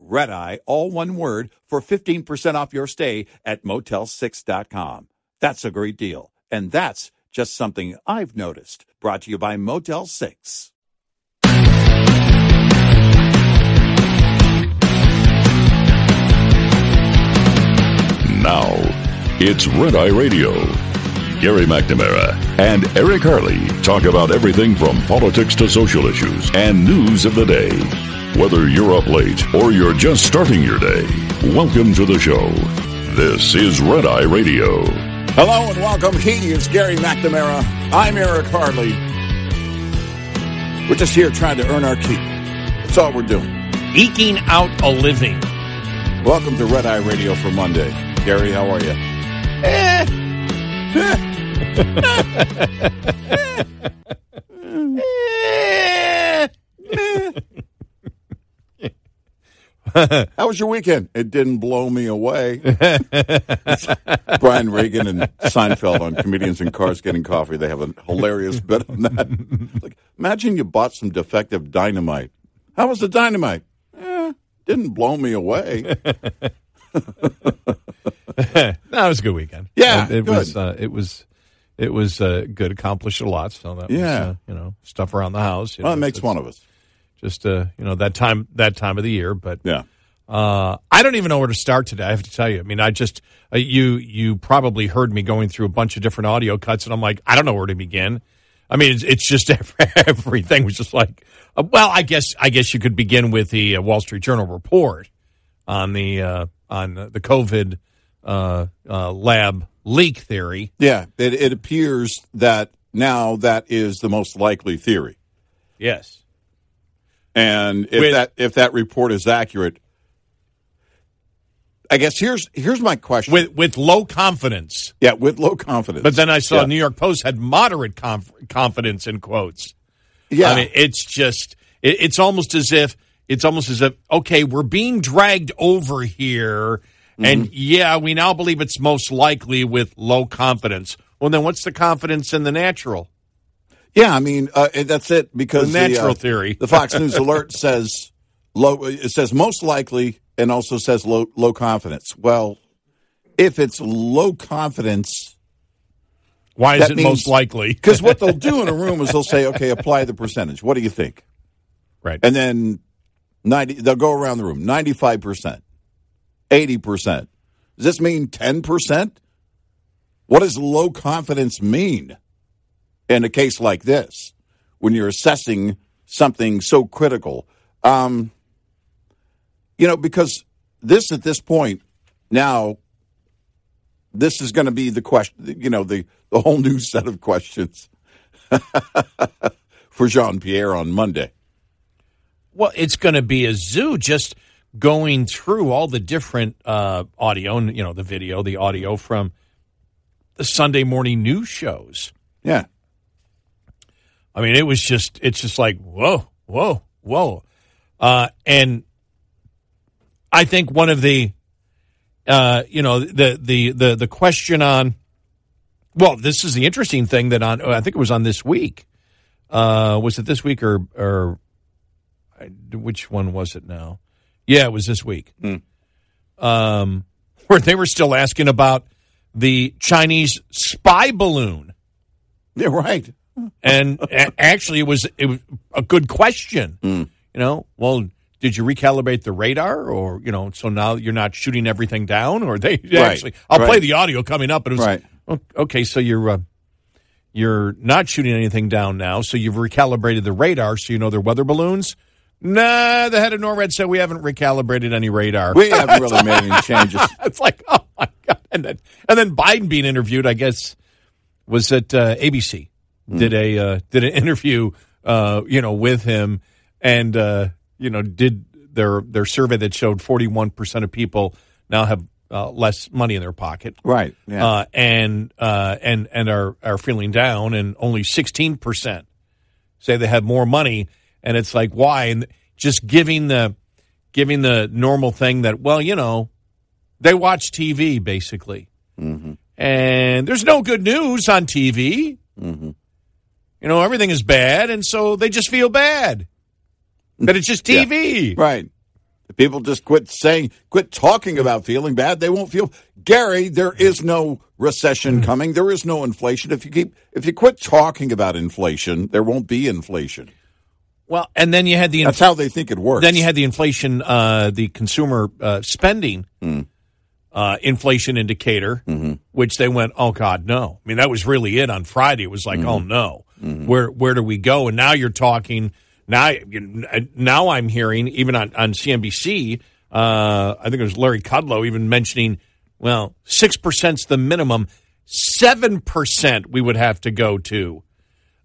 Red Eye, all one word, for 15% off your stay at motel6.com. That's a great deal. And that's just something I've noticed. Brought to you by Motel 6. Now, it's Red Eye Radio. Gary McNamara and Eric Harley talk about everything from politics to social issues and news of the day. Whether you're up late or you're just starting your day, welcome to the show. This is Red Eye Radio. Hello and welcome. He is Gary McNamara. I'm Eric Harley. We're just here trying to earn our keep. That's all we're doing. Eking out a living. Welcome to Red Eye Radio for Monday. Gary, how are you? How was your weekend? It didn't blow me away. Brian Regan and Seinfeld on Comedians in Cars Getting Coffee. They have a hilarious bit on that. Like, imagine you bought some defective dynamite. How was the dynamite? Eh, didn't blow me away. no, it was a good weekend. Yeah, it, it was. Uh, it was. It was uh, good. Accomplished a lot. So that Yeah. was, uh, you know, stuff around the house. You Well, know, it makes one of us. Just uh, you know that time that time of the year, but Yeah. Uh, I don't even know where to start today. I have to tell you. I mean, I just uh, you you probably heard me going through a bunch of different audio cuts, and I'm like, I don't know where to begin. I mean, it's, it's just everything was just like, uh, well, I guess I guess you could begin with the uh, Wall Street Journal report on the uh, on the COVID uh, uh, lab leak theory. Yeah. It, it appears that now that is the most likely theory. Yes. And if With- that if that report is accurate, I guess here's here's my question. With with low confidence, yeah, with low confidence. but then I saw Yeah. New York Post had moderate conf- confidence in quotes. yeah, I mean, it's just, it, it's almost as if, it's almost as if, okay, we're being dragged over here. And Mm-hmm. yeah, we now believe it's most likely with low confidence. Well, then what's the confidence in the natural? Yeah. I mean, uh, that's it because The natural uh, theory. the Fox News alert says low. It says most likely, and also says low low confidence. Well, if it's low confidence, Why is it means- most likely? because what they'll do in a room is they'll say, okay, apply the percentage. What do you think? right. and then 90 they'll go around the room 95% 80% does this mean 10% what does low confidence mean in a case like this when you're assessing something so critical um, you know because this at this point now this is going to be the question you know the, the whole new set of questions for jean-pierre on monday Well, it's going to be a zoo just going through all the different uh, audio and, you know, the video, the audio from the Sunday morning news shows. yeah I mean, it was just, it's just like, whoa, whoa, whoa. Uh, and I think one of the, uh, you know, the, the, the, the question on, well, this is the interesting thing that on, I think it was on this week. Uh, was it this week or, or which one was it now? Yeah, it was this week. Um, where they were still asking about the Chinese spy balloon yeah right and a- actually it was it was a good question. Hmm. You know, well, did you recalibrate the radar, or you know, so now you're not shooting everything down, or they Right, actually? I'll play right. the audio coming up, but it was Right. okay. So you're uh, You're not shooting anything down now, so you've recalibrated the radar, so you know they're weather balloons. Nah, the head of NORAD said we haven't recalibrated any radar. We haven't really made any changes. it's like, oh my god! And then, and then Biden being interviewed, I guess, was at uh, ABC. Did a uh, did an interview, uh, you know, with him, and uh, you know, did their their survey that showed forty one percent of people now have uh, less money in their pocket, Right. Yeah. uh, and uh, and and are are feeling down, and only sixteen percent say they have more money, and it's like why? And just giving the giving the normal thing that well, you know, they watch TV basically, and there's no good news on TV. You know, everything is bad, and so they just feel bad. But it's just Yeah. TV. Right. If people just quit saying, quit talking about feeling bad, they won't feel. Gary, there is no recession coming. There is no inflation. If you keep, if you quit talking about inflation, there won't be inflation. Well, and then you had the That's how they think it works. Then you had the inflation, uh, the consumer uh, spending uh, inflation indicator, which they went, oh God, no. I mean, that was really it on Friday. It was like, oh no, where where do we go? And now you're talking. Now, now I'm hearing even on on CNBC. Uh, I think it was Larry Kudlow even mentioning, well, six percent's the minimum. Seven percent we would have to go to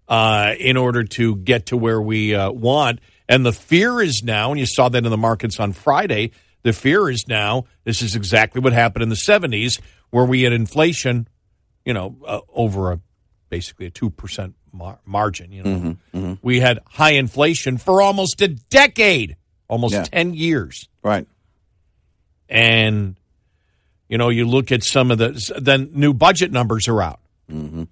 uh, in order to get to where we uh, want. And the fear is now, and you saw that in the markets on Friday, the fear is now this is exactly what happened in the 70s, where we had inflation, you know, uh, over a basically a 2% mar- margin. You know, mm-hmm, mm-hmm. we had high inflation for almost a decade, almost Yeah. 10 years right. and you know you look at some of the then new budget numbers are out mm-hmm.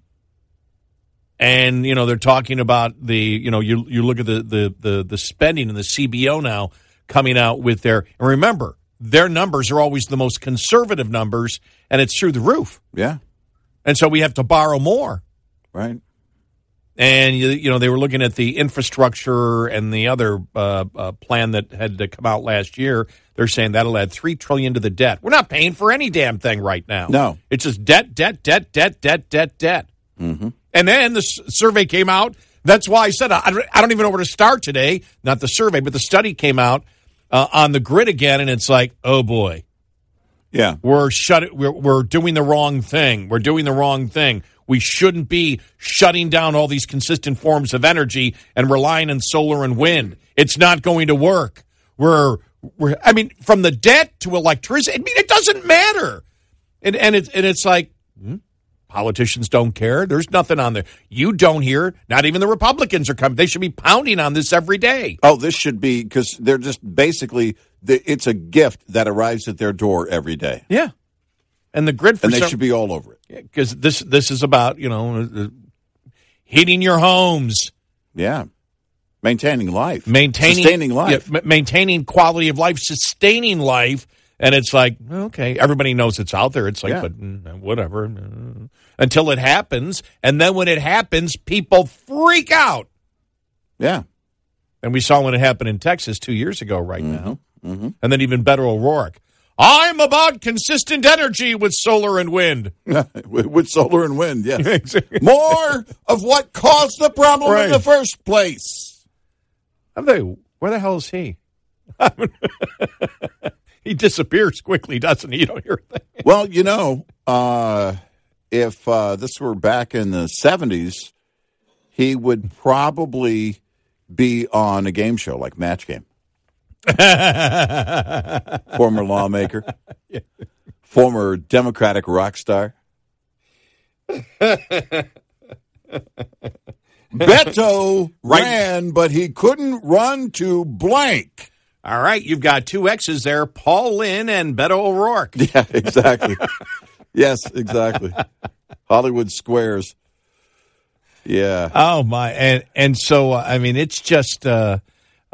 and you know they're talking about the you know you you look at the the the, the spending and the cbo now coming out with their and remember their numbers are always the most conservative numbers and it's through the roof Yeah. and so we have to borrow more Right. and you, you know they were looking at the infrastructure and the other uh, uh, plan that had to come out last year. They're saying that'll add three trillion to the debt. We're not paying for any damn thing right now. No. it's just debt, debt, debt, debt, debt, debt, debt. Mm-hmm. And then the s- survey came out. That's why I said I, I don't even know where to start today. Not the survey, but the study came out uh, on the grid again, and it's like, oh boy, Yeah. we're shut we're, we're doing the wrong thing. We're doing the wrong thing. We shouldn't be shutting down all these consistent forms of energy and relying on solar and wind. It's not going to work. We're, we're i mean from the debt to electricity i mean it doesn't matter. And and it's and it's like hmm, politicians don't care. There's nothing on there. You don't hear not even the republicans are coming. They should be pounding on this every day. Oh, this should be because they're just basically it's a gift that arrives at their door every day, yeah and the grid for and they some- should be all over it. because this this is about you know uh, heating your homes, Yeah. Maintaining life, maintaining sustaining life. yeah, ma- maintaining quality of life, sustaining life, and it's like okay, everybody knows it's out there. It's like, Yeah. but mm, whatever, uh, until it happens, and then when it happens, people freak out. Yeah. And we saw when it happened in Texas two years ago, right now, Mm-hmm. and then even Beto O'Rourke. I'm about consistent energy with solar and wind. with, with solar and wind, yes. More of what caused the problem Right. in the first place. I'm like, where the hell is he? he disappears quickly, doesn't he? You don't hear a thing. Well, you know, uh, if uh, this were back in the 70s, he would probably be on a game show like Match Game. former lawmaker, former Democratic rock star. Beto Right. ran, but he couldn't run to blank. All right, you've got two X's there, Paul Lynde and Beto O'Rourke. Yeah, exactly. yes, exactly. Hollywood Squares. Yeah. Oh my, and and so uh, I mean, it's just uh,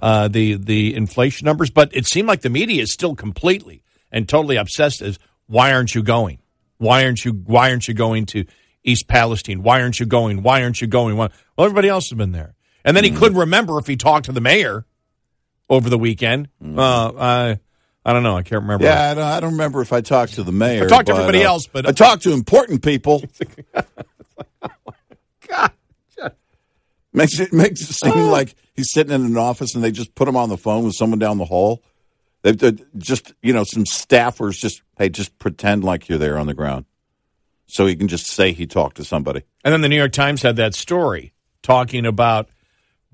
uh, the the inflation numbers, but it seemed like the media is still completely and totally obsessed as why aren't you going? Why aren't you? Why aren't you going to East Palestine? Why aren't you going? Why aren't you going? Why? Well, everybody else has been there, and then he couldn't remember if he talked to the mayor over the weekend. Uh, I I don't know. I can't remember. Yeah, I don't, I don't remember if I talked to the mayor. I talked to everybody uh, else, but- I talked to important people. God, Makes it makes it seem like he's sitting in an office and they just put him on the phone with someone down the hall. They just you know some staffers just hey just pretend like you're there on the ground, so he can just say he talked to somebody. And then the New York Times had that story talking about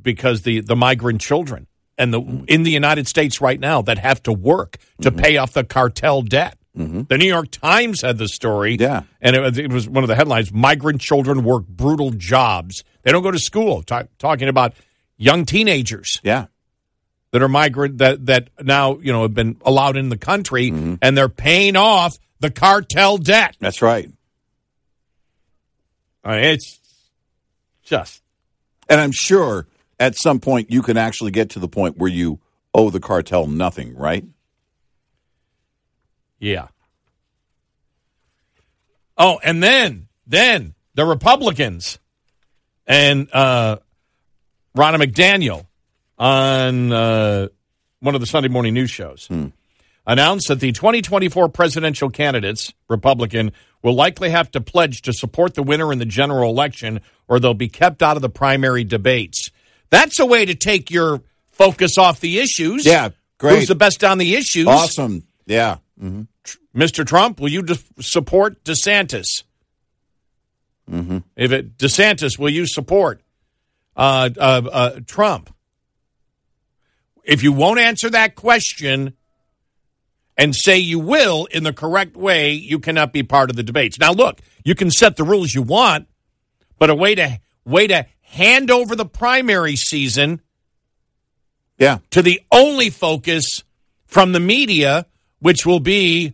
because the the migrant children and the mm-hmm. in the United States right now that have to work to mm-hmm. pay off the cartel debt. Mm-hmm. The New York Times had the story, Yeah. and it, was- it was one of the headlines: "Migrant children work brutal jobs. They don't go to school." Ta- talking about young teenagers Yeah, that are migrant that that now you know have been allowed in the country, and they're paying off the cartel debt. that's right. I mean, it's just And I'm sure at some point you can actually get to the point where you owe the cartel nothing, right? Yeah. Oh, and then then the Republicans and uh, Ronna McDaniel on uh, one of the Sunday morning news shows announced that the 2024 presidential candidates, Republican, will likely have to pledge to support the winner in the general election, or they'll be kept out of the primary debates. That's a way to take your focus off the issues. Yeah, great. Who's the best on the issues? Awesome. Yeah. Mr. Trump, will you de- support DeSantis? Mm-hmm. If it DeSantis, will you support uh, uh, uh, Trump? If you won't answer that question and say you will in the correct way, you cannot be part of the debates. Now, look, you can set the rules you want, but a way to way to hand over the primary season Yeah. to the only focus from the media, which will be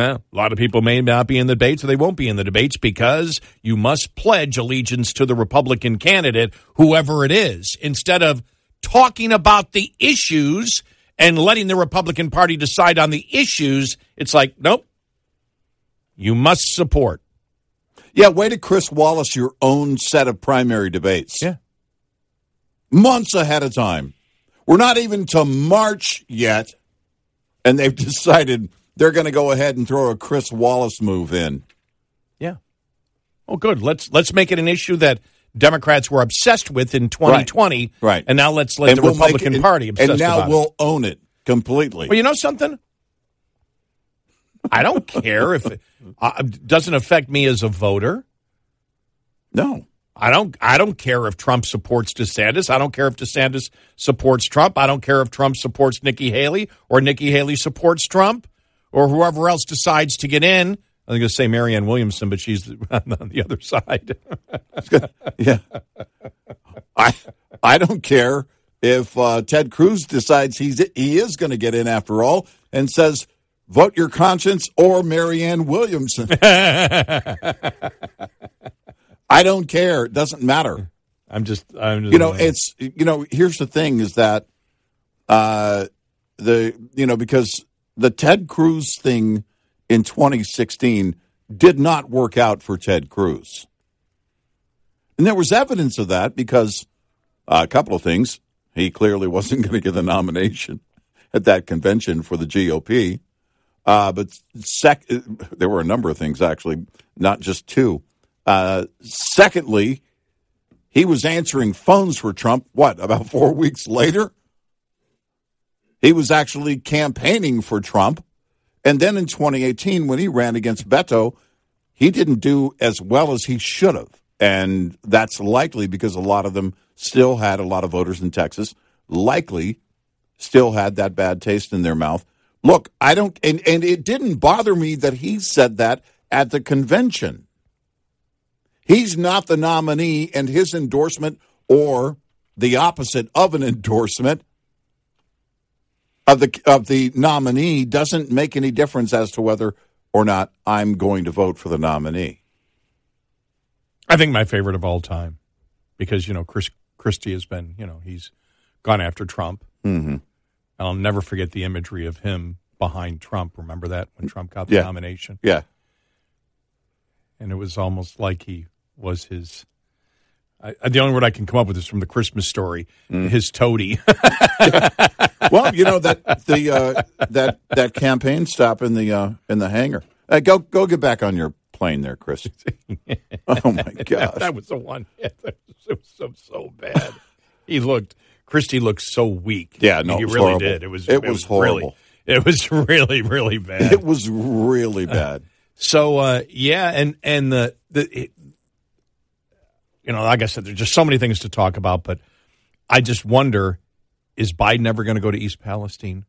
a lot of people may not be in the debates or they won't be in the debates because you must pledge allegiance to the Republican candidate, whoever it is, instead of talking about the issues and letting the Republican Party decide on the issues. It's like, nope, you must support. Yeah, way to Chris Wallace your own set of primary debates. Yeah. Months ahead of time. We're not even to March yet, and they've decided they're going to go ahead and throw a Chris Wallace move in. Yeah. Oh, good. Let's let's make it an issue that Democrats were obsessed with in 2020. Right. And now let's let the we'll Republican it- and- Party obsessed And now we'll own it completely. Well, you know something? I don't care if it uh, doesn't affect me as a voter. no. I don't. I don't care if Trump supports DeSantis. I don't care if DeSantis supports Trump. I don't care if Trump supports Nikki Haley or Nikki Haley supports Trump or whoever else decides to get in. I was going to say Marianne Williamson, but she's on the other side. Yeah. I I don't care if uh, Ted Cruz decides he's he is going to get in after all and says vote your conscience or Marianne Williamson. I don't care. It doesn't matter. I'm just. I'm just You know, it's you know, here's the thing is that uh the you know because the Ted Cruz thing in 2016 did not work out for Ted Cruz. And there was evidence of that because uh, a couple of things. He clearly wasn't going to get the nomination at that convention for the GOP. Uh, but sec- there were a number of things, actually, not just two. Uh, secondly, he was answering phones for Trump, what, about four weeks later? He was actually campaigning for Trump. And then in 2018, when he ran against Beto, he didn't do as well as he should have. And that's likely because a lot of them still had a lot of voters in Texas, likely still had that bad taste in their mouth. Look, I don't, and, and it didn't bother me that he said that at the convention. He's not the nominee, and his endorsement or the opposite of an endorsement of the of the nominee doesn't make any difference as to whether or not I'm going to vote for the nominee. I think my favorite of all time, because you know Chris Christie has been, you know, he's gone after Trump. Mm-hmm. I'll never forget the imagery of him behind Trump. Remember that when Trump got the Yeah. nomination, Yeah, and it was almost like he was his. I, the only word I can come up with is from the Christmas story. His toady. well, you know that the uh, that that campaign stop in the uh, in the hangar. Uh, go go get back on your plane there, Chris. oh my gosh. that was the one. Yeah, that was so so bad. he looked. Christie looked so weak. Yeah, no, he it was really horrible. did. It was. It was really- horrible. it was really, really bad. It was really bad. So uh, yeah, and and the the it, you know, like I said, there's just so many things to talk about, but I just wonder: is Biden ever going to go to East Palestine?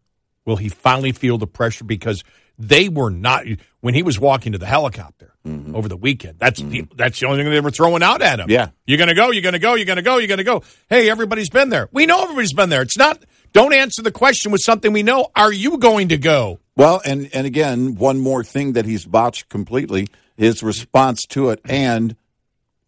Will he finally feel the pressure because they were not when he was walking to the helicopter mm-hmm. over the weekend? That's the, mm-hmm. that's the only thing they were throwing out at him. Yeah. you're going to go, you're going to go, you're going to go, you're going to go. Hey, everybody's been there. We know everybody's been there. It's not. Don't answer the question with something we know. Are you going to go? Well, and and again, one more thing that he's botched completely: his response to it. And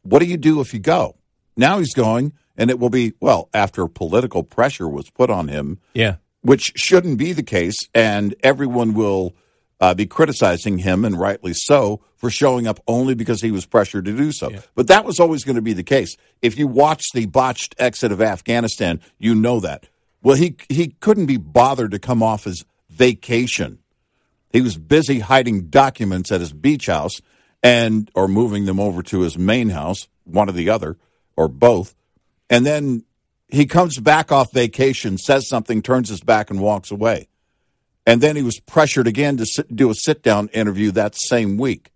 what do you do if you go? Now he's going, and it will be well after political pressure was put on him, Yeah. which shouldn't be the case, and everyone will uh, be criticizing him, and rightly so, for showing up only because he was pressured to do so. But that was always going to be the case. If you watch the botched exit of Afghanistan, you know that. Well, he he couldn't be bothered to come off his vacation. He was busy hiding documents at his beach house and or moving them over to his main house, one or the other, or both. And then he comes back off vacation, says something, turns his back, and walks away. And then he was pressured again to sit, do a sit down interview that same week.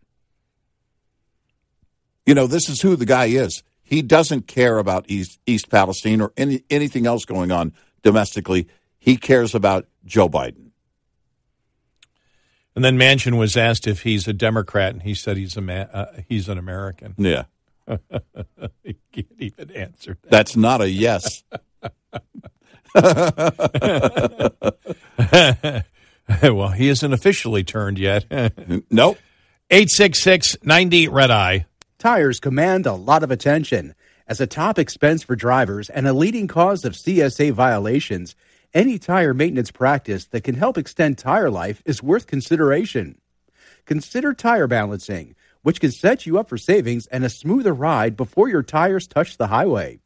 You know, this is who the guy is. He doesn't care about East, East Palestine or any, anything else going on domestically. He cares about Joe Biden. And then Manchin was asked if he's a Democrat, and he said he's a ma- uh, he's an American. Yeah. he can't even answer that. That's not a yes. well, he isn't officially turned yet. nope. 866 90 Red Eye. Tires command a lot of attention. As a top expense for drivers and a leading cause of CSA violations, any tire maintenance practice that can help extend tire life is worth consideration. Consider tire balancing, which can set you up for savings and a smoother ride before your tires touch the highway.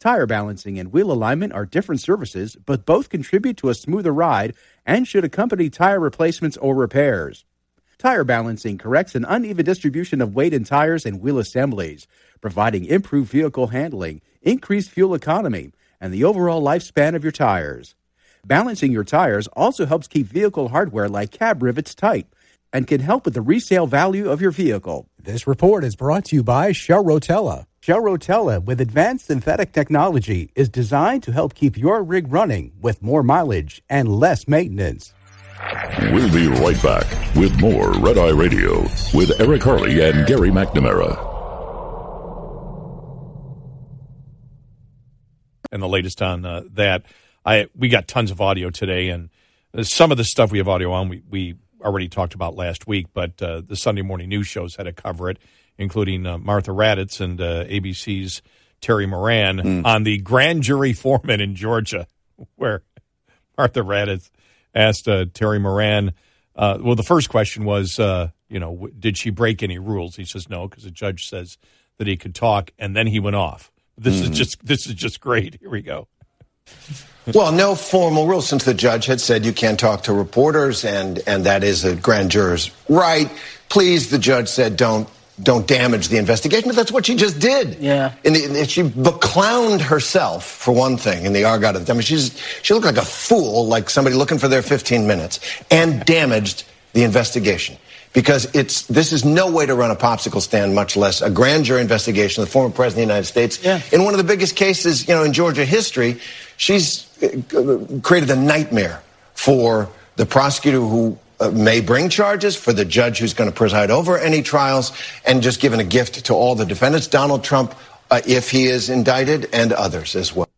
Tire balancing and wheel alignment are different services, but both contribute to a smoother ride and should accompany tire replacements or repairs. Tire balancing corrects an uneven distribution of weight in tires and wheel assemblies, providing improved vehicle handling, increased fuel economy, and the overall lifespan of your tires. Balancing your tires also helps keep vehicle hardware like cab rivets tight and can help with the resale value of your vehicle. This report is brought to you by Shell Rotella. Shell Rotella with advanced synthetic technology is designed to help keep your rig running with more mileage and less maintenance. We'll be right back with more Red Eye Radio with Eric Harley and Gary McNamara. And the latest on uh, that. I we got tons of audio today, and some of the stuff we have audio on we we already talked about last week, but uh, the Sunday morning news shows had to cover it, including uh, Martha Raddatz and uh, ABC's Terry Moran on the grand jury foreman in Georgia, where Martha Raddatz asked uh, Terry Moran. Uh, well, the first question was, uh, you know, w- did she break any rules? He says no, because the judge says that he could talk, and then he went off. This is mm-hmm. just this is just great. Here we go. Well, no formal rule since the judge had said you can't talk to reporters and, and that is a grand juror's right. Please, the judge said, don't don't damage the investigation. But that's what she just did. Yeah. And the, she beclowned herself for one thing in the Argot. of I mean, she's she looked like a fool, like somebody looking for their 15 minutes, and damaged the investigation. Because it's this is no way to run a popsicle stand, much less a grand jury investigation of the former president of the United States. Yeah. In one of the biggest cases, you know, in Georgia history, she's uh, created a nightmare for the prosecutor who uh, may bring charges, for the judge who's going to preside over any trials, and just given a gift to all the defendants, Donald Trump, uh, if he is indicted, and others as well.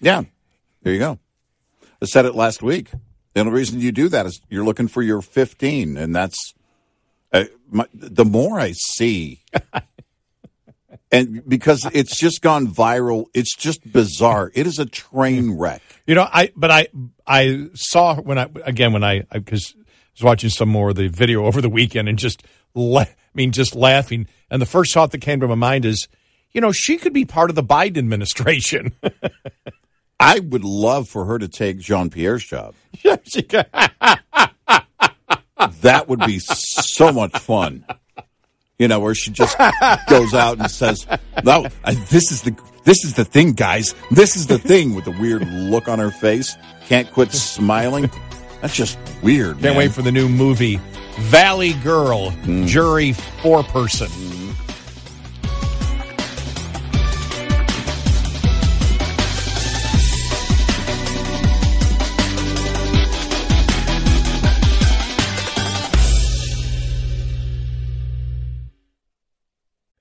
Yeah, there you go. I said it last week. The only reason you do that is you're looking for your 15, and that's uh, my, the more I see, and because it's just gone viral, it's just bizarre. It is a train wreck. You know, I but I I saw when I again when I because I, was watching some more of the video over the weekend and just la- I mean just laughing. And the first thought that came to my mind is, you know, she could be part of the Biden administration. I would love for her to take Jean Pierre's job. yeah, she could. that would be so much fun. You know, where she just goes out and says, "No, I, this is the this is the thing, guys. This is the thing." With the weird look on her face, can't quit smiling. That's just weird. Can't man. wait for the new movie Valley Girl, Mm. jury four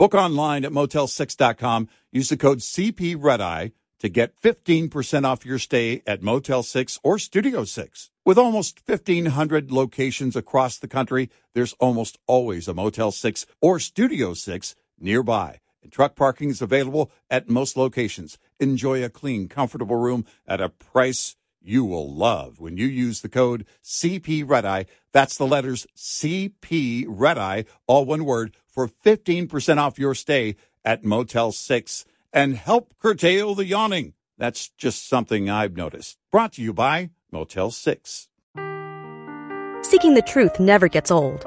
Book online at motel6.com. Use the code CP Red to get 15% off your stay at Motel 6 or Studio 6. With almost 1,500 locations across the country, there's almost always a Motel 6 or Studio 6 nearby. And truck parking is available at most locations. Enjoy a clean, comfortable room at a price you will love when you use the code CP Red Eye. That's the letters CP Red Eye, all one word, for 15% off your stay at Motel 6 and help curtail the yawning. That's just something I've noticed. Brought to you by Motel 6. Seeking the truth never gets old.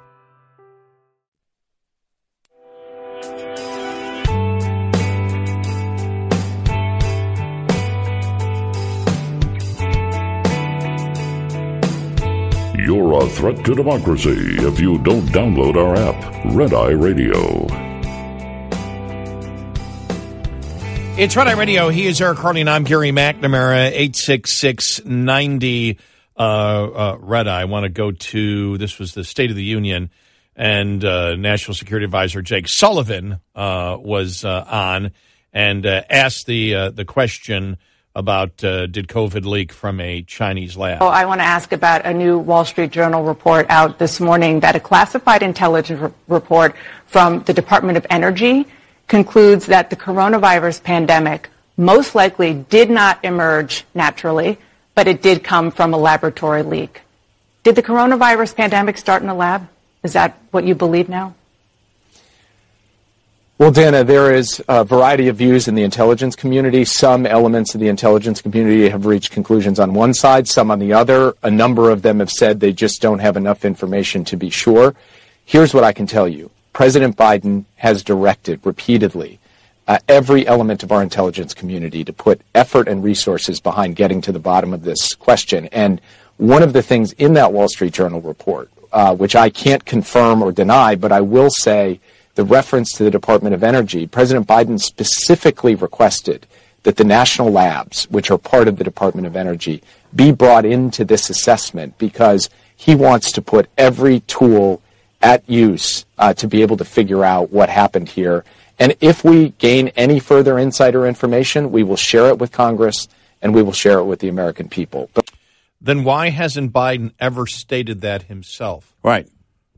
You're a threat to democracy if you don't download our app, Red Eye Radio. It's Red Eye Radio. He is Eric Harley, and I'm Gary McNamara. 86690 uh, uh, Red Eye. I want to go to this was the State of the Union, and uh, National Security Advisor Jake Sullivan uh, was uh, on and uh, asked the the question about uh, did COVID leak from a Chinese lab? Oh, I want to ask about a new Wall Street Journal report out this morning that a classified intelligence re- report from the Department of Energy concludes that the coronavirus pandemic most likely did not emerge naturally, but it did come from a laboratory leak. Did the coronavirus pandemic start in a lab? Is that what you believe now? Well, Dana, there is a variety of views in the intelligence community. Some elements of the intelligence community have reached conclusions on one side, some on the other. A number of them have said they just don't have enough information to be sure. Here's what I can tell you. President Biden has directed repeatedly uh, every element of our intelligence community to put effort and resources behind getting to the bottom of this question. And one of the things in that Wall Street Journal report, uh, which I can't confirm or deny, but I will say the reference to the Department of Energy, President Biden specifically requested that the national labs, which are part of the Department of Energy, be brought into this assessment because he wants to put every tool at use uh, to be able to figure out what happened here. And if we gain any further insider information, we will share it with Congress and we will share it with the American people. But Then why hasn't Biden ever stated that himself? Right.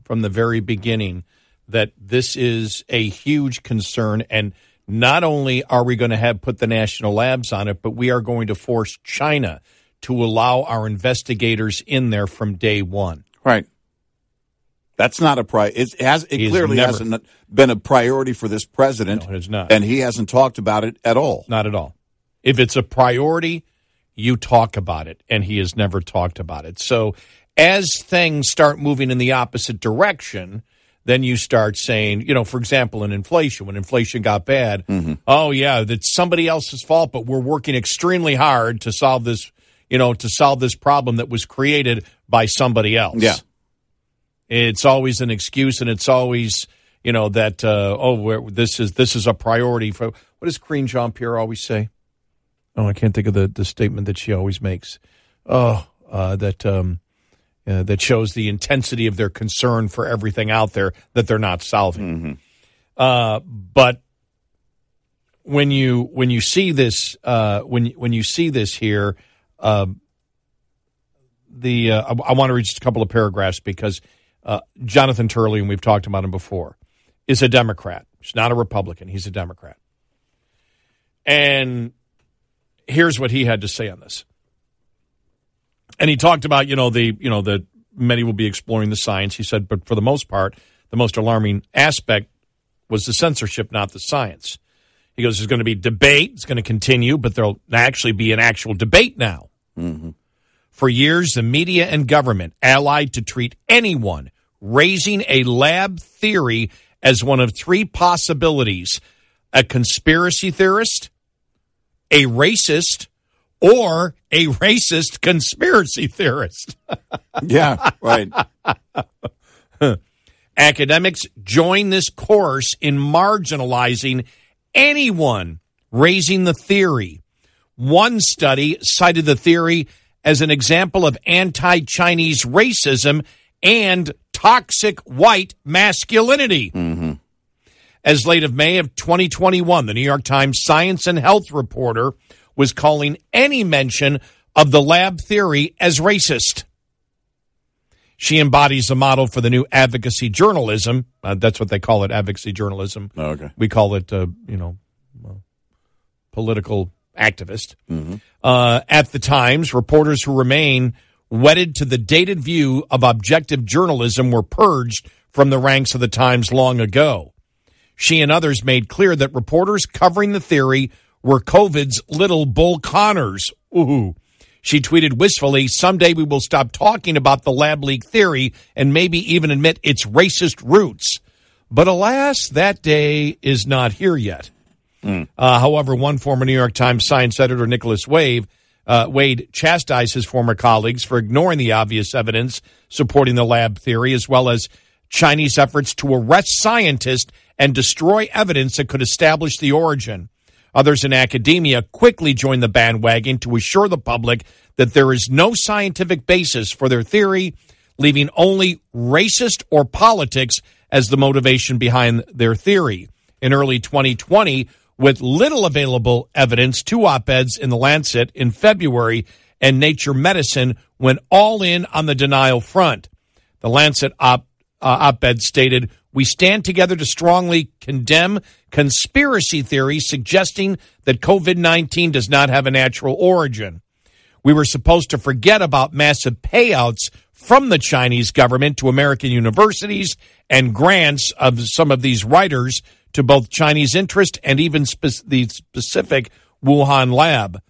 from the very beginning that this is a huge concern and not only are we going to have put the national labs on it but we are going to force China to allow our investigators in there from day 1 Right. That's not a pri. It has. It clearly never- hasn't been a priority for this president. No, it has not. and he hasn't talked about it at all. not at all if it's a priority you talk about it and he has never talked about it so as things start moving in the opposite direction then you start saying, you know, for example, in inflation, when inflation got bad, oh yeah, that's somebody else's fault, but we're working extremely hard to solve this, you know, to solve this problem that was created by somebody else. Yeah. It's always an excuse, and it's always, you know, that uh, oh, this is this is a priority for. what does Karine Jean Pierre always say? Oh, I can't think of the, the statement that she always makes. Oh, uh, that um, uh, that shows the intensity of their concern for everything out there that they're not solving. Mm-hmm. Uh, but when you when you see this uh, when when you see this here, uh, the uh, I, I want to read just a couple of paragraphs because uh, Jonathan Turley, and we've talked about him before, is a Democrat. He's not a Republican. He's a Democrat. And here's what he had to say on this. And he talked about, you know, the, you know, that many will be exploring the science. He said, but for the most part, the most alarming aspect was the censorship, not the science. He goes, there's going to be debate. It's going to continue, but there'll actually be an actual debate now. Mm-hmm. For years, the media and government allied to treat anyone raising a lab theory as one of three possibilities a conspiracy theorist, a racist, or a racist conspiracy theorist. yeah, right. Academics join this course in marginalizing anyone raising the theory. One study cited the theory as an example of anti Chinese racism and toxic white masculinity. Mm-hmm. As late of May of 2021, the New York Times science and health reporter was calling any mention of the lab theory as racist. She embodies the model for the new advocacy journalism. Uh, that's what they call it, advocacy journalism. Oh, okay. We call it, uh, you know, uh, political activist. Mm-hmm. Uh, at the Times, reporters who remain wedded to the dated view of objective journalism were purged from the ranks of the Times long ago. She and others made clear that reporters covering the theory were COVID's little Bull Connors. Ooh. She tweeted wistfully, Someday we will stop talking about the lab leak theory and maybe even admit its racist roots. But alas, that day is not here yet. Mm. Uh, however, one former New York Times science editor, Nicholas Wade, uh, Wade chastised his former colleagues for ignoring the obvious evidence supporting the lab theory, as well as Chinese efforts to arrest scientists and destroy evidence that could establish the origin. Others in academia quickly joined the bandwagon to assure the public that there is no scientific basis for their theory, leaving only racist or politics as the motivation behind their theory. In early 2020, with little available evidence, two op eds in The Lancet in February and Nature Medicine went all in on the denial front. The Lancet op, uh, ed stated, We stand together to strongly condemn conspiracy theories suggesting that COVID 19 does not have a natural origin. We were supposed to forget about massive payouts from the Chinese government to American universities and grants of some of these writers to both Chinese interest and even spe- the specific Wuhan lab.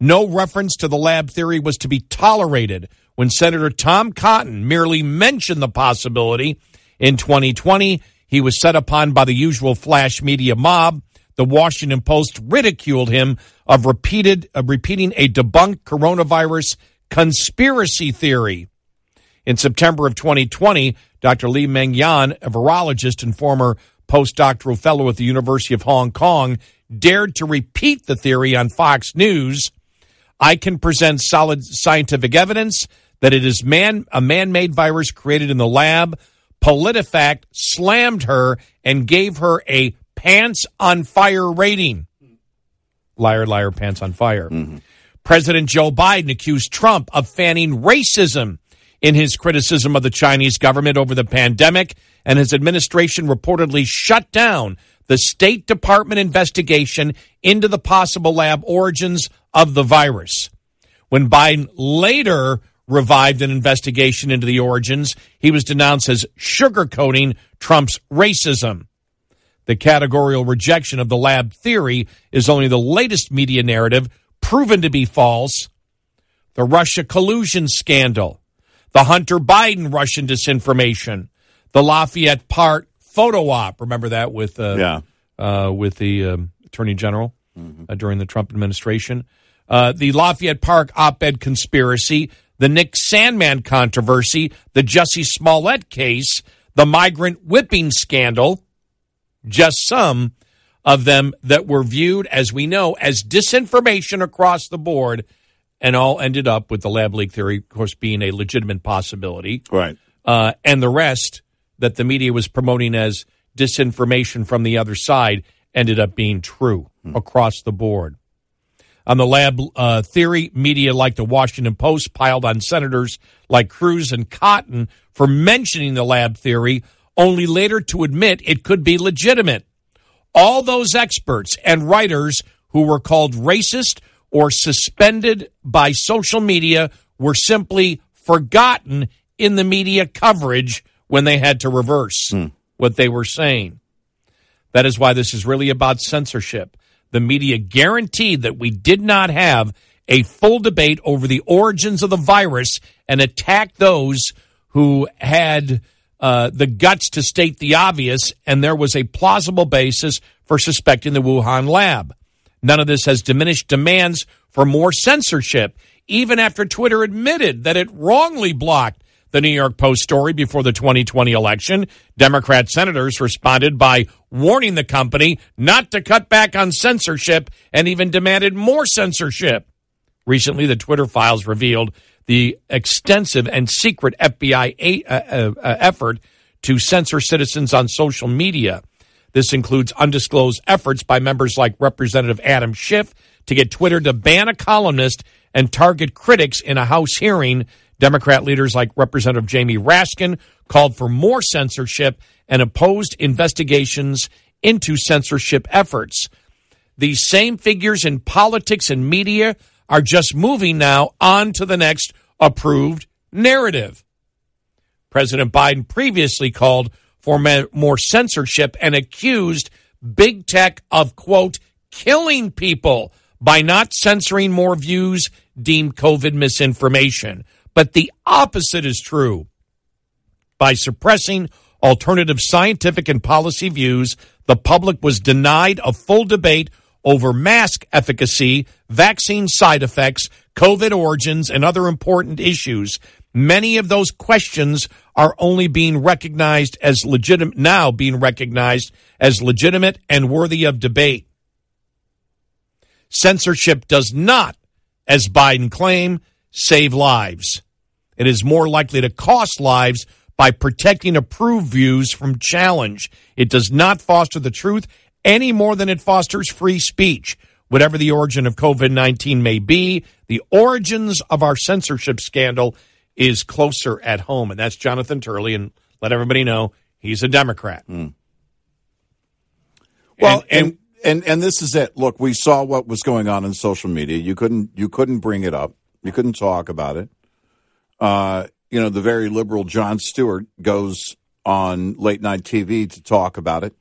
No reference to the lab theory was to be tolerated when Senator Tom Cotton merely mentioned the possibility. In 2020, he was set upon by the usual flash media mob. The Washington Post ridiculed him of repeated of repeating a debunked coronavirus conspiracy theory. In September of 2020, Dr. Li-Meng Yan, a virologist and former postdoctoral fellow at the University of Hong Kong, dared to repeat the theory on Fox News. I can present solid scientific evidence that it is man a man-made virus created in the lab. PolitiFact slammed her and gave her a pants on fire rating. Liar, liar, pants on fire. Mm-hmm. President Joe Biden accused Trump of fanning racism in his criticism of the Chinese government over the pandemic, and his administration reportedly shut down the State Department investigation into the possible lab origins of the virus. When Biden later revived an investigation into the origins, he was denounced as sugarcoating Trump's racism. The categorical rejection of the lab theory is only the latest media narrative proven to be false. The Russia collusion scandal, the Hunter Biden Russian disinformation, the Lafayette Park photo op. Remember that with uh, Yeah. uh, with the um, Attorney General uh, during the Trump administration. Uh, the Lafayette Park op ed conspiracy, the Nick Sandmann controversy, the Jussie Smollett case, the migrant whipping scandal, just some of them that were viewed, as we know, as disinformation across the board, and all ended up with the lab leak theory, of course, being a legitimate possibility. Right. Uh, and the rest that the media was promoting as disinformation from the other side ended up being true across the board. On the lab uh, theory, media like the Washington Post piled on senators like Cruz and Cotton for mentioning the lab theory, only later to admit it could be legitimate. All those experts and writers who were called racist or suspended by social media were simply forgotten in the media coverage when they had to reverse what they were saying. That is why this is really about censorship. The media guaranteed that we did not have a full debate over the origins of the virus and attacked those who had uh, the guts to state the obvious, and there was a plausible basis for suspecting the Wuhan lab. None of this has diminished demands for more censorship, even after Twitter admitted that it wrongly blocked the New York Post story before the 2020 election. Democrat senators responded by warning the company not to cut back on censorship and even demanded more censorship. Recently, the Twitter files revealed the extensive and secret FBI a- uh, uh, effort to censor citizens on social media. This includes undisclosed efforts by members like Representative Adam Schiff to get Twitter to ban a columnist and target critics in a House hearing. Democrat leaders like Representative Jamie Raskin called for more censorship and opposed investigations into censorship efforts. These same figures in politics and media are just moving now on to the next approved narrative. President Biden previously called for more censorship and accused big tech of, quote, killing people by not censoring more views deemed COVID misinformation. But the opposite is true. By suppressing alternative scientific and policy views, the public was denied a full debate over mask efficacy, vaccine side effects, COVID origins, and other important issues. Many of those questions are only being recognized as legitimate now being recognized as legitimate and worthy of debate. Censorship does not, as Biden claimed, save lives. It is more likely to cost lives by protecting approved views from challenge. It does not foster the truth any more than it fosters free speech. Whatever the origin of COVID 19 may be, the origins of our censorship scandal is closer at home. And that's Jonathan Turley. And let everybody know he's a Democrat. Hmm. Well, And- and, and and this is it. Look, we saw what was going on in social media. You couldn't you couldn't bring it up. You couldn't talk about it. Uh, you know, the very liberal Jon Stewart goes on late night TV to talk about it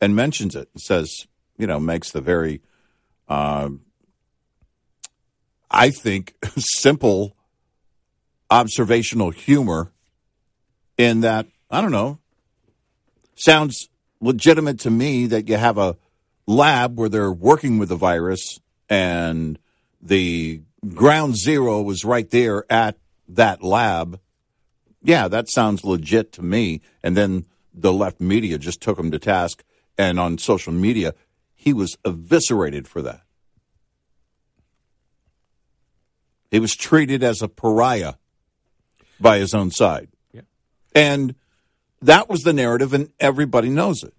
and mentions it and says, you know, makes the very, uh, I think, simple observational humor in that, I don't know, sounds legitimate to me that you have a lab where they're working with the virus and the ground zero was right there at that lab. Yeah, that sounds legit to me. And then the left media just took him to task. And on social media, he was eviscerated for that. He was treated as a pariah by his own side. Yeah. And that was the narrative, and everybody knows it.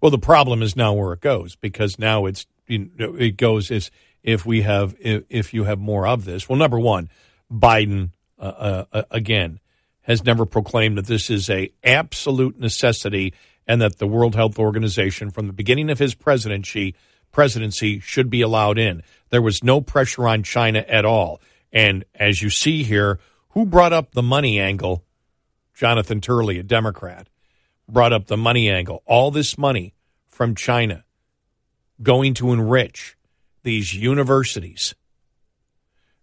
Well, the problem is now where it goes because now it's you know, it goes is if we have if, if you have more of this. Well, number one, Biden uh, uh, again has never proclaimed that this is a absolute necessity and that the World Health Organization, from the beginning of his presidency, presidency should be allowed in. There was no pressure on China at all. And as you see here, who brought up the money angle? Jonathan Turley, a Democrat brought up the money angle. All this money from China going to enrich these universities,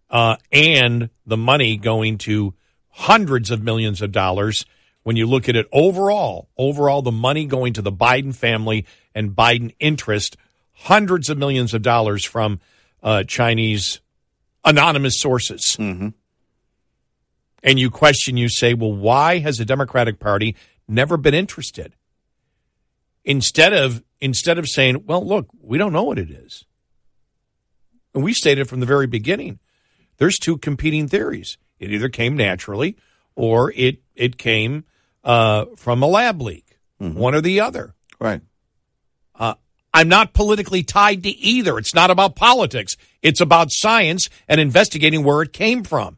uh, and the money going to hundreds of millions of dollars. When you look at it overall, overall, the money going to the Biden family and Biden interest, hundreds of millions of dollars from uh, Chinese anonymous sources. And you question, you say, well, why has the Democratic Party never been interested? Instead of instead of saying, well, look, we don't know what it is. And we stated from the very beginning, there's two competing theories. It either came naturally or it, it came uh, from a lab leak, one or the other. Right. Uh, I'm not politically tied to either. It's not about politics. It's about science and investigating where it came from.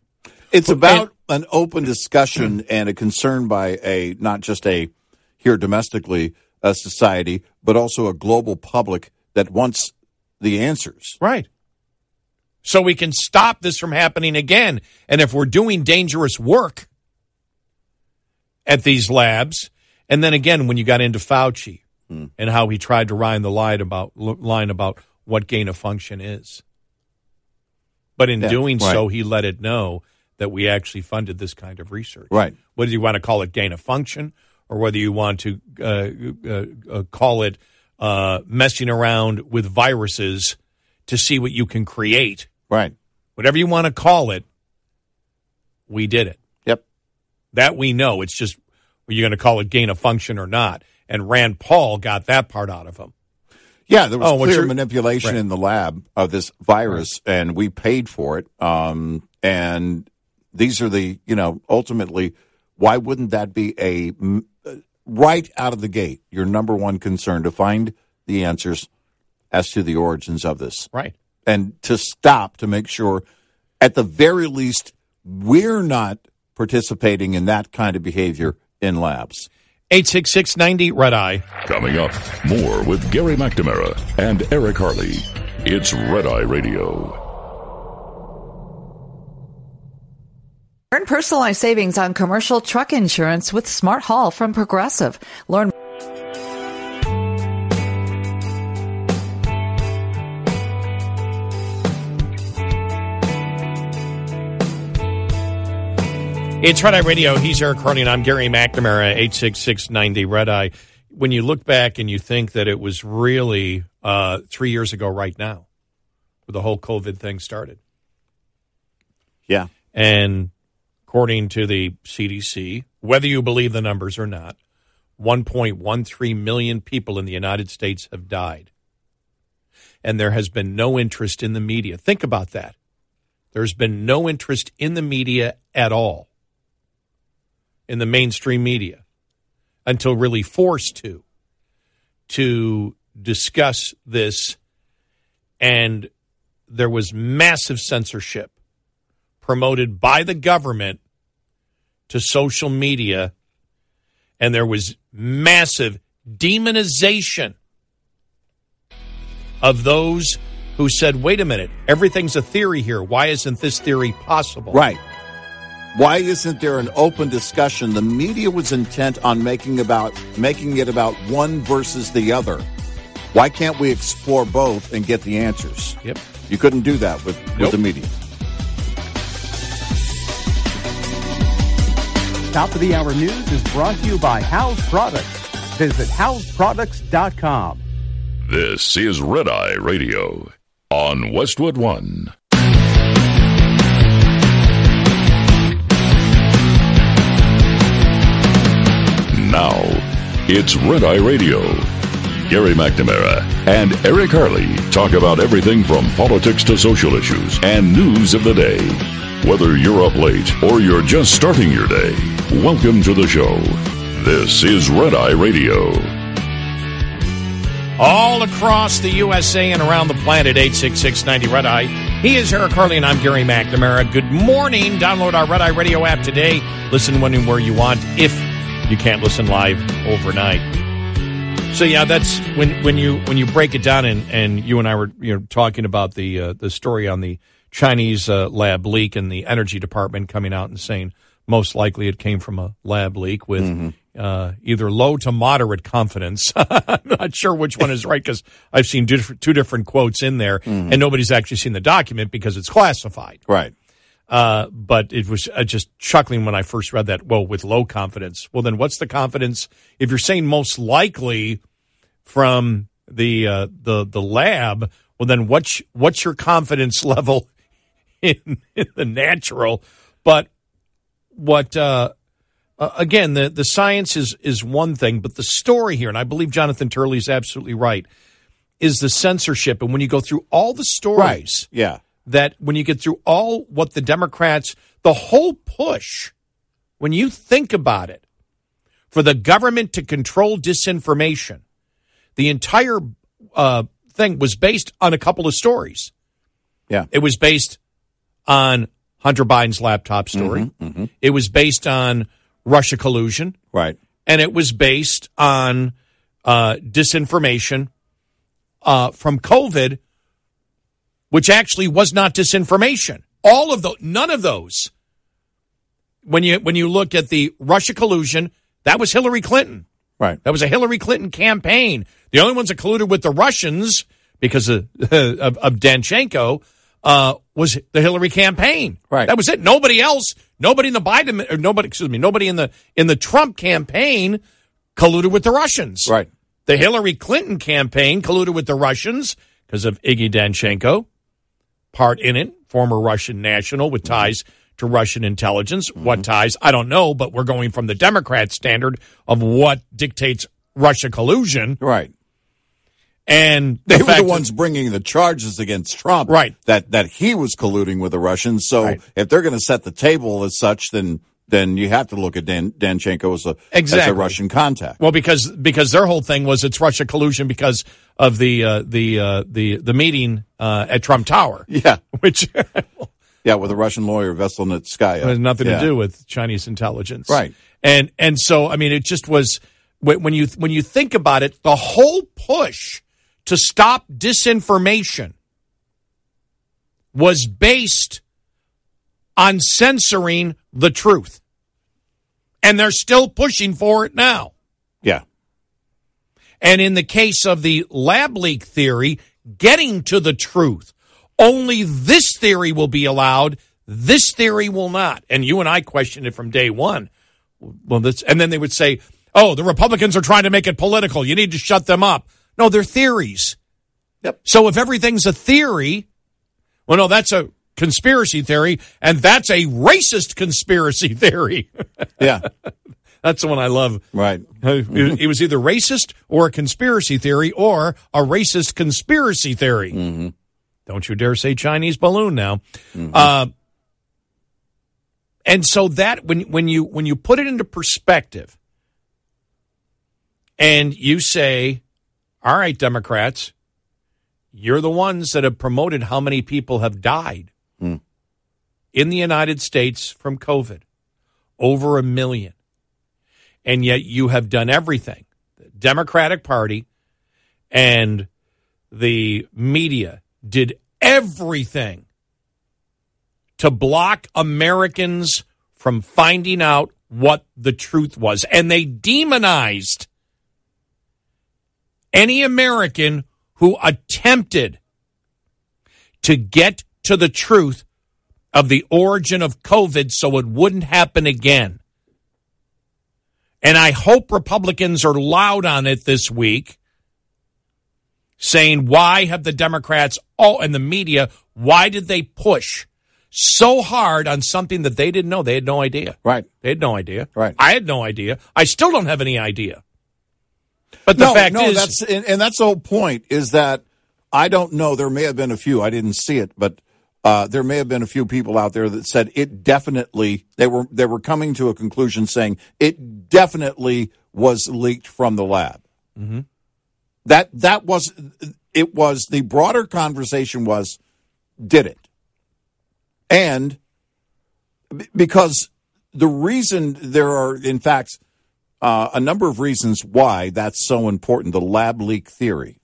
It's about an open discussion and a concern by a not just a here domestically a society, but also a global public that wants the answers. Right. So we can stop this from happening again. And if we're doing dangerous work at these labs, and then again, when you got into Fauci and how he tried to line the line about line about what gain of function is, but in Yeah, doing so, he let it know that we actually funded this kind of research. Right. Whether you want to call it gain of function or whether you want to uh, uh, uh, call it uh, messing around with viruses to see what you can create. Right. Whatever you want to call it, we did it. Yep. That we know. It's just, are you going to call it gain of function or not? And Rand Paul got that part out of him. Yeah, there was Oh, clear manipulation Right. in the lab of this virus, and we paid for it. Um, and these are the, you know, ultimately, why wouldn't that be a uh, right out of the gate your number one concern to find the answers as to the origins of this, Right. And to stop to make sure, at the very least, we're not participating in that kind of behavior in labs. 86690 Red Eye. Coming up, more with Gary McNamara and Eric Harley. It's Red Eye Radio. Earn personalized savings on commercial truck insurance with Smart Haul from Progressive. Learn It's Red Eye Radio. He's Eric and I'm Gary McNamara, 86690 Red Eye. When you look back and you think that it was really uh, three years ago right now, where the whole COVID thing started. Yeah. And according to the CDC, whether you believe the numbers or not, 1.13 million people in the United States have died. And there has been no interest in the media. Think about that. There's been no interest in the media at all, in the mainstream media, until really forced to, to discuss this. And there was massive censorship promoted by the government to social media, and there was massive demonization of those who said, wait a minute, everything's a theory here. Why isn't this theory possible? Right. Why isn't there an open discussion? The media was intent on making about making it about one versus the other. Why can't we explore both and get the answers? Yep. You couldn't do that with, Nope. with the media. Top of the hour news is brought to you by House Products. Visit houseproducts.com. This is Red Eye Radio on Westwood One. Now, it's Red Eye Radio. Gary McNamara and Eric Harley talk about everything from politics to social issues and news of the day. Whether you're up late or you're just starting your day, welcome to the show. This is Red Eye Radio. all across the USA and around the planet. 86690 Red Eye. He is Eric Harley, and I'm Gary McNamara. Good morning. Download our Red Eye Radio app today. Listen when and where you want if you can't listen live overnight. So yeah, that's when when you when you break it down, and, and you and I were you know talking about the uh, the story on the Chinese uh, lab leak and the energy department coming out and saying most likely it came from a lab leak with uh, either low to moderate confidence. I'm not sure which one is right because I've seen diff- two different quotes in there, and nobody's actually seen the document because it's classified. Right. Uh, but it was uh, just chuckling when I first read that. Well, with low confidence. Well, then what's the confidence if you're saying most likely from the uh, the the lab? Well, then what's what's your confidence level in, in the natural? But what uh, uh, again, the, the science is, is one thing, but the story here, and I believe Jonathan Turley is absolutely right, is the censorship. And when you go through all the stories, Right. Yeah. That when you get through all what the Democrats, the whole push, when you think about it, for the government to control disinformation, the entire uh, thing was based on a couple of stories. Yeah. It was based on Hunter Biden's laptop story. It was based on Russia collusion, Right. and it was based on uh, disinformation uh, from COVID, which actually was not disinformation. All of those, none of those. When you when you look at the Russia collusion, that was Hillary Clinton. Right. That was a Hillary Clinton campaign. The only ones that colluded with the Russians because of of, of Danchenko uh, was the Hillary campaign. Right. That was it. Nobody else. Nobody in the Biden or nobody. Excuse me. Nobody in the in the Trump campaign colluded with the Russians. Right. The Hillary Clinton campaign colluded with the Russians because of Iggy Danchenko, part in it, former Russian national with mm-hmm. ties to Russian intelligence. What mm-hmm. ties? I don't know, but we're going from the Democrat standard of what dictates Russia collusion. Right. And They the were the ones bringing the charges against Trump. Right. That that he was colluding with the Russians. So Right. if they're going to set the table as such, then then you have to look at Dan, Danchenko as a as a Russian contact. Well, because because their whole thing was it's Russia collusion because of the uh, the uh, the the meeting uh, at Trump Tower, Yeah. which Yeah, with a Russian lawyer Veselnitskaya. has nothing Yeah. to do with Chinese intelligence, Right. And and so I mean, it just was when when you when you think about it, the whole push to stop disinformation was based on censoring the truth, and they're still pushing for it now. Yeah. And in the case of the lab leak theory, getting to the truth, only this theory will be allowed. This theory will not. And you and I questioned it from day one. Well, this, and then they would say, "Oh, the Republicans are trying to make it political. You need to shut them up." No, they're theories. Yep. So if everything's a theory, well, no, that's a conspiracy theory, and that's a racist conspiracy theory. Yeah. That's the one I love. right. It, it was either racist or a conspiracy theory or a racist conspiracy theory. Mm-hmm. Don't you dare say Chinese balloon now. Mm-hmm. Uh, and so that when when you when you put it into perspective, and you say, "All right, Democrats, you're the ones that have promoted how many people have died hmm. in the United States from COVID, over a million and yet you have done everything. The Democratic Party and the media did everything to block Americans from finding out what the truth was. And they demonized any American who attempted to get to the truth of the origin of COVID so it wouldn't happen again. And I hope Republicans are loud on it this week, saying, why have the Democrats, all and the media, why did they push so hard on something that they didn't know? They had no idea. Right. They had no idea. Right. I had no idea. I still don't have any idea. But the no, fact no, is, that's and, and that's the whole point. Is that I don't know. There may have been a few. I didn't see it, but uh, there may have been a few people out there that said it definitely. They were they were coming to a conclusion saying it definitely was leaked from the lab. Mhm. That that was it. Was the broader conversation was did it, and because the reason there are in fact uh, a number of reasons why that's so important the lab leak theory.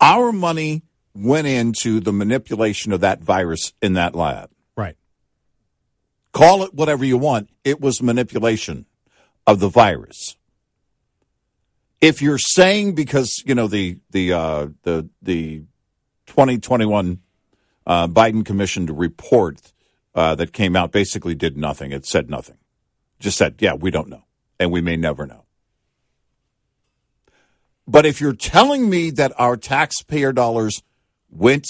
Our money went into the manipulation of that virus in that lab. right. Call it whatever you want, it was manipulation of the virus. If you're saying because you know the the uh, the the 2021 uh, Biden commissioned report uh, that came out basically did nothing. It said nothing. Just said, yeah, we don't know, and we may never know. But if you're telling me that our taxpayer dollars went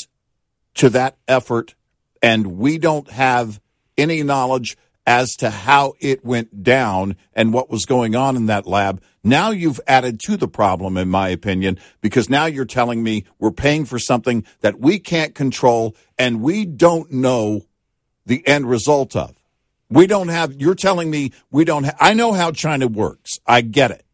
to that effort and we don't have any knowledge as to how it went down and what was going on in that lab. Now you've added to the problem, in my opinion, because now you're telling me we're paying for something that we can't control and we don't know the end result of. We don't have, you're telling me we don't have, I know how China works. I get it.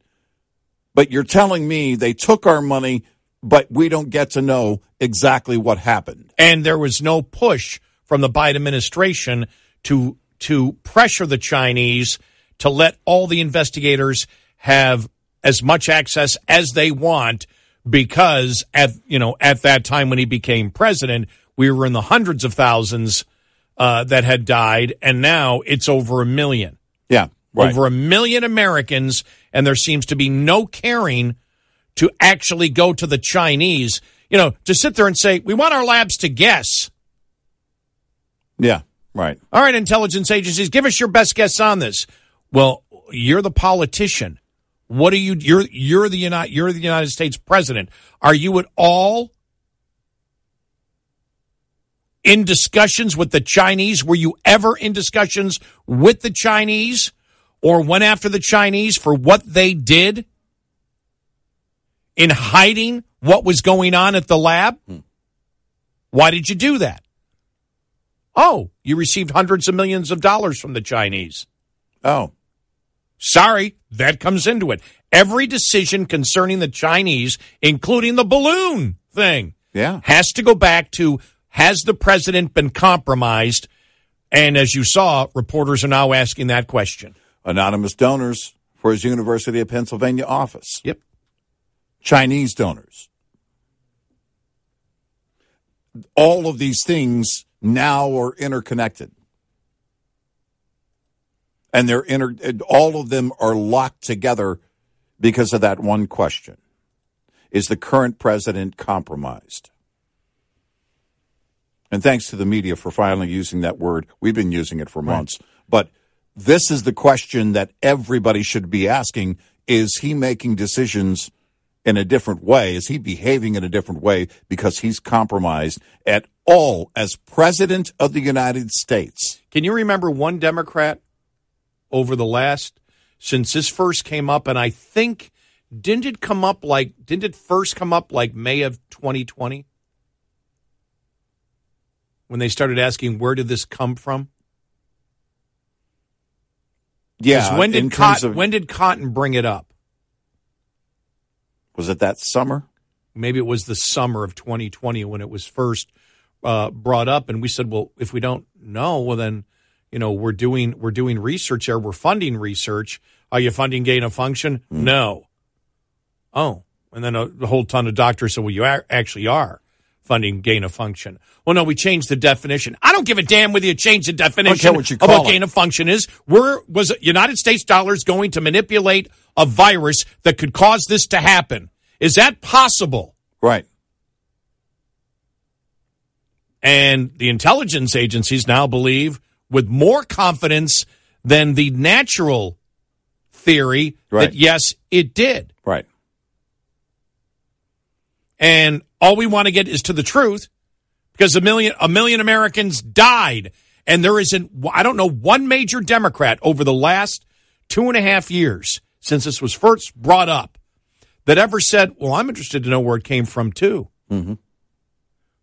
But you're telling me they took our money, but we don't get to know exactly what happened. And there was no push from the Biden administration to to pressure the Chinese to let all the investigators have as much access as they want because at you know at that time when he became president we were in the hundreds of thousands uh, that had died and now it's over a million yeah right. over a million americans and there seems to be no caring to actually go to the chinese you know to sit there and say we want our labs to guess yeah right all right intelligence agencies give us your best guess on this well you're the politician what are you? You're you're the United you're the United States president. Are you at all in discussions with the Chinese? Were you ever in discussions with the Chinese, or went after the Chinese for what they did in hiding what was going on at the lab? Hmm. Why did you do that? Oh, you received hundreds of millions of dollars from the Chinese. Oh. Sorry, that comes into it. Every decision concerning the Chinese, including the balloon thing, yeah. has to go back to has the president been compromised? And as you saw, reporters are now asking that question. Anonymous donors for his University of Pennsylvania office. Yep. Chinese donors. All of these things now are interconnected and they're inter- all of them are locked together because of that one question. Is the current president compromised? And thanks to the media for finally using that word. We've been using it for months. Right. But this is the question that everybody should be asking. Is he making decisions in a different way? Is he behaving in a different way because he's compromised at all as president of the United States? Can you remember one Democrat over the last since this first came up, and I think didn't it come up like didn't it first come up like May of 2020 when they started asking where did this come from? Yeah, when did Cotton, of, when did Cotton bring it up? Was it that summer? Maybe it was the summer of 2020 when it was first uh, brought up, and we said, well, if we don't know, well then you know we're doing we're doing research there. We're funding research. Are you funding gain of function? Mm. no. Oh. And then a, a, whole ton of doctors said well you are, actually are funding gain of function. Well no we changed the definition. I don't give a damn whether you change the definition what you of what gain of function is. Where was united states dollars going to manipulate a virus that could cause this to happen? Is that possible? Right. And the intelligence agencies now believe with more confidence than the natural theory right. that yes, it did. Right. And all we want to get is to the truth because a million a million Americans died. And there isn't I don't know one major Democrat over the last two and a half years since this was first brought up that ever said, Well, I'm interested to know where it came from too. Mm-hmm.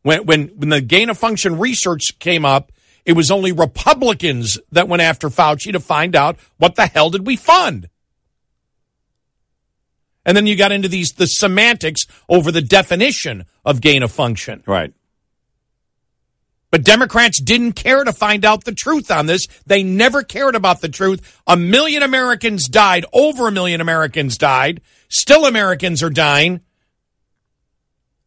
When when when the gain of function research came up, it was only Republicans that went after Fauci to find out what the hell did we fund. And then you got into these the semantics over the definition of gain of function. Right. But Democrats didn't care to find out the truth on this. They never cared about the truth. A million Americans died, over a million Americans died. Still Americans are dying.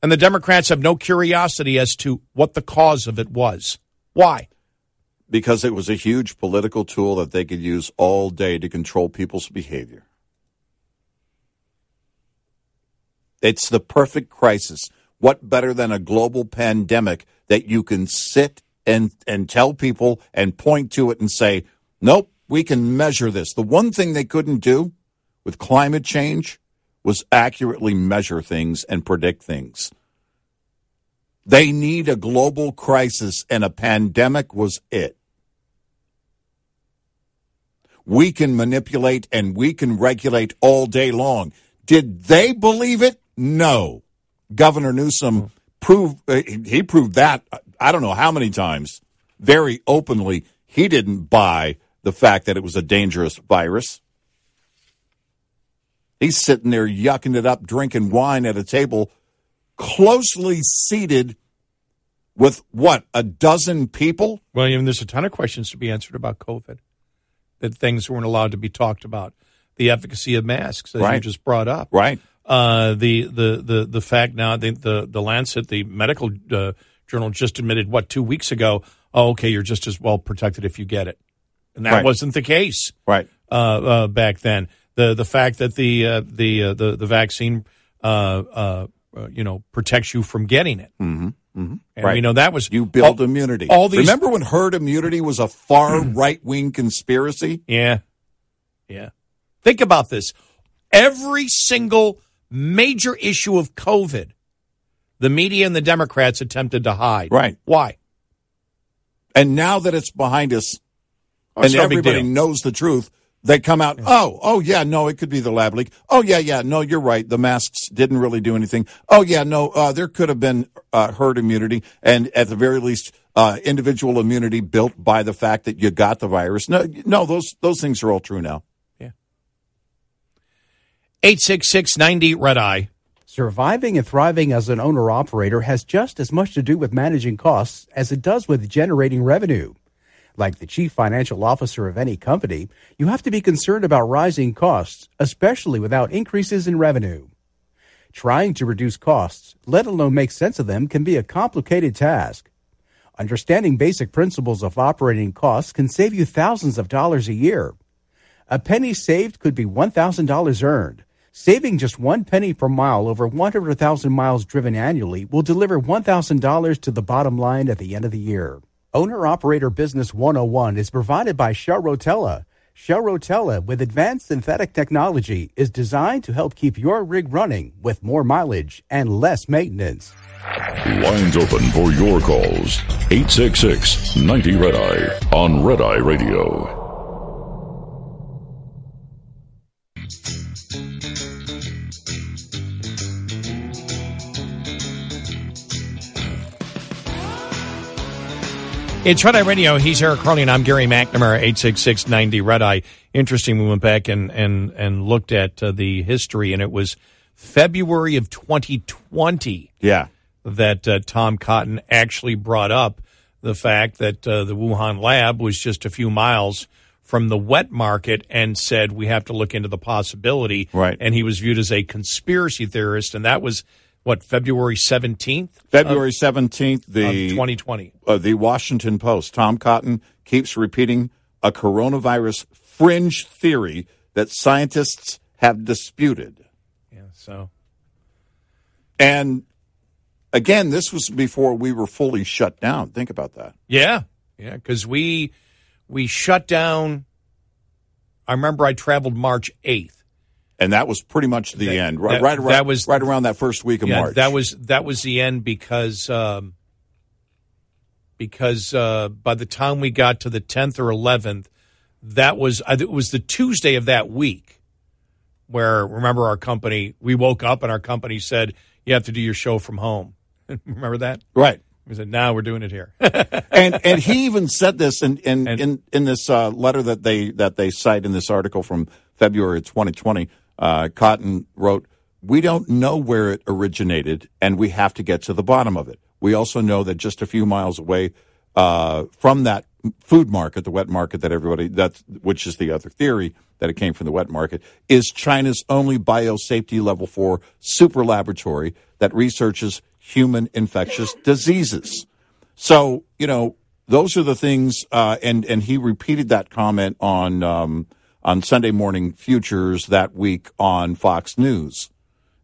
And the Democrats have no curiosity as to what the cause of it was. Why? because it was a huge political tool that they could use all day to control people's behavior. It's the perfect crisis. What better than a global pandemic that you can sit and, and tell people and point to it and say, nope, we can measure this. The one thing they couldn't do with climate change was accurately measure things and predict things. They need a global crisis, and a pandemic was it. we can manipulate and we can regulate all day long. Did they believe it? No. Governor Newsom proved uh, he proved that I don't know how many times very openly he didn't buy the fact that it was a dangerous virus. He's sitting there yucking it up, drinking wine at a table, closely seated with what, a dozen people? Well, even there's a ton of questions to be answered about COVID, that things weren't allowed to be talked about. The efficacy of masks, as Right. you just brought up. Right. Uh, the, the, the, the fact now, the, the, the Lancet, the medical uh, journal, just admitted, what, two weeks ago, oh, okay, you're just as well protected if you get it. And that Right. wasn't the case Right. uh, uh, back then. The the fact that the uh, the, uh, the the vaccine uh, uh, uh, you know protects you from getting it, Mm-hmm. Mm-hmm. and we know that was you build all- immunity. All these, Remember when herd immunity was a far right wing conspiracy? yeah, yeah. Think about this: every single major issue of COVID, the media and the Democrats attempted to hide. Right. Why? And now that it's behind us Oh, and everybody knows the truth, they come out, oh, oh, yeah, no, it could be the lab leak. Oh, yeah, yeah, no, you're right. The masks didn't really do anything. Oh, yeah, no, uh, there could have been uh, herd immunity and at the very least, uh, individual immunity built by the fact that you got the virus. No, no, those, those things are all true now. Eight six six ninety red eye. Surviving and thriving as an owner operator has just as much to do with managing costs as it does with generating revenue. Like the chief financial officer of any company, you have to be concerned about rising costs, especially without increases in revenue. Trying to reduce costs, let alone make sense of them, can be a complicated task. Understanding basic principles of operating costs can save you thousands of dollars a year. A penny saved could be $1,000 earned. Saving just one penny per mile over 100,000 miles driven annually will deliver $1,000 to the bottom line at the end of the year. Owner Operator Business 101 is provided by Shell Rotella. Shell Rotella, with advanced synthetic technology, is designed to help keep your rig running with more mileage and less maintenance. Lines open for your calls. 866 90 Red Eye on Red Eye Radio. It's Red Eye Radio. He's Eric Harley, and I'm Gary McNamara, 86690 Red Eye. Interesting, we went back and, and, and looked at uh, the history, and it was February of 2020 Yeah. that uh, Tom Cotton actually brought up the fact that uh, the Wuhan lab was just a few miles from the wet market and said we have to look into the possibility. Right. And he was viewed as a conspiracy theorist, and that was, what, February 17th? February 17th, of the 2020. uh, the Washington Post. Tom Cotton keeps repeating a coronavirus fringe theory that scientists have disputed. Yeah, so. And again, this was before we were fully shut down. Think about that. Yeah, yeah, because we we shut down. I remember I traveled March eighth. And that was pretty much the That- end. Right, that- right, around, that was- right around that first week of Yeah, March. that was that was the end because um, because uh, by the time we got to the tenth or eleventh, that was it was the Tuesday of that week where remember our company we woke up and our company said you have to do your show from home. remember that? right. We said now we're doing it here. and and he even said this in in And- in, in this uh, letter that they that they cite in this article from February of 2020. Uh, Cotton wrote, "We don't know where it originated, and we have to get to the bottom of it. We also know that just a few miles away uh, from that food market, the wet market that everybody that's which is the other theory that it came from the wet market, is China's only biosafety level four super laboratory that researches human infectious diseases." So you know those are the things, uh, and and he repeated that comment on um, on Sunday Morning Futures that week on Fox News,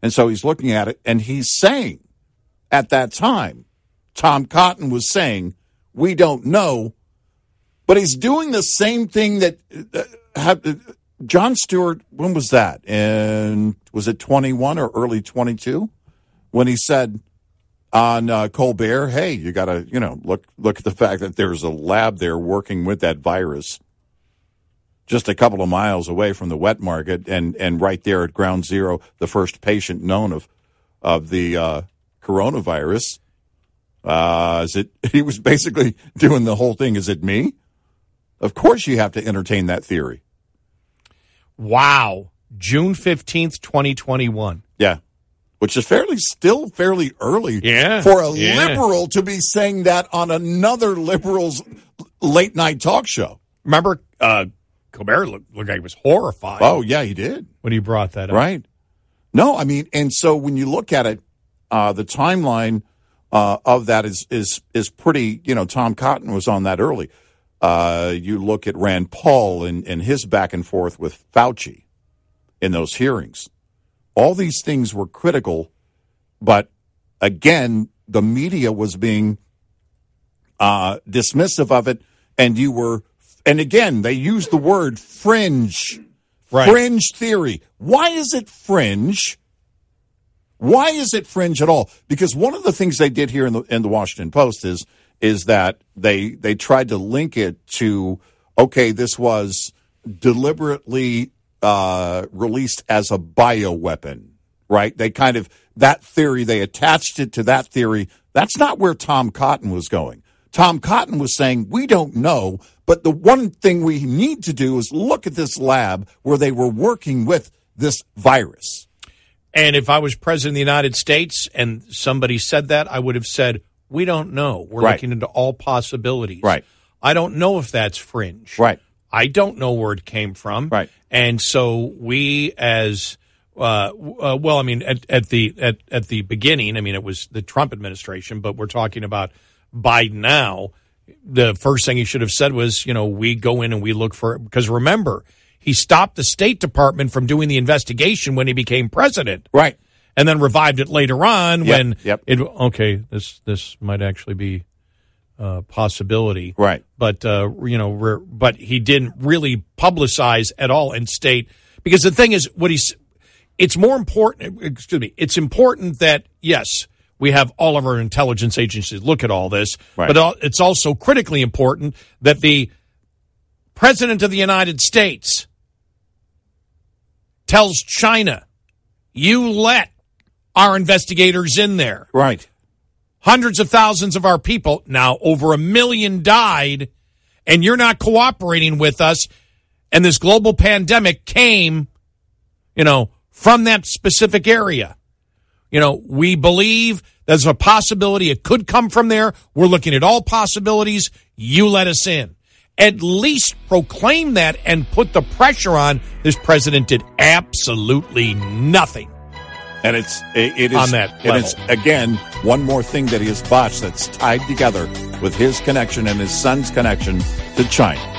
and so he's looking at it and he's saying, at that time, Tom Cotton was saying, we don't know, but he's doing the same thing that uh, have, uh, Jon Stewart. When was that? And was it twenty one or early twenty two? When he said on uh, Colbert, "Hey, you got to you know look look at the fact that there's a lab there working with that virus." Just a couple of miles away from the wet market, and and right there at ground zero, the first patient known of of the uh, coronavirus. Uh, is it? He was basically doing the whole thing. Is it me? Of course, you have to entertain that theory. Wow, June fifteenth, twenty twenty one. Yeah, which is fairly still fairly early. Yeah, for a yeah. liberal to be saying that on another liberal's late night talk show. Remember, uh, Colbert looked, looked like he was horrified. Oh yeah, he did when he brought that up. Right. No, I mean, and so when you look at it, uh, the timeline uh, of that is is is pretty. You know, Tom Cotton was on that early. Uh, you look at Rand Paul and, and his back and forth with Fauci in those hearings. All these things were critical, but again, the media was being uh, dismissive of it, and you were, and again, they use the word fringe, Right. fringe theory. Why is it fringe? Why is it fringe at all? Because one of the things they did here in the in the Washington Post is is that they they tried to link it to okay, this was deliberately uh, released as a bioweapon, right? They kind of that theory they attached it to that theory. That's not where Tom Cotton was going. Tom Cotton was saying we don't know, but the one thing we need to do is look at this lab where they were working with this virus. And if I was president of the United States and somebody said that, I would have said, "We don't know. We're Right. looking into all possibilities." Right. I don't know if that's fringe. Right. I don't know where it came from. Right. And so we, as uh, uh, well, I mean, at, at the at, at the beginning, I mean, it was the Trump administration, but we're talking about Biden now. The first thing he should have said was, you know, we go in and we look for it. because remember, he stopped the State Department from doing the investigation when he became president, Right. and then revived it later on Yep, when yep. it. Okay, this this might actually be a possibility, Right. but uh, you know, re- but he didn't really publicize at all and state because the thing is, what he's, it's more important. Excuse me, it's important that yes, we have all of our intelligence agencies look at all this, Right. but it's also critically important that the president of the United States tells China, "You let our investigators in there." Right. hundreds of thousands of our people now over a million died and you're not cooperating with us and this global pandemic came you know from that specific area you know we believe there's a possibility it could come from there we're looking at all possibilities you let us in at least proclaim that and put the pressure on this president did absolutely nothing And it's it, is On that level. and it's again one more thing that he has botched that's tied together with his connection and his son's connection to China.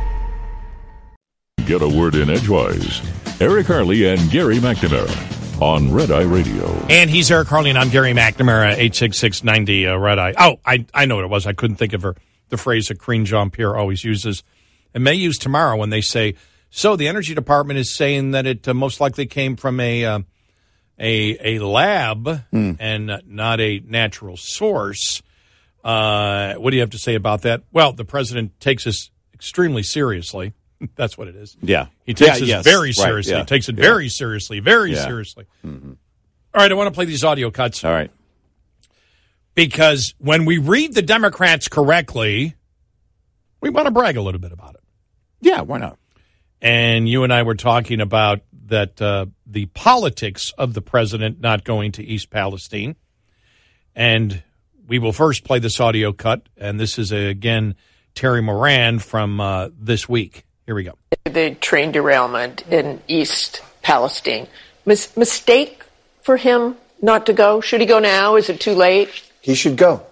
Get a word in edgewise. Eric Harley and Gary McNamara on Red Eye Radio. And he's Eric Harley, and I'm Gary McNamara, 86690 uh, Red Eye. Oh, I, I know what it was. I couldn't think of her, the phrase that Karine Jean Pierre always uses and may use tomorrow when they say, so the Energy Department is saying that it uh, most likely came from a, uh, a, a lab and uh, not a natural source. Uh, what do you have to say about that? Well, the president takes this extremely seriously. That's what it is. Yeah. He takes Yeah, it yes. very Right, seriously. yeah. He takes it Yeah. very seriously, very seriously. All right, I want to play these audio cuts. All right. Because when we read the Democrats correctly, we want to brag a little bit about it. Yeah, why not? And you and I were talking about that uh, the politics of the president not going to East Palestine. And we will first play this audio cut. And this is, uh, again, Terry Moran from uh, this week. Here we go. the train derailment in East Palestine. Mis- mistake for him not to go? Should he go now? Is it too late? He should go.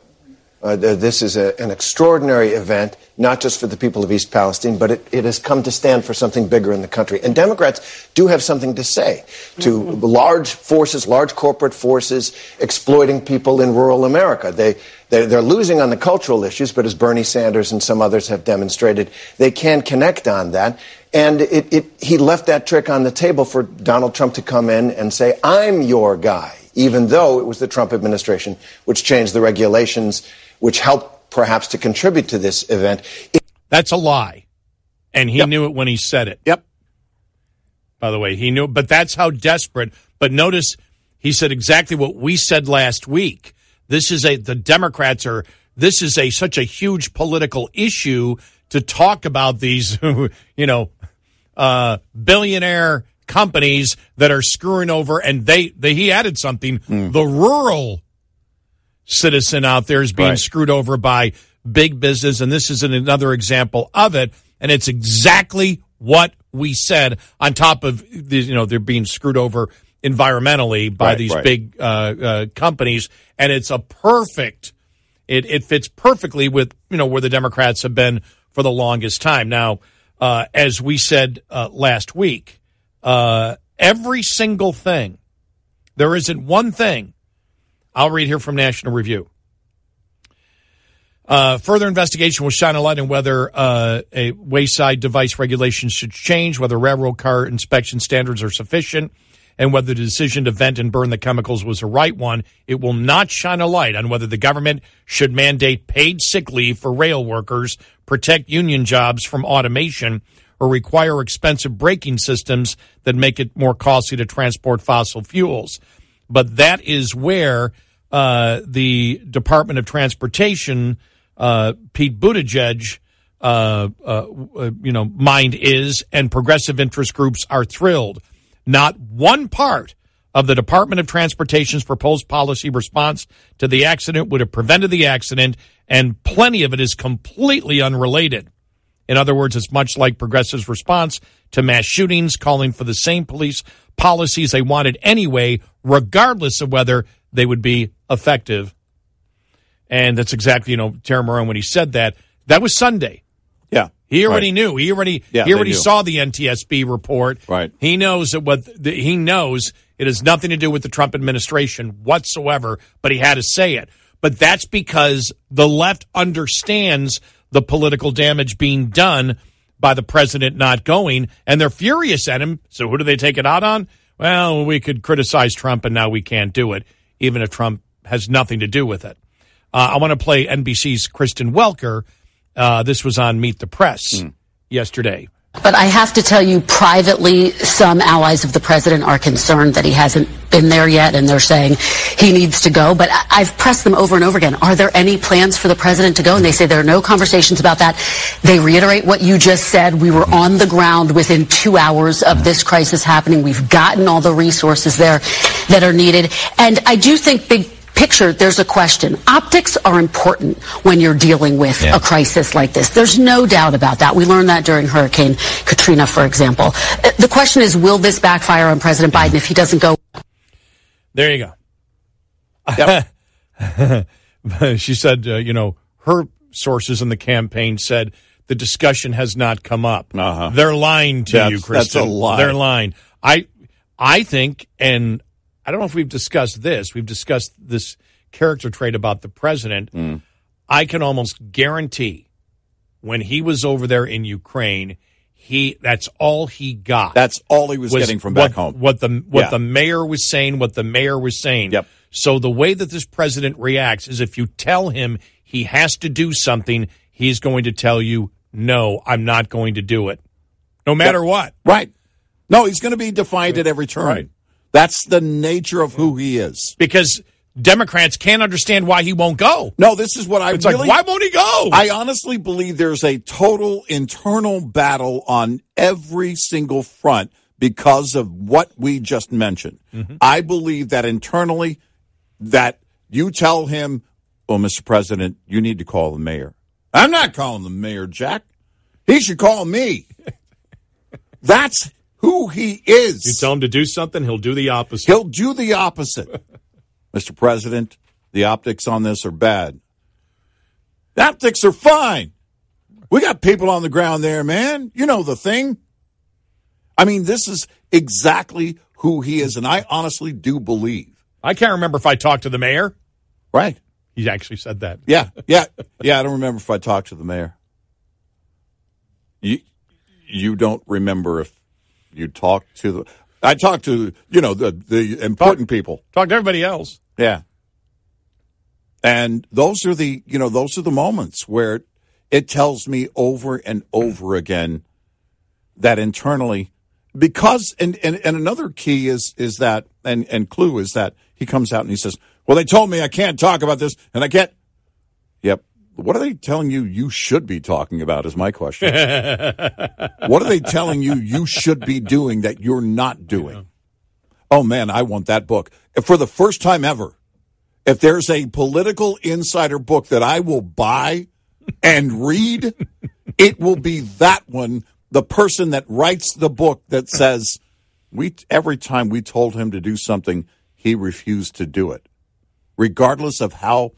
Uh, this is a, an extraordinary event, not just for the people of East Palestine, but it, it has come to stand for something bigger in the country. And Democrats do have something to say to large forces, large corporate forces exploiting people in rural America. They, they, they're losing on the cultural issues, but as Bernie Sanders and some others have demonstrated, they can connect on that. And it, it, he left that trick on the table for Donald Trump to come in and say, I'm your guy even though it was the Trump administration which changed the regulations, which helped perhaps to contribute to this event. That's a lie. And he knew it when he said it. Yep. By the way, he knew, but that's how desperate. But notice he said exactly what we said last week. This is a, the Democrats are, this is a, such a huge political issue to talk about these, you know, uh, billionaire companies that are screwing over and they, they he added something the rural citizen out there is being Right. screwed over by big business and this is an, another example of it and it's exactly what we said on top of the, you know they're being screwed over environmentally by Right, these right. big uh, uh, companies and it's a perfect it, it fits perfectly with you know where the Democrats have been for the longest time. Now, uh, as we said uh, last week, uh, every single thing there isn't one thing. I'll read here from National Review. Uh, further investigation will shine a light on whether uh, a wayside device regulations should change, whether railroad car inspection standards are sufficient, and whether the decision to vent and burn the chemicals was the right one. It will not shine a light on whether the government should mandate paid sick leave for rail workers, protect union jobs from automation, or require expensive braking systems that make it more costly to transport fossil fuels. But that is where uh, the Department of Transportation, uh, Pete Buttigieg, uh, uh, uh, you know, mind is, and progressive interest groups are thrilled. Not one part of the Department of Transportation's proposed policy response to the accident would have prevented the accident, and plenty of it is completely unrelated. In other words, it's much like progressives' response to mass shootings, calling for the same police policies they wanted anyway, regardless of whether they would be effective. And that's exactly, you know, Terry Moran, when he said that, that was Sunday. Yeah. He already Right. knew. He already Yeah, he already saw the NTSB report. Right. He knows that what the, he knows it has nothing to do with the Trump administration whatsoever, but he had to say it. But that's because the left understands the political damage being done by the president not going, and they're furious at him. So who do they take it out on? Well, we could criticize Trump, and now we can't do it, even if Trump has nothing to do with it. Uh, I want to play NBC's Kristen Welker. Uh, this was on Meet the Press yesterday. But I have to tell you privately, some allies of the president are concerned that he hasn't been there yet, and they're saying he needs to go. But I've pressed them over and over again. Are there any plans for the president to go? And they say there are no conversations about that. They reiterate what you just said. We were on the ground within two hours of this crisis happening. We've gotten all the resources there that are needed. And I do think big picture, there's a question. Optics are important when you're dealing with a crisis like this. There's no doubt about that. We learned that during Hurricane Katrina, for example. Uh, The question is, will this backfire on President Biden if he doesn't go? There you go. she said, uh, you know, her sources in the campaign said the discussion has not come up. Uh-huh. They're lying to That's- you, that's Kristen. a lie. They're lying. I, I think, and I don't know if we've discussed this. We've discussed this character trait about the president. Mm. I can almost guarantee when he was over there in Ukraine, he that's all he got. That's all he was getting from back what, home. What the what Yeah. the mayor was saying, what the mayor was saying. Yep. So the way that this president reacts is if you tell him he has to do something, he's going to tell you, "No, I'm not going to do it." no matter what. Right. No, he's going to be defiant at every turn. Right. That's the nature of who he is. Because Democrats can't understand why he won't go. No, this is what I It's really. like, why won't he go? I honestly believe there's a total internal battle on every single front because of what we just mentioned. Mm-hmm. I believe that internally, that you tell him, "Well, Mr. President, you need to call the mayor." I'm not calling the mayor, Jack. He should call me. That's who he is. you tell him to do something, he'll do the opposite. He'll do the opposite. Mr. President, the optics on this are bad. The optics are fine. We got people on the ground there, man. You know the thing. I mean, this is exactly who he is, and I honestly do believe. I can't remember if I talked to the mayor. Right. He actually said that. Yeah, yeah, yeah. I don't remember if I talked to the mayor. You, you don't remember if you talk to the. I talk to you know the the important people. Talk to everybody else. Yeah. And those are the, you know, those are the moments where it tells me over and over again that internally, because, and, and, and another key is, is that, and, and clue is that he comes out and he says, well, they told me I can't talk about this and I can't. What are they telling you you should be talking about is my question. what are they telling you you should be doing that you're not doing? Oh man, I want that book. For the first time ever, if there's a political insider book that I will buy and read, it will be that one. The person that writes the book that says, we, every time we told him to do something, he refused to do it, regardless of how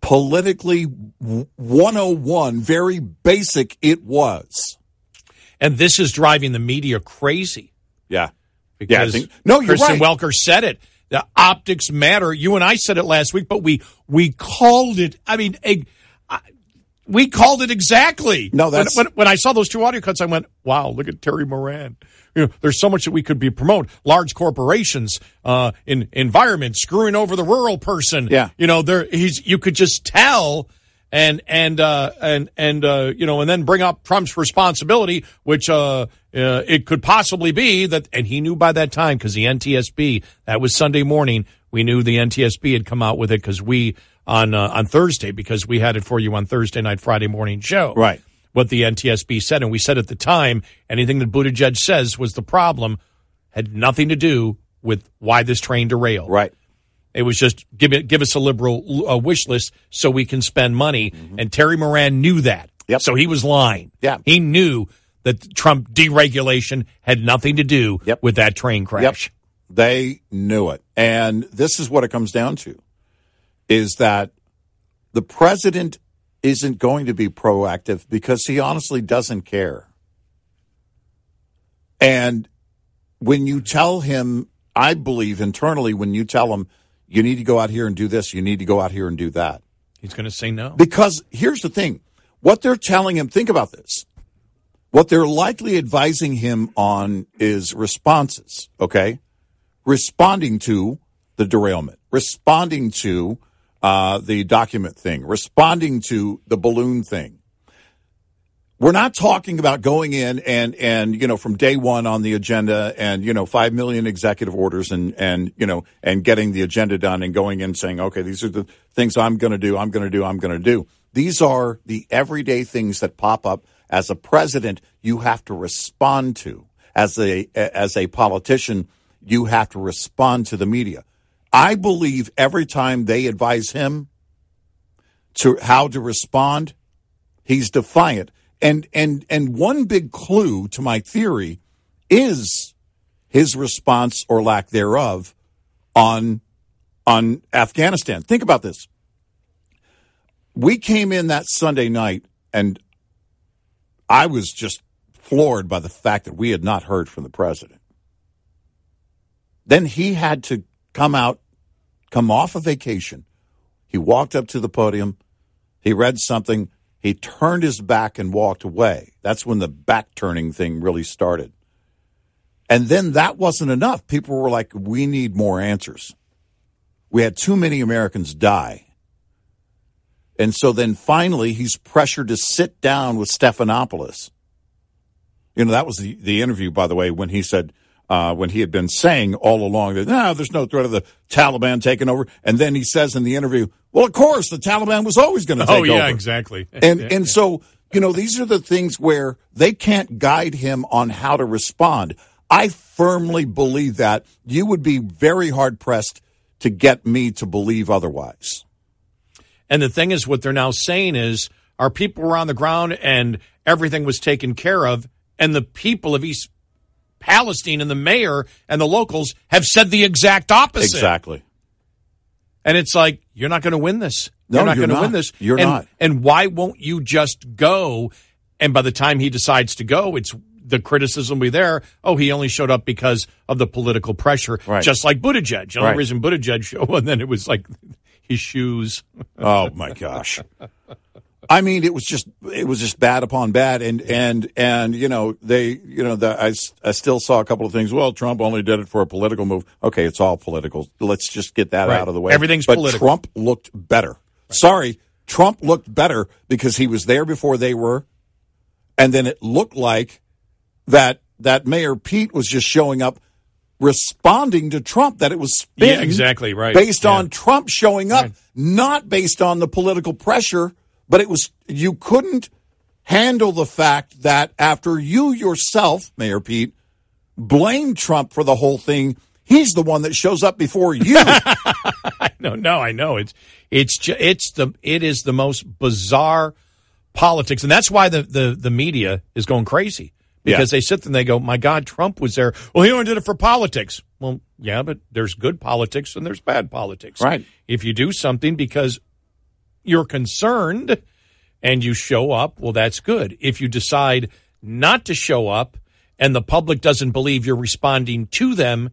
politically 101, very basic it was. And this is driving the media crazy. Yeah. Because Yeah, think- no, you're Kristen right. Welker said it. The optics matter. You and I said it last week, but we we called it. I mean, a, we called it exactly. No, that's- when, when, when I saw those two audio cuts. I went, "Wow, look at Terry Moran." You know, there's so much that we could be promote. Large corporations, uh, in environment screwing over the rural person. Yeah. you know, there he's. You could just tell. And and uh, and and uh, you know, and then bring up Trump's responsibility, which uh, uh, it could possibly be that, and he knew by that time because the NTSB that was Sunday morning. We knew the NTSB had come out with it because we on uh, on Thursday because we had it for you on Thursday night, Friday morning show. Right. What the NTSB said, and we said at the time, anything that Buttigieg says was the problem had nothing to do with why this train derailed. Right. It was just give it, give us a liberal uh, wish list so we can spend money. And Terry Moran knew that. Mm-hmm. Yep. So he was lying. Yeah. He knew that Trump deregulation had nothing to do Yep. with that train crash. Yep. They knew it. And this is what it comes down to is that the president isn't going to be proactive because he honestly doesn't care. And when you tell him, I believe internally, when you tell him, you need to go out here and do this, you need to go out here and do that. He's going to say no. Because here's the thing what they're telling him, think about this. What they're likely advising him on is responses, okay? Responding to the derailment, responding to uh, the document thing, responding to the balloon thing. We're not talking about going in and, and, you know, from day one on the agenda and, you know, 5 million executive orders and, and, you know, and getting the agenda done and going in saying, okay, these are the things I'm going to do, I'm going to do, I'm going to do. These are the everyday things that pop up as a president you have to respond to. As a, as a politician, you have to respond to the media. I believe every time they advise him to how to respond, he's defiant. And and and one big clue to my theory is his response or lack thereof on on Afghanistan. Think about this. We came in that Sunday night and I was just floored by the fact that we had not heard from the president. Then he had to come out, come off a vacation. He walked up to the podium. He read something. He turned his back and walked away. That's when the back turning thing really started. And then that wasn't enough. People were like, we need more answers. We had too many Americans die. And so then finally he's pressured to sit down with Stephanopoulos. You know, that was the, the interview, by the way, when he said, uh, when he had been saying all along that, no, there's no threat of the Taliban taking over. And then he says in the interview, well, of course, the Taliban was always going to take over." Oh yeah, over. exactly. And and so you know these are the things where they can't guide him on how to respond. I firmly believe that you would be very hard pressed to get me to believe otherwise. And the thing is, what they're now saying is our people were on the ground and everything was taken care of, and the people of East Palestine and the mayor and the locals have said the exact opposite. Exactly. And it's like you're not going to win this. No, you're not going to win this. You're and, not. And why won't you just go? And by the time he decides to go, it's the criticism will be there. Oh, he only showed up because of the political pressure, Right. just like Buttigieg. The only Right. reason Buttigieg showed, and then it was like his shoes. Oh my gosh. I mean, it was just it was just bad upon bad, and and and you know they you know the, I I still saw a couple of things. Well, Trump only did it for a political move. Okay, it's all political. Let's just get that Right. out of the way. Everything's but political. Trump looked better. Sorry, Trump looked better because he was there before they were, and then it looked like that that Mayor Pete was just showing up, responding to Trump. That it was spin Yeah, exactly, right. based Yeah. on Trump showing up, not based on the political pressure, but it was you couldn't handle the fact that after you yourself, Mayor Pete, blamed Trump for the whole thing, he's the one that shows up before you. No, no, I know it's it's ju- it's the it is the most bizarre politics, and that's why the the the media is going crazy because Yeah. they sit there and they go, "My God, Trump was there. Well, he only did it for politics." Well, yeah, but there's good politics and there's bad politics. Right. If you do something because you're concerned and you show up, well, that's good. If you decide not to show up and the public doesn't believe you're responding to them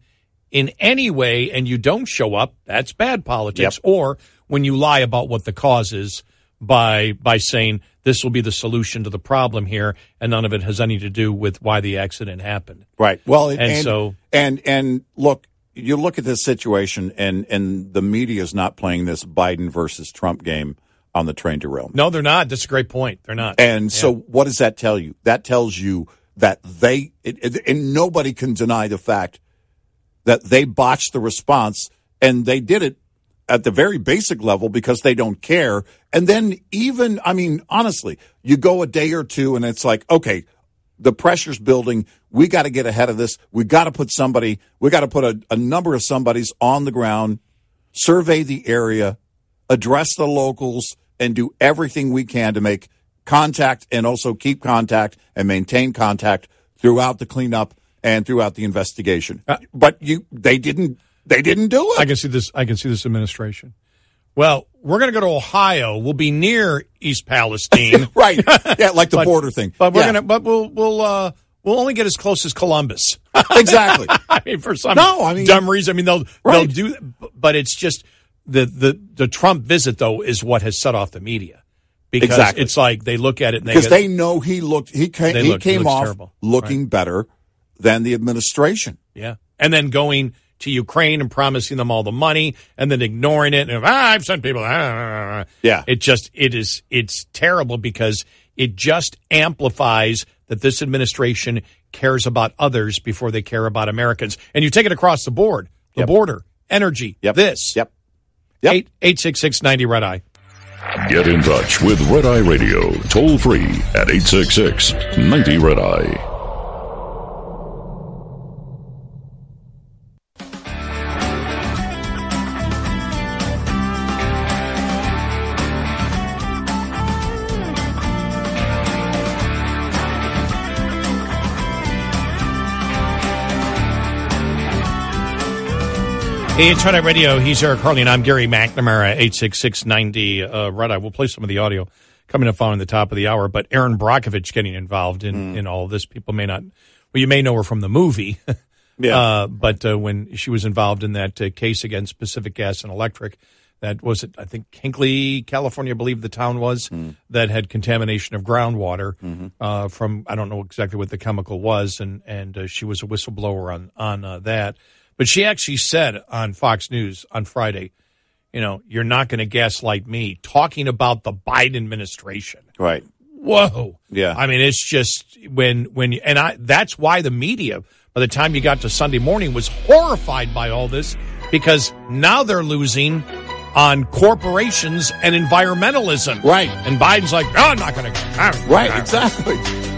in any way and you don't show up, that's bad politics. Or when you lie about what the cause is by by saying this will be the solution to the problem here and none of it has anything to do with why the accident happened. Right. Well, And and so- and and look, you look at this situation, and and the media is not playing this Biden versus Trump game on the train derailment. No, they're not. That's a great point. They're not. And so, what does that tell you? That tells you that they, it, it- and nobody can deny the fact that they botched the response and they did it at the very basic level because they don't care. And then, even, I mean, honestly, you go a day or two and it's like, okay, the pressure's building. We got to get ahead of this. We got to put somebody, we got to put a, a number of somebody's on the ground, survey the area, address the locals, and do everything we can to make contact and also keep contact and maintain contact throughout the cleanup and throughout the investigation. Uh, but you, they didn't, they didn't do it. I can see this. I can see this administration. Well, we're going to go to Ohio. We'll be near East Palestine, right? Yeah, like the But- border thing. But we're Yeah. gonna. But we'll we'll uh, we'll only get as close as Columbus. exactly. I mean, for some No, I mean- dumb reason. I mean, they'll Right. they'll do. But it's just the the the Trump visit though is what has set off the media because Exactly. it's like they look at it and they because they know he looked he came, he look- came off terrible. looking better than the administration. Yeah. And then going to Ukraine and promising them all the money and then ignoring it. And ah, I've sent people. ah, ah, ah." Yeah. It just, it is, it's terrible because it just amplifies that this administration cares about others before they care about Americans. And you take it across the board, the border, energy, yep. this. Yep. Yep. 866 90 Red Eye. Get in touch with Red Eye Radio toll free at 866 90 Red Eye. Hey, it's Red Eye Radio. He's Eric Harley, and I'm Gary McNamara, 86690 uh, Red Eye. We'll play some of the audio coming up on the top of the hour. But Erin Brockovich getting involved in, in all of this. People may not, well, you may know her from the movie. Yeah. Uh, but uh, when she was involved in that uh, case against Pacific Gas and Electric, that was it, I think Hinkley, California, I believe the town was, that had contamination of groundwater uh, from, I don't know exactly what the chemical was. And, and uh, she was a whistleblower on, on uh, that. But she actually said on Fox News on Friday, you know, you're not going to gaslight me, talking about the Biden administration. Right. whoa. Yeah. I mean, it's just when when and I that's why the media by the time you got to Sunday morning was horrified by all this because now they're losing on corporations and environmentalism. Right. And Biden's like, oh, I'm not going to. Right, exactly.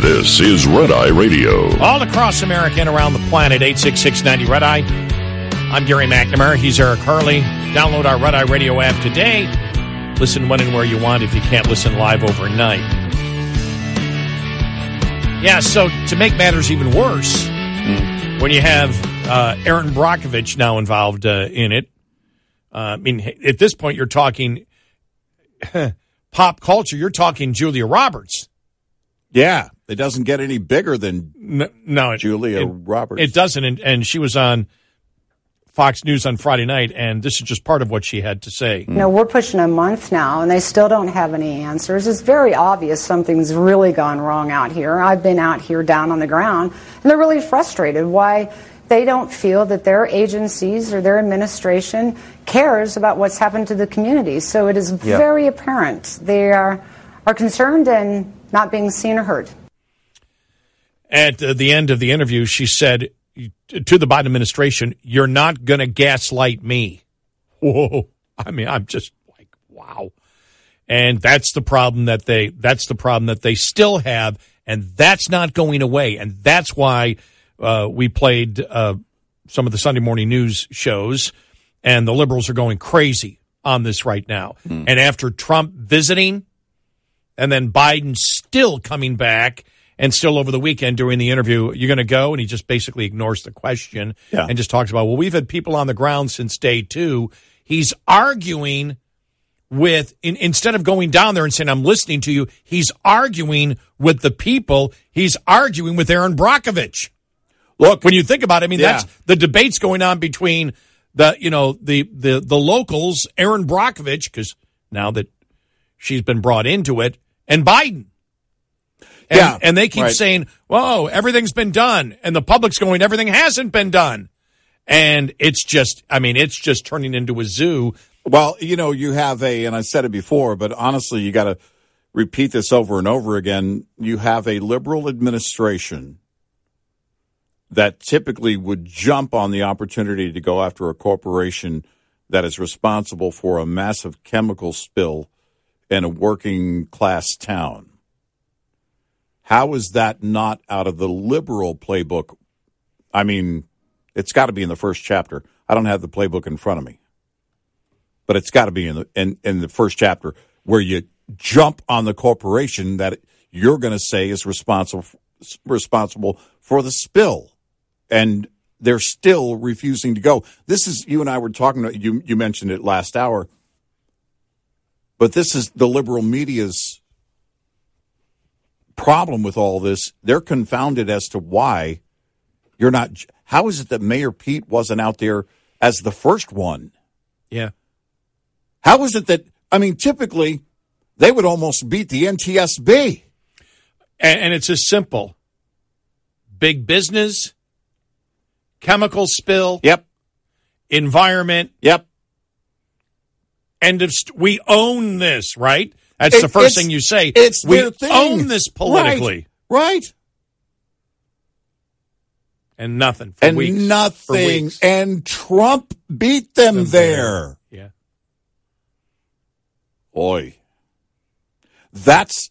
This is Red Eye Radio. All across America and around the planet, 86690 Red Eye. I'm Gary McNamara. He's Eric Harley. Download our Red Eye Radio app today. Listen when and where you want if you can't listen live overnight. Yeah, so to make matters even worse, when you have uh, Erin Brockovich now involved uh, in it, uh, I mean, at this point, you're talking pop culture. You're talking Julia Roberts. Yeah, it doesn't get any bigger than no, no it, Julia it, Roberts. It doesn't, and, and she was on Fox News on Friday night, and this is just part of what she had to say. You know, we're pushing a month now, and they still don't have any answers. It's very obvious something's really gone wrong out here. I've been out here down on the ground, and they're really frustrated why they don't feel that their agencies or their administration cares about what's happened to the community. So it is Yeah. very apparent they are, are concerned and not being seen or heard. At the end of the interview, she said to the Biden administration, "You're not going to gaslight me." Whoa! I mean, I'm just like, wow. And that's the problem that they that's the problem that they still have, and that's not going away. And that's why uh, we played uh, some of the Sunday morning news shows, and the liberals are going crazy on this right now. And after Trump visiting, and then Biden still coming back and still over the weekend during the interview, you're going to go, and he just basically ignores the question Yeah. and just talks about, well, we've had people on the ground since day two. He's arguing with in, instead of going down there and saying I'm listening to you, he's arguing with the people. He's arguing with Erin Brockovich. Look, when you think about it, I mean Yeah. that's the debates going on between the you know the the the locals, Erin Brockovich, because now that she's been brought into it, and Biden. And, Yeah, and they keep right. saying, "Whoa, everything's been done," and the public's going, "Everything hasn't been done," and it's just, I mean, it's just turning into a zoo. Well, you know, you have a, and I said it before, but honestly, you got to repeat this over and over again. You have a liberal administration that typically would jump on the opportunity to go after a corporation that is responsible for a massive chemical spill in a working class town. How is that not out of the liberal playbook? I mean, it's got to be in the first chapter. I don't have the playbook in front of me but it's got to be in the in, in the first chapter where you jump on the corporation that you're going to say is responsible responsible for the spill, and they're still refusing to go. This is you and I were talking. You you mentioned it last hour, but this is the liberal media's problem with all this. They're confounded as to why you're not. How is it that Mayor Pete wasn't out there as the first one? Yeah. How is it that I mean, typically they would almost beat the NTSB. And, and it's as simple big business, chemical spill. Yep. Environment. Yep. End of. St- we own this, right? That's It- the first thing you say. it's we own this politically, Right. right. and nothing for And weeks. Nothing. And Trump beat them Them there. Yeah. Boy. That's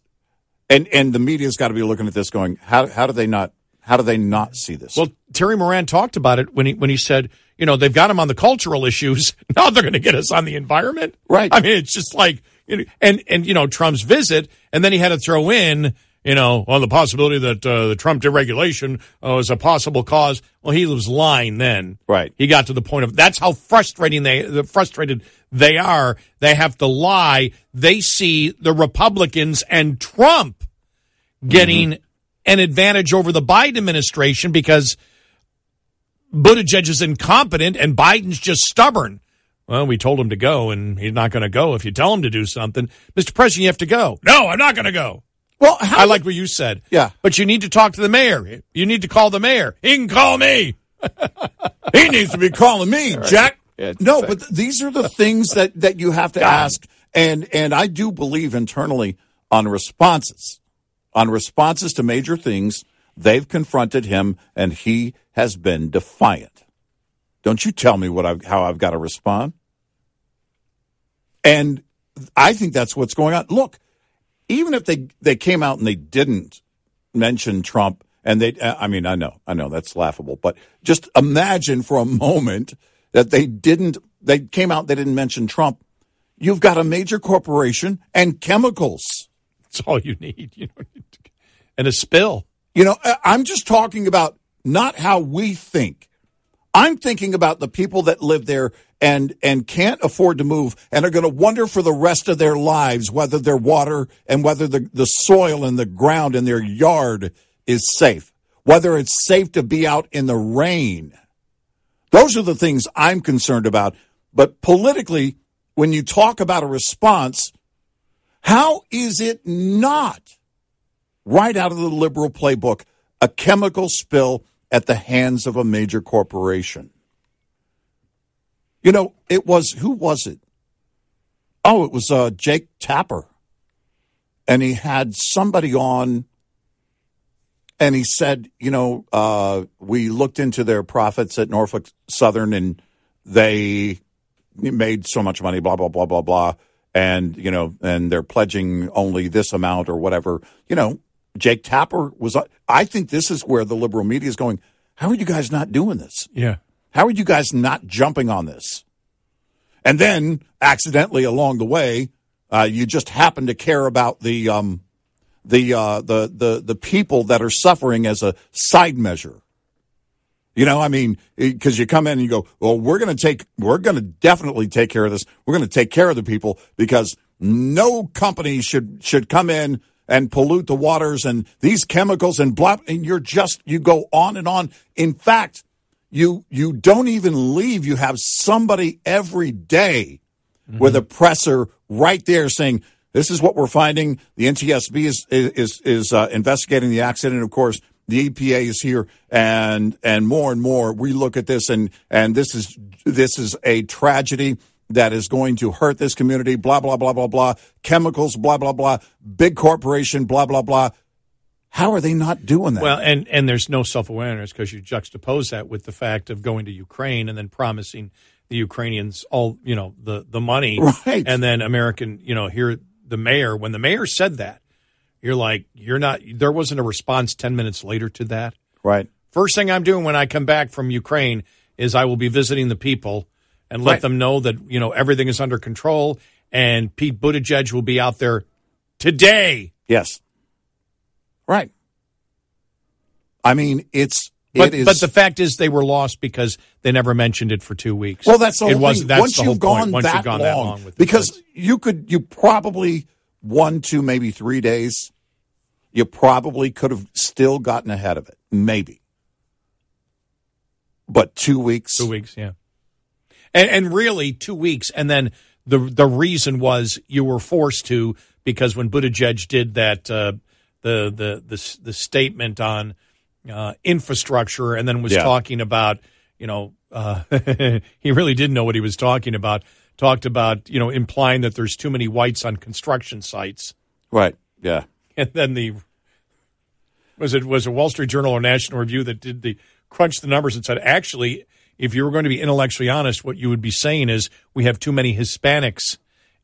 and and the media's got to be looking at this going, how how do they not how do they not see this? Well, Terry Moran talked about it when he when he said, you know, they've got him on the cultural issues. Now they're going to get us on the environment. Right. I mean, it's just like, and and you know Trump's visit, and then he had to throw in you know, on the possibility that uh, the Trump deregulation uh, was a possible cause. Well, he was lying then. Right. He got to the point of that's how frustrating they the frustrated they are. They have to lie. They see the Republicans and Trump getting mm-hmm. an advantage over the Biden administration because Buttigieg is incompetent and Biden's just stubborn. Well, we told him to go, and he's not going to go if you tell him to do something. Mr. President, you have to go. No, I'm not going to go. Well, I like what you said. Yeah. But you need to talk to the mayor. You need to call the mayor. He can call me. he needs to be calling me, right. Jack. Yeah, no, but th- these are the things that, that you have to God. ask. And, and I do believe internally on responses, on responses to major things. They've confronted him and he has been defiant. Don't you tell me what I've, how I've got to respond. And I think that's what's going on. Look, even if they they came out and they didn't mention Trump, and they, I mean, I know, I know that's laughable, but just imagine for a moment that they didn't, they came out, they didn't mention Trump. You've got a major corporation and chemicals. That's all you need, you know, and a spill. You know, I'm just talking about not how we think. I'm thinking about the people that live there and and can't afford to move and are going to wonder for the rest of their lives whether their water and whether the, the soil and the ground in their yard is safe, whether it's safe to be out in the rain. Those are the things I'm concerned about. But politically, when you talk about a response, how is it not right out of the liberal playbook a chemical spill at the hands of a major corporation? You know, it was who was it? Oh, it was uh, Jake Tapper, and he had somebody on, and he said, you know, uh, we looked into their profits at Norfolk Southern, and they made so much money, blah blah blah blah blah, and you know, and they're pledging only this amount or whatever. You know, Jake Tapper was. I think this is where the liberal media is going. How are you guys not doing this? Yeah. How are you guys not jumping on this? And then accidentally along the way, uh, you just happen to care about the um, the uh, the the the people that are suffering as a side measure. You know, I mean, because you come in and you go, well, we're going to take, we're going to definitely take care of this. We're going to take care of the people because no company should should come in and pollute the waters and these chemicals and blah. And you're just you go on and on. In fact, you you don't even leave. You have somebody every day mm-hmm. with a presser right there saying, "This is what we're finding." The NTSB is is is uh, investigating the accident. Of course, the EPA is here, and and more and more we look at this, and and this is this is a tragedy that is going to hurt this community. Blah blah blah blah blah. Chemicals. Blah blah blah. Big corporation. Blah blah blah. How are they not doing that? Well, and, and there's no self awareness because you juxtapose that with the fact of going to Ukraine and then promising the Ukrainians all you know the the money, right? And then American, you know, here the mayor when the mayor said that, you're like, you're not. There wasn't a response ten minutes later to that, right? First thing I'm doing when I come back from Ukraine is I will be visiting the people and let right. them know that you know everything is under control. And Pete Buttigieg will be out there today. Yes, Right. I mean, it's but, it is, but the fact is, they were lost because they never mentioned it for two weeks. Well, that's the it was. That's once you've gone. Once that you've gone long, that long with because you could, you probably one, two, maybe three days, you probably could have still gotten ahead of it, maybe. But two weeks, two weeks, yeah, and, and really two weeks, and then the the reason was you were forced to because when Buttigieg did that. Uh, the the the, the statement on uh, infrastructure, and then was yeah. talking about you know uh, he really didn't know what he was talking about. Talked about you know implying that there's too many whites on construction sites. Right. Yeah. And then the was it was a Wall Street Journal or National Review that did the crunch the numbers and said actually if you were going to be intellectually honest, what you would be saying is we have too many Hispanics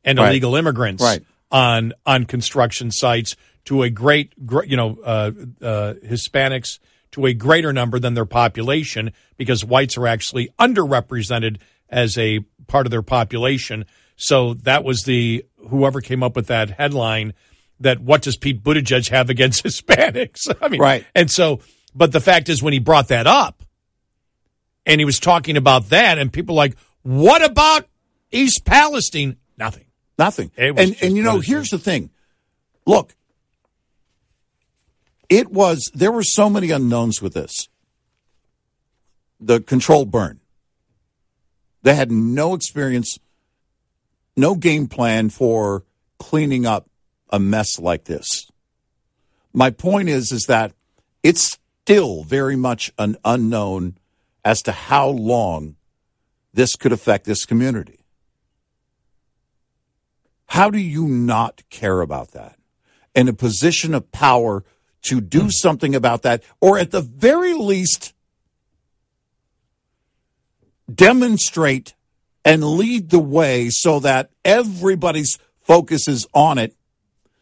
and right. illegal immigrants right. on on construction sites to a great, you know, uh, uh, Hispanics to a greater number than their population because whites are actually underrepresented as a part of their population. So that was the whoever came up with that headline that what does Pete Buttigieg have against Hispanics? I mean, Right. And so, but the fact is, when he brought that up, and he was talking about that, and people like, what about East Palestine? Nothing. Nothing. And and you know, here's the thing. Look, it was there were so many unknowns with this. The controlled burn. They had no experience, no game plan for cleaning up a mess like this. My point is is that it's still very much an unknown as to how long this could affect this community. How do you not care about that? In a position of power to do hmm. something about that, or at the very least, demonstrate and lead the way so that everybody's focus is on it,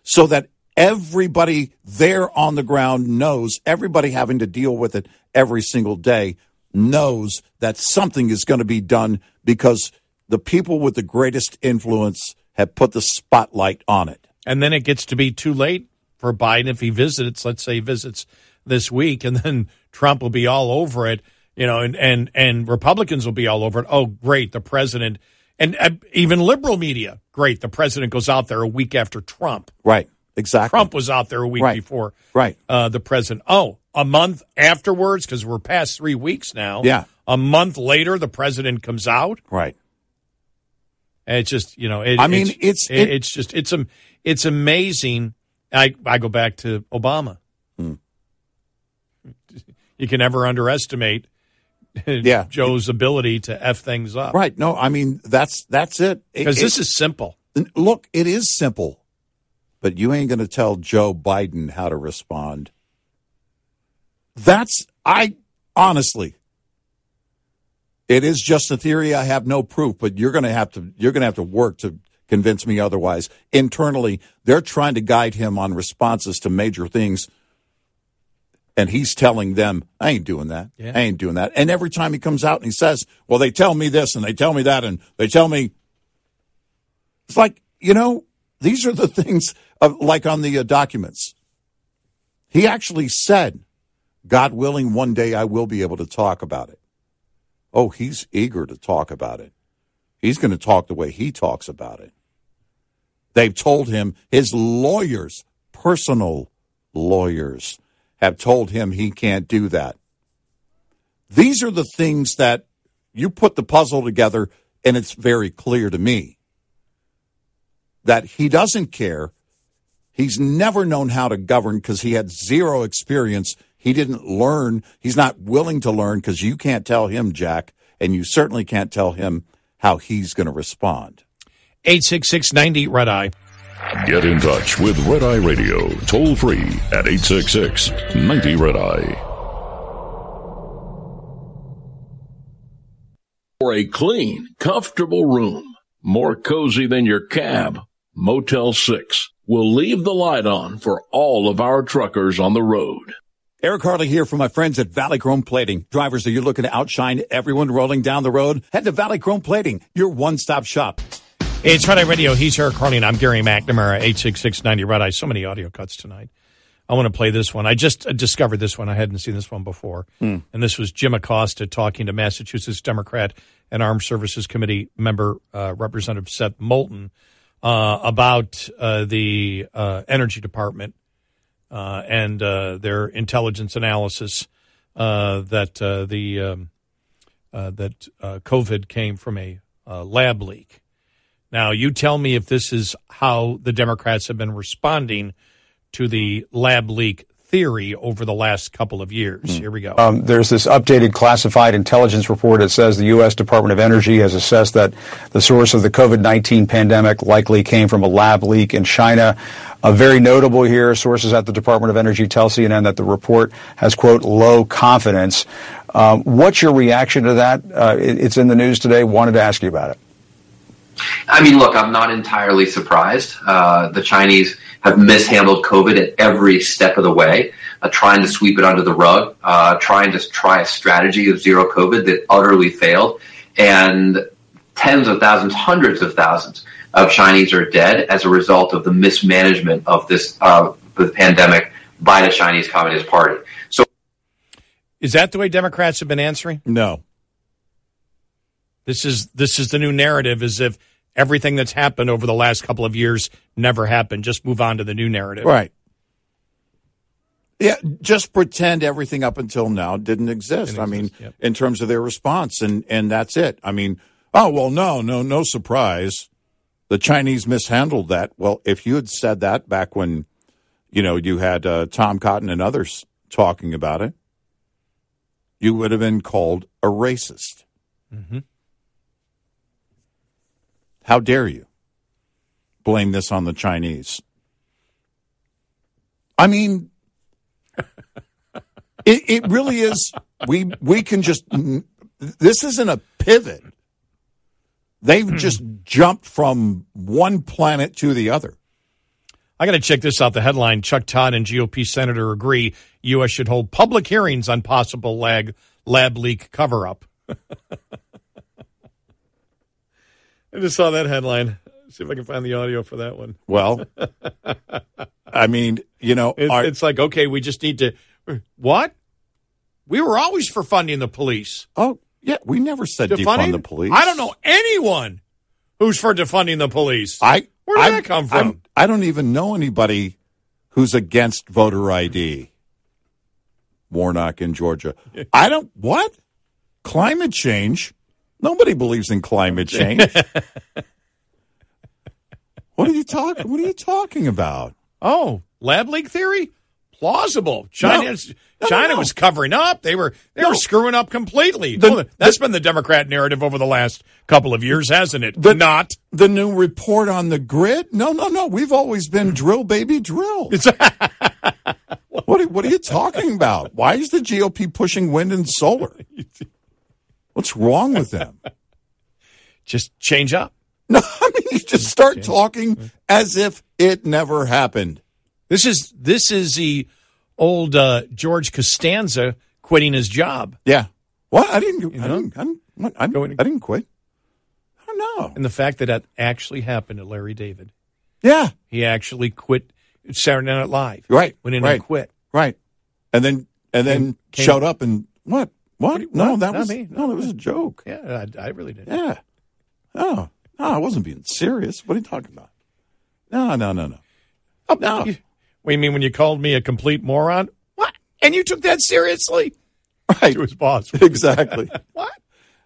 so that everybody there on the ground knows, everybody having to deal with it every single day knows that something is going to be done because the people with the greatest influence have put the spotlight on it. And then it gets to be too late for Biden if he visits, let's say he visits this week, and then Trump will be all over it, you know, and, and, and Republicans will be all over it. Oh, great, the president, and uh, even liberal media, great, the president goes out there a week after Trump. Right, exactly. Trump was out there a week Right. before Right. uh, the president. Oh, a month afterwards, because we're past three weeks now. Yeah. A month later, the president comes out. Right. And it's just you know, it, I mean, it's- it, it- it's just it's it's amazing. I I go back to Obama. Hmm. You can never underestimate Yeah. Joe's ability to f things up. Right. No, I mean that's that's. It- because this is simple. look, it is simple, but you ain't going to tell Joe Biden how to respond. That's I honestly. It is just a theory. I have no proof, but you're going to have to you're going to have to work to convince me otherwise. Internally, they're trying to guide him on responses to major things. And he's telling them, I ain't doing that. Yeah. I ain't doing that. And every time he comes out and he says, Well, they tell me this and they tell me that and they tell me it's like, you know, these are the things of, like on the uh, documents. He actually said, God willing, one day I will be able to talk about it. Oh, he's eager to talk about it. He's going to talk the way he talks about it. They've told him, his lawyers, personal lawyers, have told him he can't do that. These are the things that you put the puzzle together, and it's very clear to me that he doesn't care. He's never known how to govern because he had zero experience. He didn't learn. He's not willing to learn because you can't tell him, Jack, and you certainly can't tell him how he's going to respond. 866 90 Red Eye. Get in touch with Red Eye Radio, toll free at 866 90 Red Eye. For a clean, comfortable room, more cozy than your cab, Motel 6 will leave the light on for all of our truckers on the road. Eric Harley here from my friends at Valley Chrome Plating. Drivers, are you looking to outshine everyone rolling down the road? Head to Valley Chrome Plating, your one-stop shop. It's Red Eye Radio. He's Eric Harley, and I'm Gary McNamara, 866 90 Red Eye. So many audio cuts tonight. I want to play this one. I just uh, discovered this one. I hadn't seen this one before. Hmm. And this was Jim Acosta talking to Massachusetts Democrat and Armed Services Committee member uh, Representative Seth Moulton uh, about uh, the uh, Energy Department uh, and uh, their intelligence analysis that the um, that COVID came from a lab leak. Now, you tell me if this is how the Democrats have been responding to the lab leak theory over the last couple of years. Here we go. Um, there's this updated classified intelligence report that says the U.S. Department of Energy has assessed that the source of the COVID-19 pandemic likely came from a lab leak in China. Uh, very notable here, sources at the Department of Energy tell CNN that the report has, quote, low confidence. Um, what's your reaction to that? Uh, it, it's in the news today. Wanted to ask you about it. I mean, look, I'm not entirely surprised. Uh, the Chinese have mishandled COVID at every step of the way, uh, trying to sweep it under the rug, uh, trying to try a strategy of zero COVID that utterly failed. And tens of thousands, hundreds of thousands of Chinese are dead as a result of the mismanagement of this uh, the pandemic by the Chinese Communist Party. So, is that the way Democrats have been answering? No. This is this is the new narrative, as if everything that's happened over the last couple of years never happened. Just move on to the new narrative. Right. Yeah, just pretend everything up until now didn't exist. Didn't I mean, exist, yep. in terms of their response, and and that's it. I mean, oh well, no, no, no surprise. The Chinese mishandled that. Well, if you had said that back when, you know, you had uh, Tom Cotton and others talking about it, you would have been called a racist. Mm-hmm. How dare you blame this on the Chinese? I mean, it, it really is. We we can just. This isn't a pivot. They've hmm. just jumped from one planet to the other. I got to check this out. The headline: Chuck Todd and GOP senator agree U.S. should hold public hearings on possible lag, lab leak cover up. I just saw that headline. See if I can find the audio for that one. Well, I mean, you know, It's, our- it's like okay, we just need to. What? We were always for funding the police. Oh, yeah, we never said defund the police. I don't know anyone who's for defunding the police. I Where did I'm- that come from? I'm- I don't even know anybody who's against voter ID. Warnock in Georgia. I don't what? Climate change? Nobody believes in climate change. what are you talking what are you talking about? Oh, lab leak theory? Plausible. China, China was covering up. They were they were screwing up completely. The- Well, that's been the Democrat narrative over the last couple of years, hasn't it? The- Not. The new report on the grid? No, no, no. We've always been drill baby drill. what are, what are you talking about? Why is the GOP pushing wind and solar? What's wrong with them? Just change up. No, I mean you just start talking as if it never happened. This is this is the old uh, George Costanza quitting his job. Yeah. What? I didn't. I know? didn't. I didn't, what? I, didn't, I didn't quit. I don't know. And the fact that that actually happened to Larry David. Yeah. He actually quit Saturday Night Live. Right. Went in right. and quit. Right. And then and then came- showed up and what? What? What? no, that Not was me. no, that was a joke. Yeah, I, I really did. Yeah. Oh, no, I wasn't being serious. What are you talking about? No, no, no, no. Oh, no. You, what do you mean when you called me a complete moron? What? And you took that seriously? Right. To his boss. Exactly. what?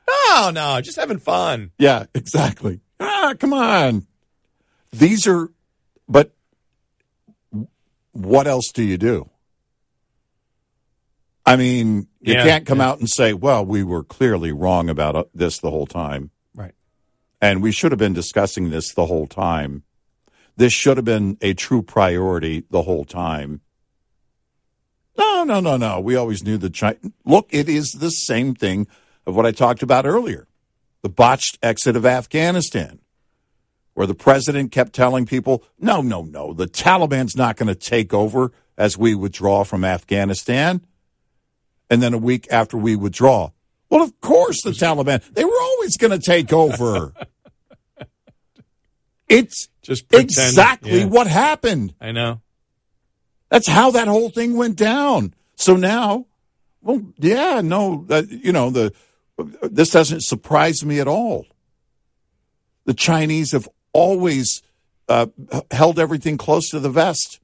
No, no, just having fun. Yeah, exactly. Ah, come on. These are, but what else do you do? I mean, you Yeah, can't come yeah. out and say, well, we were clearly wrong about uh, this the whole time. Right. And we should have been discussing this the whole time. This should have been a true priority the whole time. No, no, no, no. We always knew the China. Look, it is the same thing of what I talked about earlier the botched exit of Afghanistan, where the president kept telling people, no, no, no, the Taliban's not going to take over as we withdraw from Afghanistan. And then a week after we withdraw, well, of course, the Taliban, they were always going to take over. it's Just pretend, exactly yeah. what happened. I know. That's how that whole thing went down. So now, well, yeah, no, you know, the this doesn't surprise me at all. The Chinese have always uh, held everything close to the vest.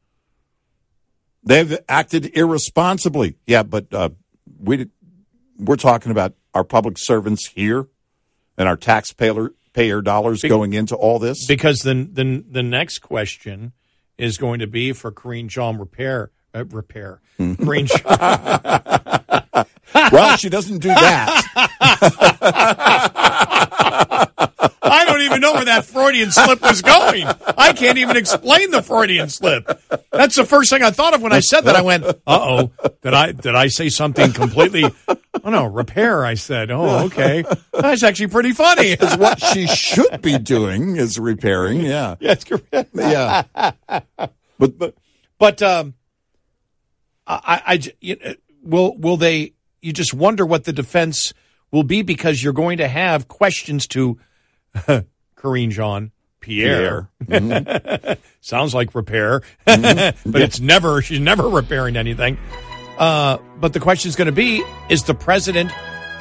They've acted irresponsibly. Yeah, but uh, we we're talking about our public servants here and our taxpayer payer dollars Be- going into all this. Because then the, the next question is going to be for Karine Jean repair. Uh, repair. Karine Jean- well, she doesn't do that. I don't even know where that Freudian slip was going. I can't even explain the Freudian slip. That's the first thing I thought of when I said that. I went, "Uh oh, did I did I say something completely?" Oh no, repair. I said, "Oh, okay, that's actually pretty funny." is what she should be doing is repairing. Yeah. Yes, correct. Yeah. But but but um, I I you know, will will they? You just wonder what the defense will be because you're going to have questions to Karine Jean Pierre. Pierre. Sounds like repair, Mhm. but Yeah. it's never. She's never repairing anything. Uh, but the question is going to be: Is the president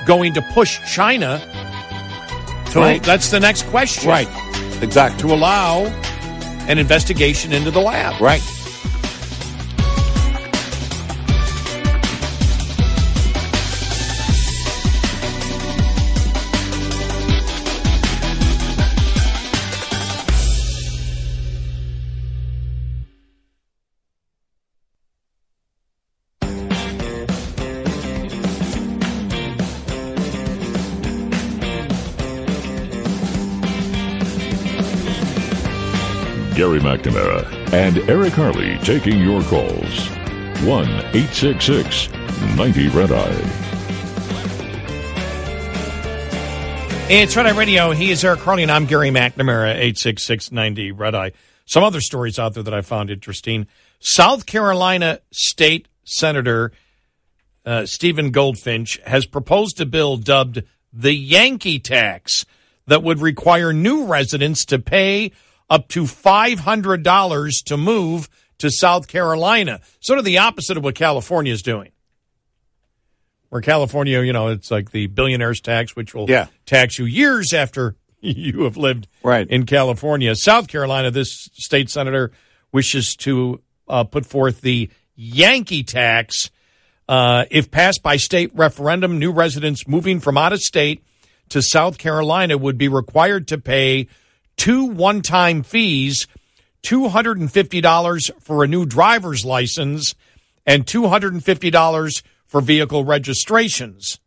going to push China? To, Right. That's the next question. Right. Exactly. To allow an investigation into the lab. Right. McNamara and Eric Harley taking your calls. 1 866 90 Red Eye. It's Red Eye Radio. He is Eric Harley, and I'm Gary McNamara, 86690 Red Eye. Some other stories out there that I found interesting. South Carolina State Senator uh, Stephen Goldfinch has proposed a bill dubbed the Yankee Tax that would require new residents to pay up to $500 to move to South Carolina. Sort of the opposite of what California is doing where California, you know, it's like the billionaire's tax, which will Yeah. tax you years after you have lived Right. in California. South Carolina, this state senator wishes to uh, put forth the Yankee tax. Uh, if passed by state referendum, new residents moving from out of state to South Carolina would be required to pay two one time fees $250 for a new driver's license and $250 for vehicle registrations.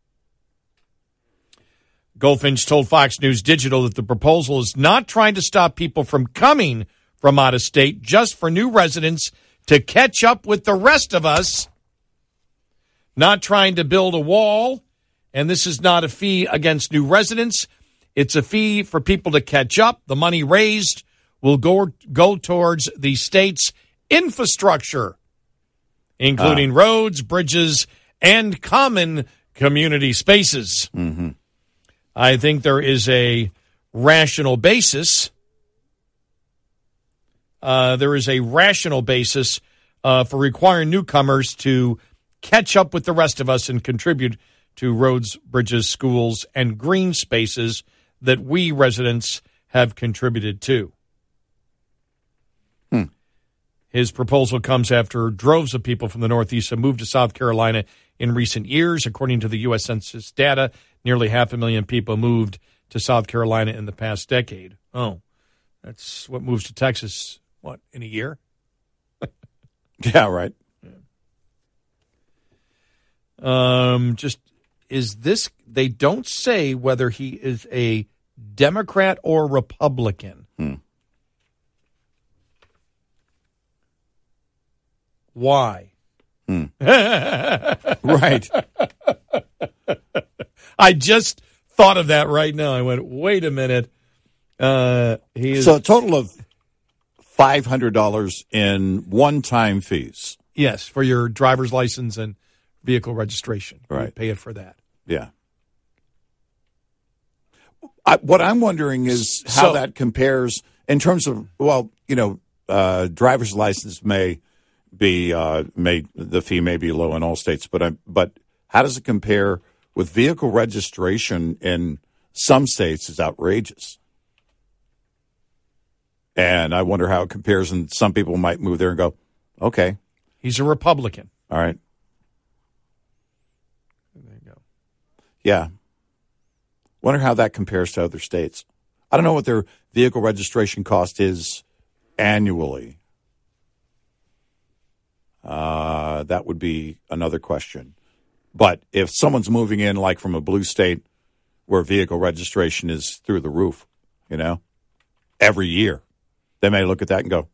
Goldfinch told Fox News Digital that the proposal is not trying to stop people from coming from out of state, just for new residents to catch up with the rest of us. Not trying to build a wall, and this is not a fee against new residents. It's a fee for people to catch up. The money raised will go, go towards the state's infrastructure, including roads, bridges, and common community spaces. Mm-hmm. I think there is a rational basis. Uh, there is a rational basis uh, for requiring newcomers to catch up with the rest of us and contribute to roads, bridges, schools, and green spaces that we residents have contributed to. Hmm. His proposal comes after droves of people from the Northeast have moved to South Carolina in recent years. According to the U.S. Census data, nearly half a million people moved to South Carolina in the past decade. Oh, that's what moves to Texas, what, in a year? Yeah, right. Um, just is this, they don't say whether he is a Democrat or Republican. Hmm. Why? Hmm. right. I just thought of that right now. I went, wait a minute. Uh, he is So a total of five hundred dollars in one-time fees. yes for your driver's license and vehicle registration. You Right. pay it for that. Yeah. I, what I'm wondering is how So- that compares in terms of well, you know, uh, driver's license may be uh, may the fee may be low in all states, but I, but how does it compare with vehicle registration in some states is outrageous. And I wonder how it compares. And some people might move there and go, okay, He's a Republican. all right, There you go. yeah. Wonder how that compares to other states. I don't know what their vehicle registration cost is annually. Uh, that would be another question. But if someone's moving in like from a blue state where vehicle registration is through the roof, you know, every year, they may look at that and go,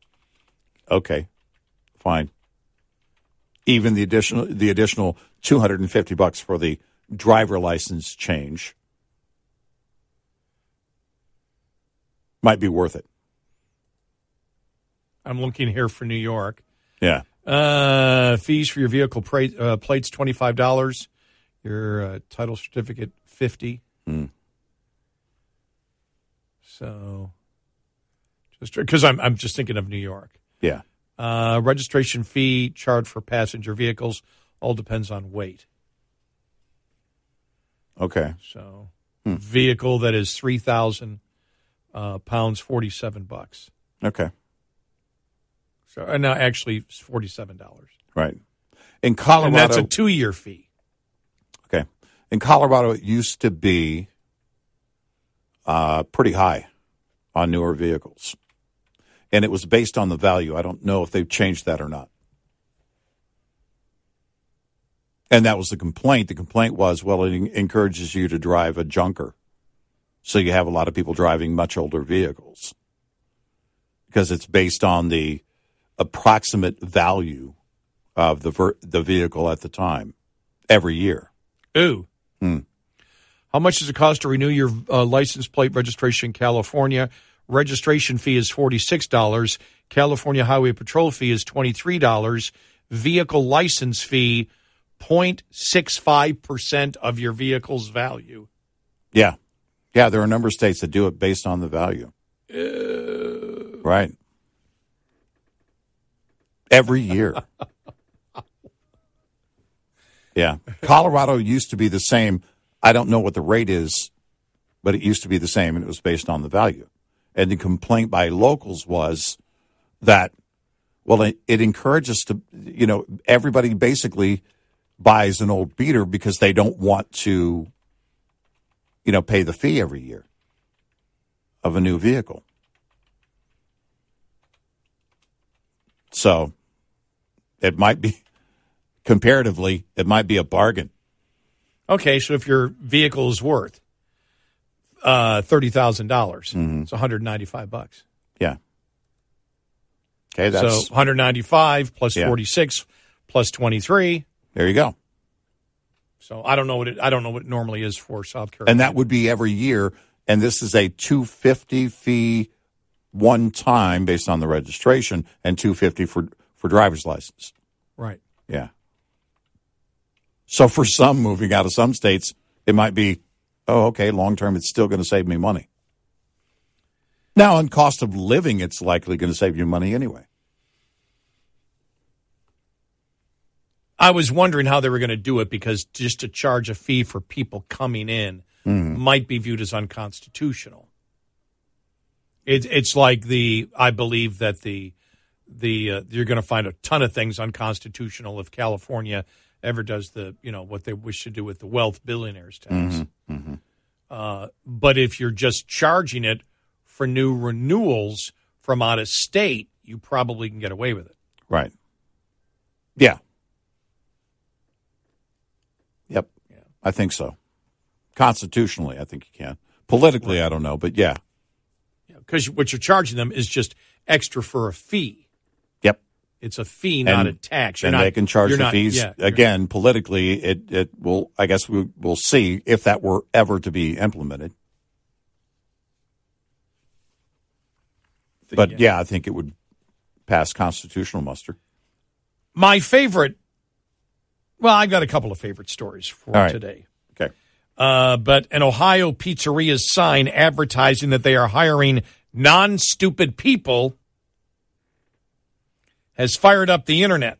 okay, fine. Even the additional the additional 250 bucks for the driver license change might be worth it. I'm looking here for New York. Yeah. Uh, fees for your vehicle pra- uh, plates twenty five dollars. Your uh, title certificate fifty. Hmm. So, just because I'm I'm just thinking of New York. Yeah. Uh, registration fee charged for passenger vehicles all depends on weight. Okay. So, vehicle that is three thousand uh, pounds, forty seven bucks. Okay. So, and now actually it's forty seven dollars. Right. In Colorado, and that's a two year fee. Okay. In Colorado, it used to be uh, pretty high on newer vehicles. And it was based on the value. I don't know if they've changed that or not. And that was the complaint. The complaint was, well, it encourages you to drive a junker. So you have a lot of people driving much older vehicles because it's based on the approximate value of the ver- the vehicle at the time every year. Ooh. Hmm. How much does it cost to renew your uh, license plate registration in California? Registration fee is $46. California Highway Patrol fee is $23. Vehicle license fee, 0.65% of your vehicle's value. Yeah. Yeah, there are a number of states that do it based on the value. Right. Every year. yeah. Colorado used to be the same. I don't know what the rate is, but it used to be the same and it was based on the value. And the complaint by locals was that, well, it, it encourages to, you know, everybody basically buys an old beater because they don't want to you know, pay the fee every year of a new vehicle. So it might be, comparatively, it might be a bargain. Okay, so if your vehicle is worth uh, $30,000, dollars it's 195 bucks. Yeah. Okay, that's so 195 plus Yeah. 46 plus 23. there you go. So I don't know what it I don't know what it normally is for South Carolina. And that would be every year. And this is a 250 fee one time based on the registration and 250 for, for driver's license. right. Yeah. So for some moving out of some states, it might be, oh, okay, long term, it's still going to save me money. Now, on cost of living, it's likely going to save you money anyway. I was wondering how they were going to do it because just to charge a fee for people coming in Mhm. might be viewed as unconstitutional. It, it's like the I believe that the the uh, you're going to find a ton of things unconstitutional if California ever does the you know what they wish to do with the wealth billionaires tax. Mhm, mhm. Uh, but if you're just charging it for new renewals from out of state, you probably can get away with it. Right. Yeah. Yep. I think so. Constitutionally, I think you can. Politically, I don't know, but yeah. because what you're charging them is just extra for a fee. Yep. It's a fee, not and, a tax. You're and not- they can charge the not- fees. yeah, Again, politically, it, it will, I guess we will see if that were ever to be implemented. But yeah, I think it would pass constitutional muster. My favorite. Well, I've got a couple of favorite stories for right. today. Okay. Uh, but an Ohio pizzeria's sign advertising that they are hiring non stupid people has fired up the internet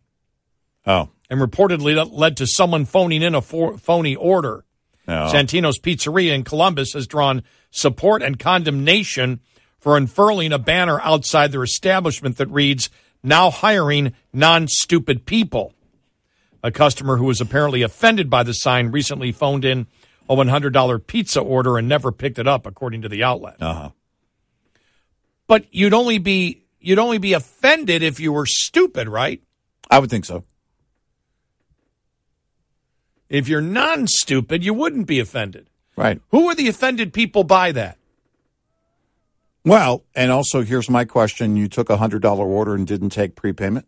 Oh. and reportedly that led to someone phoning in a for- phony order. No. Santino's Pizzeria in Columbus has drawn support and condemnation for unfurling a banner outside their establishment that reads, Now hiring non stupid people. A customer who was apparently offended by the sign recently phoned in a $100 pizza order and never picked it up, according to the outlet. Uh-huh. But you'd only be you'd only be offended if you were stupid, right? I would think so. If you're non stupid, you wouldn't be offended. Right. Who are the offended people by that? Well, and also here's my question. You took a hundred dollar order and didn't take prepayment?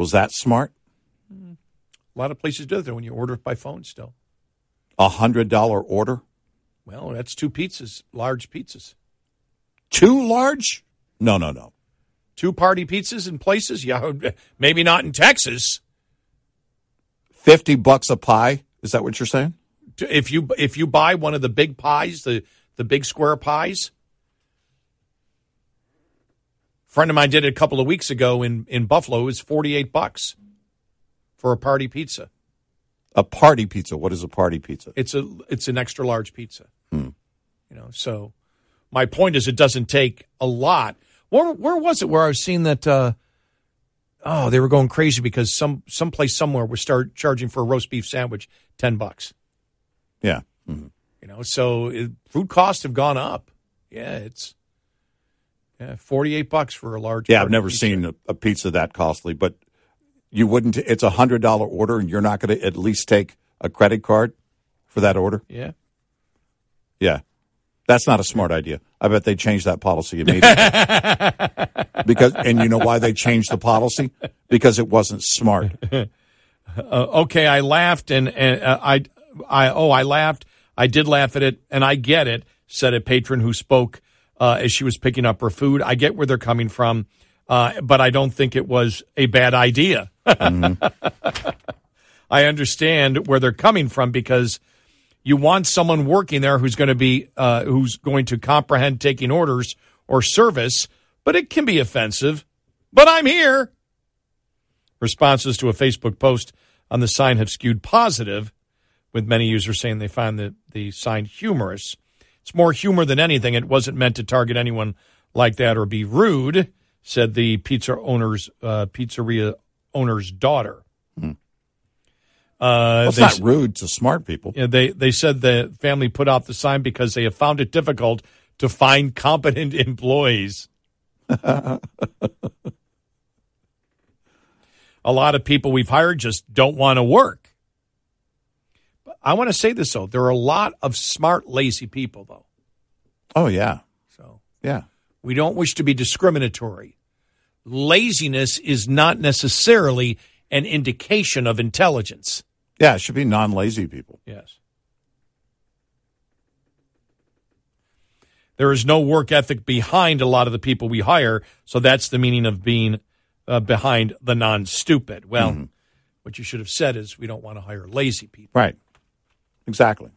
Was that smart? A lot of places do that when you order it by phone still. A hundred dollar order? Well, that's two pizzas, large pizzas. Two large? No, no, no. Two party pizzas in places? Yeah, maybe not in Texas. Fifty bucks a pie? Is that what you're saying? If you if you buy one of the big pies, the the big square pies. Friend of mine did it a couple of weeks ago in, in Buffalo. It was 48 bucks for a party pizza. A party pizza. What is a party pizza? It's a it's an extra large pizza. Hmm. You know, so my point is it doesn't take a lot. Where where was it where I was seeing that uh oh, they were going crazy because some someplace somewhere was start charging for a roast beef sandwich 10 bucks. Yeah. You know, so it, food costs have gone up. Yeah, it's yeah, 48 bucks for a large Yeah, I've never pizza. seen a, a pizza that costly, but you wouldn't. It's a hundred dollar order, and you're not going to at least take a credit card for that order. Yeah. Yeah, that's not a smart idea. I bet they changed that policy immediately because, and you know why they changed the policy? Because it wasn't smart. uh, okay, I laughed and, and uh, I, I, oh, I laughed. I did laugh at it, and I get it. Said a patron who spoke uh, as she was picking up her food. I get where they're coming from, uh, but I don't think it was a bad idea. I understand where they're coming from because you want someone working there who's going to be uh, who's going to comprehend taking orders or service, but it can be offensive. But I'm here. Responses to a Facebook post on the sign have skewed positive, with many users saying they find the, the sign humorous. It's more humor than anything. It wasn't meant to target anyone like that or be rude, said the pizza owner's uh, pizzeria owner's daughter. Uh, Well, it's they not rude to smart people. yeah, they they said the family put out the sign because they have found it difficult to find competent employees. A lot of people we've hired just don't want to work. I want to say this though, there are a lot of smart, lazy people though. Oh yeah. So yeah, we don't wish to be discriminatory. Laziness is not necessarily an indication of intelligence. Yeah, it should be non lazy people. Yes. There is no work ethic behind a lot of the people we hire, so that's the meaning of being uh, behind the non stupid. Well, Mm-hmm. what you should have said is we don't want to hire lazy people. Right. Exactly.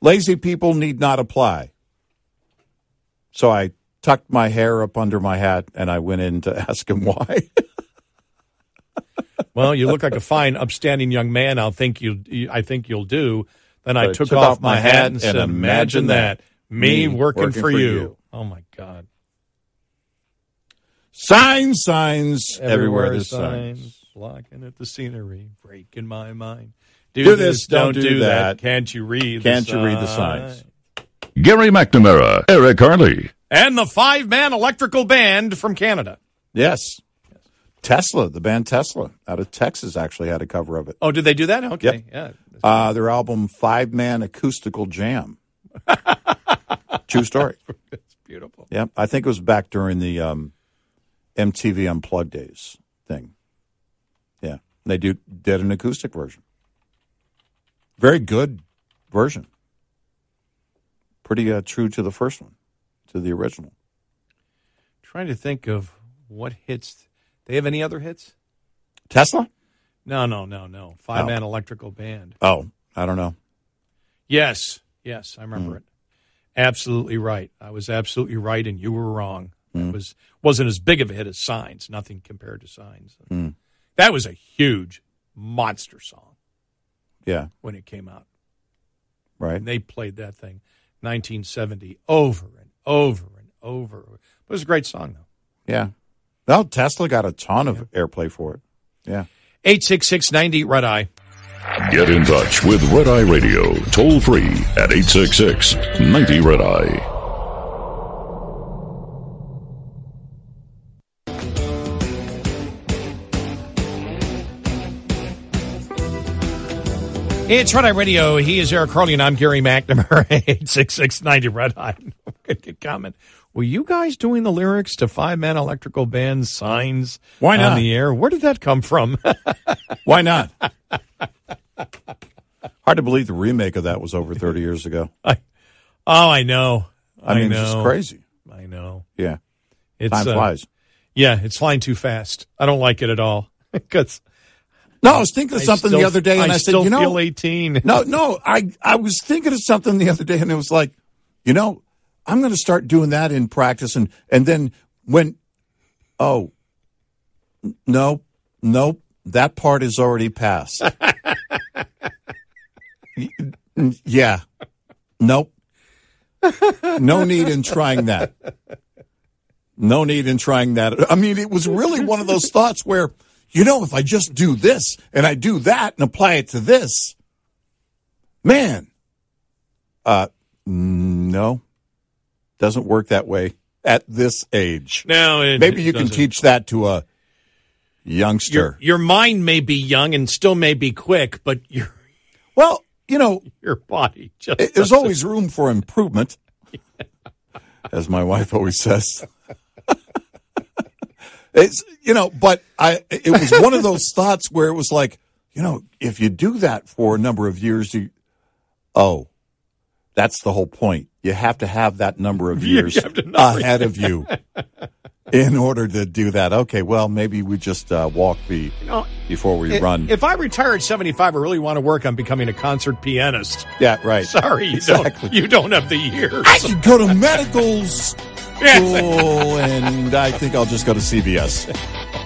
Lazy people need not apply. So I tucked my hair up under my hat and I went in to ask him why. Well, you look like a fine, upstanding young man. I'll think you. I think you'll do. Then I I took, took off my hat hat and said, imagine "Imagine that, that. me, working, working for, for you. you. Oh my God! signs, signs, everywhere, there's signs. signs, blocking at the scenery, breaking my mind. Do this, don't do that. Can't you read? Can't the you read the sign? signs? Gary McNamara, Eric Harley. And the five-man electrical band from Canada. Yes. Tesla, the band Tesla out of Texas actually had a cover of it. Oh, did they do that? Okay, Yep. yeah. Uh, their album Five Man Acoustical Jam. True story. It's beautiful. Yeah. I think it was back during the um, MTV Unplugged days thing. Yeah. They do did an acoustic version. Very good version. Pretty uh, true to the first one, to the original. Trying to think of what hits. They have any other hits? Tesla? No, no, no, no. Five-man electrical band. Oh, I don't know. Yes, yes, I remember Hmm. it. Absolutely right. I was absolutely right, and you were wrong. Hmm. It was wasn't as big of a hit as Signs. Nothing compared to Signs. Hmm. That was a huge monster song Yeah. when it came out. Right. And they played that thing 1970 over and over and over. It was a great song, though. Yeah. Well, Tesla got a ton of airplay for it. Yeah. 866 90 Red Eye. Get in touch with Red Eye Radio, toll free at 866 90 Red Eye. It's Red Eye Radio. He is Eric Harley, and I'm Gary McNamara. 86690 Red Eye. Good comment. Were you guys doing the lyrics to Five Man Electrical Band signs Why not? on the air? Where did that come from? Why not? Hard to believe the remake of that was over 30 years ago. I, oh, I know. I mean, know. it's just crazy. I know. Yeah. It's, Time uh, flies. Yeah, it's flying too fast. I don't like it at all because No, I was thinking of something still- the other day, and I, said, still you know, 18. No, no, I I was thinking of something the other day, and it was like, you know, I'm going to start doing that in practice, and and then when, oh, no, nope, that part is already passed. Yeah, nope, no need in trying that. No need in trying that. I mean, it was really one of those thoughts where, you know, if I just do this and I do that and apply it to this, man, uh, no, doesn't work that way at this age. No, it- maybe you can teach that to a youngster. Your, your mind may be young and still may be quick, but your well, you know, your body just It- There's always room for improvement, as my wife always says. It's you know, but I it was one of those thoughts where it was like, you know, if you do that for a number of years, you oh, that's the whole point. You have to have that number of years have to number- ahead of you in order to do that. Okay, well, maybe we just uh, walk the know, before we run. If I retire at 75, I really want to work on becoming a concert pianist. yeah, right. Sorry, you exactly. don't. You don't have the years. I could go to medical school, and I think I'll just go to CVS.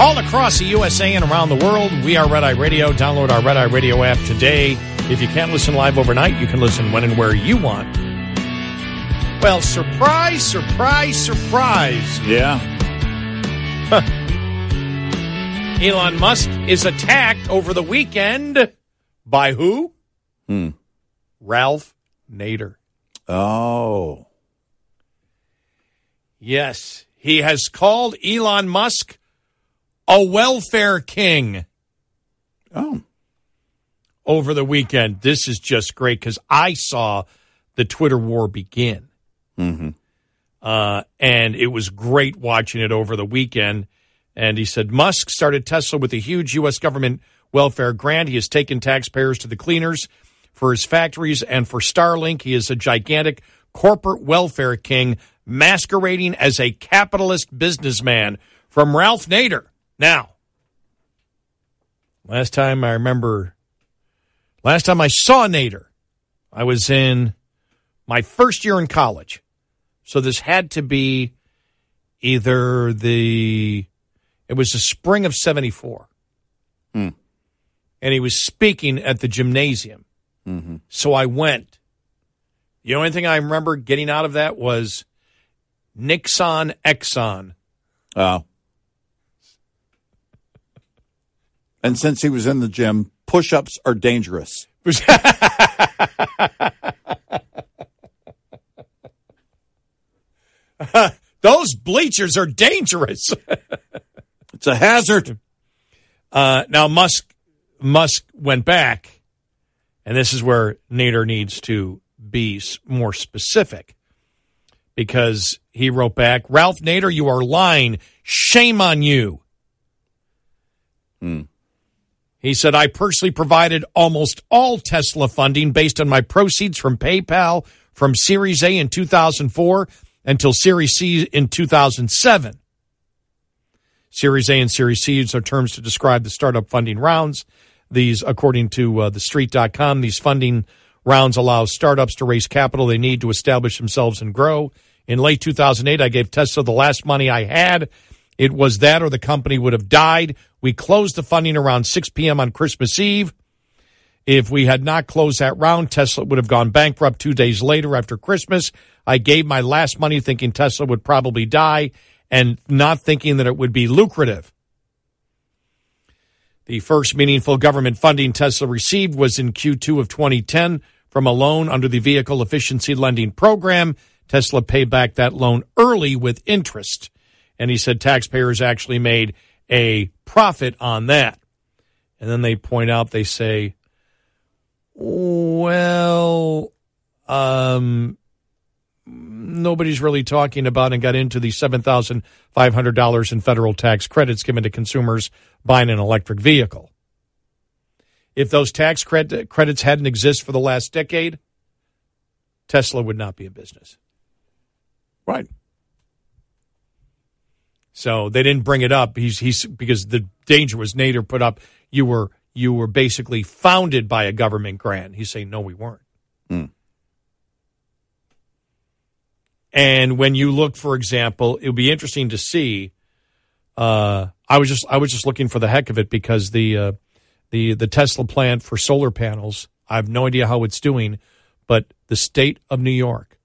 All across the USA and around the world, we are Red Eye Radio. Download our Red Eye Radio app today. If you can't listen live overnight, you can listen when and where you want. Well, surprise, surprise, surprise. Yeah. Elon Musk is attacked over the weekend by who? Hmm. Ralph Nader. Oh. Yes, he has called Elon Musk a welfare king. Oh. Over the weekend. This is just great because I saw the Twitter war begin. Mm-hmm. Uh, and it was great watching it over the weekend. And he said Musk started Tesla with a huge U.S. government welfare grant. He has taken taxpayers to the cleaners for his factories and for Starlink. He is a gigantic corporate welfare king masquerading as a capitalist businessman from Ralph Nader. Now, last time I remember, last time I saw Nader, I was in my first year in college. So this had to be either the, it was the spring of 74. Hmm. And he was speaking at the gymnasium. Mm-hmm. So I went. The only thing I remember getting out of that was Nixon Exxon. Oh. And since he was in the gym, push ups are dangerous. Those bleachers are dangerous. it's a hazard. Uh, now Musk Musk went back, and this is where Nader needs to be more specific because he wrote back, "Ralph Nader, you are lying. Shame on you." Hmm. He said, I personally provided almost all Tesla funding based on my proceeds from PayPal from Series A in 2004 until Series C in 2007. Series A and Series C are terms to describe the startup funding rounds. These, according to uh, thestreet.com, these funding rounds allow startups to raise capital they need to establish themselves and grow. In late 2008, I gave Tesla the last money I had. It was that or the company would have died. We closed the funding around 6 p.m. on Christmas Eve. If we had not closed that round, Tesla would have gone bankrupt two days later after Christmas. I gave my last money thinking Tesla would probably die and not thinking that it would be lucrative. The first meaningful government funding Tesla received was in Q2 of 2010 from a loan under the Vehicle Efficiency Lending Program. Tesla paid back that loan early with interest. And he said taxpayers actually made a profit on that. And then they point out, they say, well, um, nobody's really talking about and got into the $7,500 in federal tax credits given to consumers buying an electric vehicle. If those tax cred- credits hadn't existed for the last decade, Tesla would not be in business. Right. So they didn't bring it up. He's he's because the danger was Nader put up. You were you were basically founded by a government grant. He's saying no, we weren't. Mm. And when you look, for example, it would be interesting to see. Uh, I was just I was just looking for the heck of it because the uh, the the Tesla plant for solar panels. I have no idea how it's doing, but the state of New York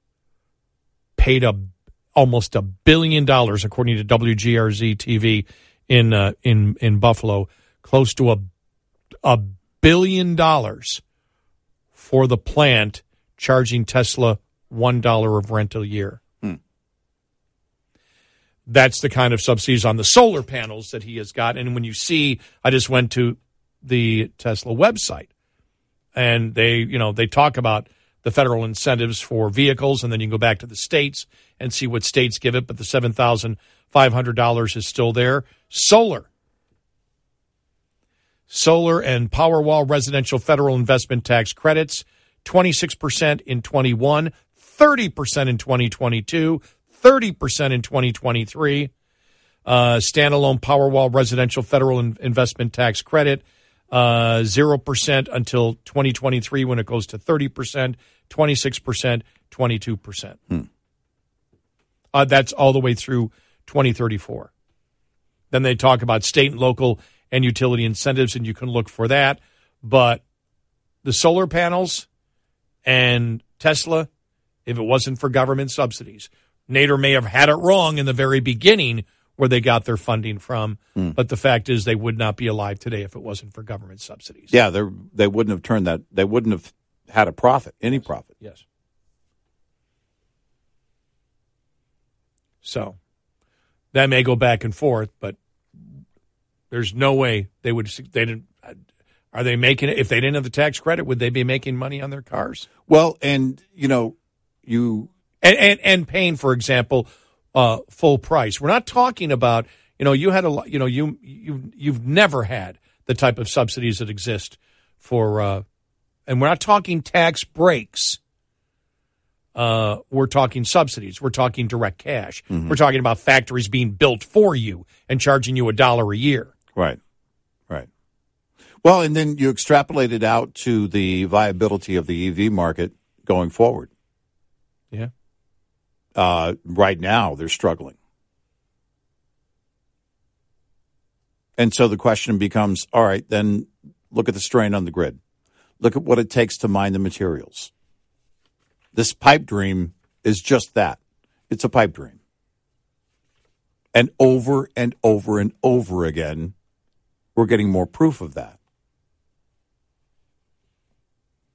paid a almost a billion dollars, according to WGRZ TV in uh, in in Buffalo, close to a a billion dollars for the plant charging Tesla one dollar of rent a year. Hmm. That's the kind of subsidies on the solar panels that he has got. And when you see, I just went to the Tesla website, and they, you know, they talk about the federal incentives for vehicles, and then you can go back to the states and see what states give it. But the seven thousand five hundred dollars is still there. Solar, solar and Powerwall residential federal investment tax credits, twenty six percent in twenty one, 30% in 2022, 30% in 2023. Uh, standalone Powerwall residential federal in- investment tax credit, uh, 0% until 2023 when it goes to 30%, 26%, 22%. Hmm. Uh, that's all the way through 2034. Then they talk about state and local and utility incentives, and you can look for that. But the solar panels and Tesla, if it wasn't for government subsidies. Nader may have had it wrong in the very beginning where they got their funding from, Mm. but the fact is they would not be alive today if it wasn't for government subsidies. Yeah, they they wouldn't have turned that. They wouldn't have had a profit, any profit. Yes. So that may go back and forth, but there's no way they would. They didn't. Are they making it? If they didn't have the tax credit, would they be making money on their cars? Well, and you know, you and and, and paying, for example, uh, full price. We're not talking about you know you had a lot. You know you you you've never had the type of subsidies that exist for, uh, and we're not talking tax breaks. Uh, we're talking subsidies. We're talking direct cash. Mhm. We're talking about factories being built for you and charging you a dollar a year. Right. Right. Well, and then you extrapolate it out to the viability of the EV market going forward. Yeah. Uh, right now, they're struggling. And so the question becomes all right, then look at the strain on the grid. Look at what it takes to mine the materials. This pipe dream is just that it's a pipe dream. And over and over and over again, we're getting more proof of that.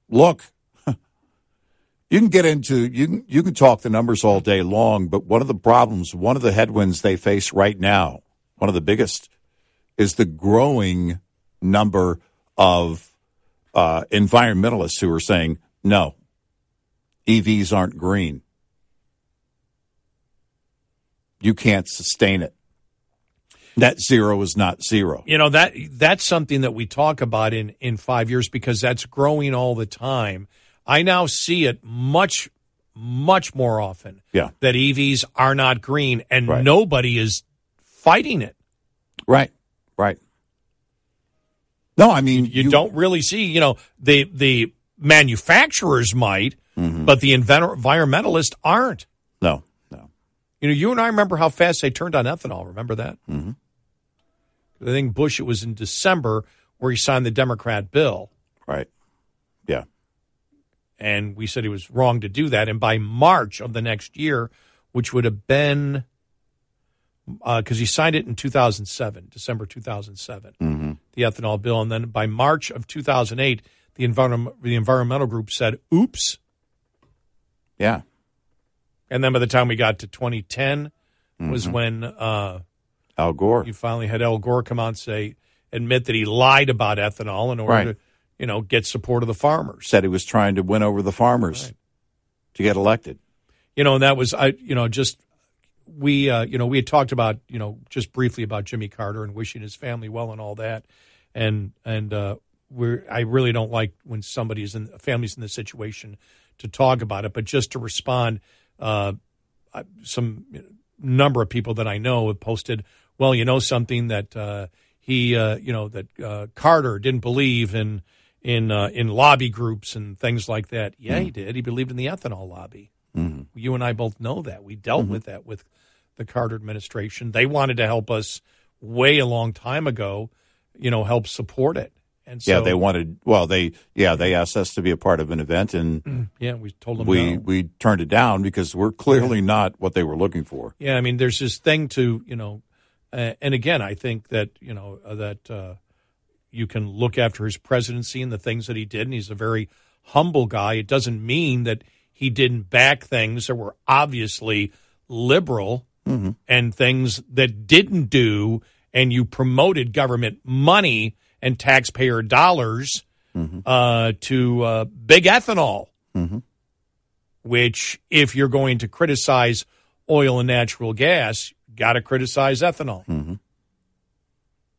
Look, you can get into you can you can talk the numbers all day long, but one of the problems, one of the headwinds they face right now, one of the biggest, is the growing number of uh, environmentalists who are saying no, EVs aren't green. You can't sustain it. Net zero is not zero. You know that that's something that we talk about in in 5 years because that's growing all the time. I now see it much much more often Yeah. that EVs are not green and Right. nobody is fighting it. Right. Right. No, I mean you, don't really see, you know, the the manufacturers might, but the envir- environmentalists aren't. No. No. You know, you and I remember how fast they turned on ethanol. Remember that? Mhm. I think Bush, it was in December where he signed the Democrat bill. Right. Yeah. And we said he was wrong to do that. And by March of the next year, which would have been because he signed it in 2007, December 2007. Mhm. the ethanol bill. And then by March of 2008, the, environment, the environmental group said, oops. Yeah. And then by the time we got to 2010 was Mhm. when uh, Al Gore. you finally had Al Gore come out and say, admit that he lied about ethanol in order Right. to, you know, get support of the farmers. Said he was trying to win over the farmers to get elected. you know, and that was I, you know, just we, uh, you know, we had talked about, you know, just briefly about Jimmy Carter and wishing his family well and all that, and and uh, we're I really don't like when somebody's in a family's in this situation to talk about it, but just to respond, uh, I- some number of people that I know have posted, well, you know, something that uh, he, uh, you know, that uh, Carter didn't believe in in uh, in lobby groups and things like that. Yeah, he did. He believed in the ethanol lobby. Mhm. You and I both know that. We dealt with that with the Carter administration. They wanted to help us way a long time ago, you know, help support it. And so, yeah, they wanted. Well, they yeah they asked us to be a part of an event, and yeah, we told them we no. we turned it down because we're clearly not what they were looking for. Yeah, I mean, there's this thing to you know, uh, and again, I think that you know uh, that uh, you can look after his presidency and the things that he did, and he's a very humble guy. It doesn't mean that he didn't back things that were obviously liberal Mhm. and things that didn't do, and you promoted government money and taxpayer dollars uh, to uh, big ethanol Mhm. which if you're going to criticize oil and natural gas, got to criticize ethanol. Mm-hmm.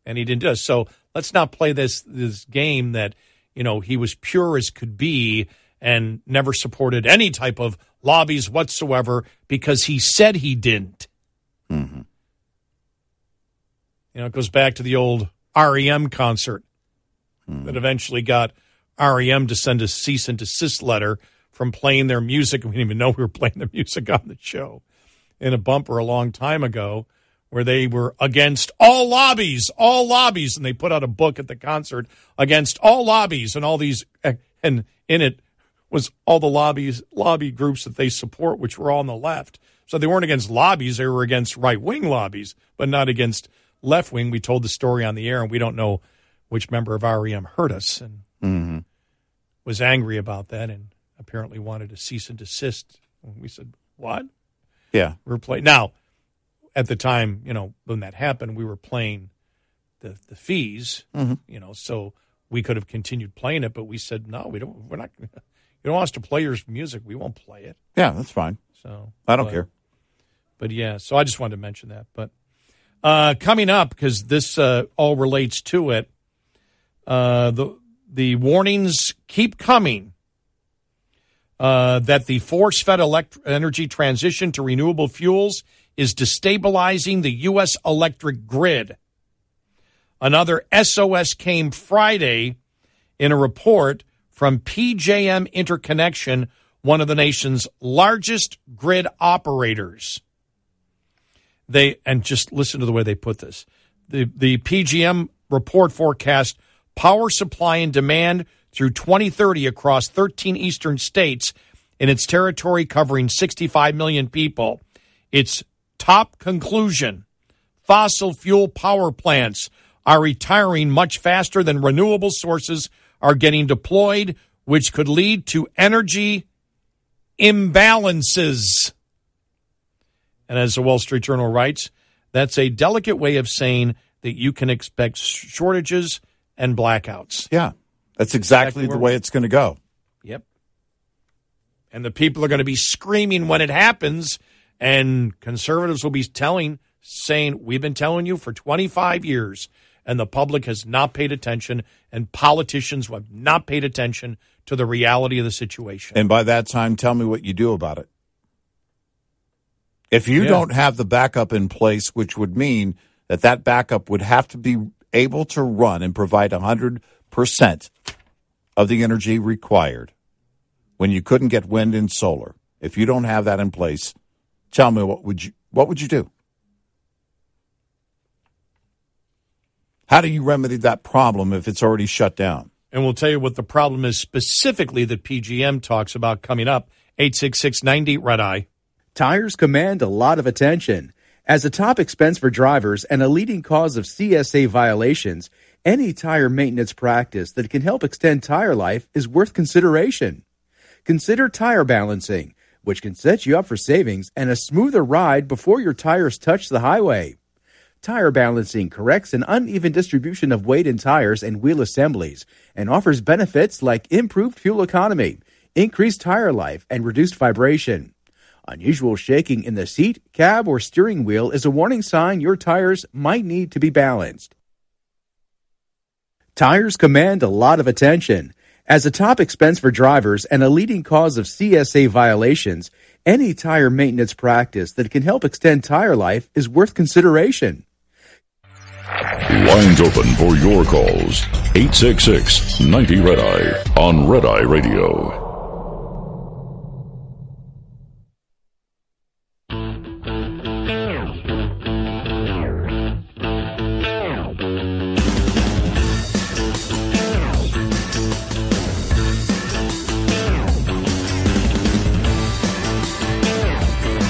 And he didn't do it. So let's not play this this game that you know he was pure as could be and never supported any type of lobbies whatsoever because he said he didn't. Mm-hmm. You know, it goes back to the old REM concert that eventually got REM to send a cease and desist letter from playing their music. We didn't even know we were playing the music on the show in a bumper a long time ago where they were against all lobbies, all lobbies. And they put out a book at the concert against all lobbies and all these, and in it was all the lobbies, lobby groups that they support, which were all on the left. So they weren't against lobbies, they were against right wing lobbies, but not against left wing. We told the story on the air, and we don't know which member of REM heard us and Mm-hmm. was angry about that and apparently wanted to cease and desist. We said, What? Yeah. We were playing. Now, at the time, you know, when that happened, we were playing the, the fees, Mhm. you know, so we could have continued playing it, but we said, No, we don't, we're not, you don't want us to play your music. We won't play it. Yeah, that's fine. So I don't but- care. But yeah, so I just wanted to mention that. But uh, coming up, because this uh, all relates to it, uh, the the warnings keep coming uh, that the force-fed elect- energy transition to renewable fuels is destabilizing the U.S. electric grid. Another SOS came Friday in a report from PJM Interconnection, one of the nation's largest grid operators. They and just listen to the way they put this. The the PJM report forecast power supply and demand through 2030 across 13 eastern states in its territory covering 65 million people. Its top conclusion fossil fuel power plants are retiring much faster than renewable sources are getting deployed, which could lead to energy imbalances. And as the Wall Street Journal writes, that's a delicate way of saying that you can expect shortages and blackouts. Yeah. That's exactly the way it's going to go. Yep. And the people are going to be screaming when it happens, and conservatives will be telling, saying, We've been telling you for 25 years, and the public has not paid attention, and politicians have not paid attention to the reality of the situation. And by that time, tell me what you do about it. If you Yeah. don't have the backup in place, which would mean that that backup would have to be able to run and provide 100% of the energy required when you couldn't get wind and solar. If you don't have that in place, tell me what would you what would you do? How do you remedy that problem if it's already shut down? And we'll tell you what the problem is specifically that PJM talks about coming up. 866 90 Red Eye. Tires command a lot of attention. As a top expense for drivers and a leading cause of CSA violations, Any tire maintenance practice that can help extend tire life is worth consideration. Consider tire balancing, which can set you up for savings and a smoother ride before your tires touch the highway. Tire balancing corrects an uneven distribution of weight in tires and wheel assemblies and offers benefits like improved fuel economy, increased tire life, and reduced vibration. Unusual shaking in the seat, cab, or steering wheel is a warning sign your tires might need to be balanced. Tires command a lot of attention. As a top expense for drivers and a leading cause of CSA violations, any tire maintenance practice that can help extend tire life is worth consideration. Lines open for your calls. 866 90 Red Eye on Red Eye Radio.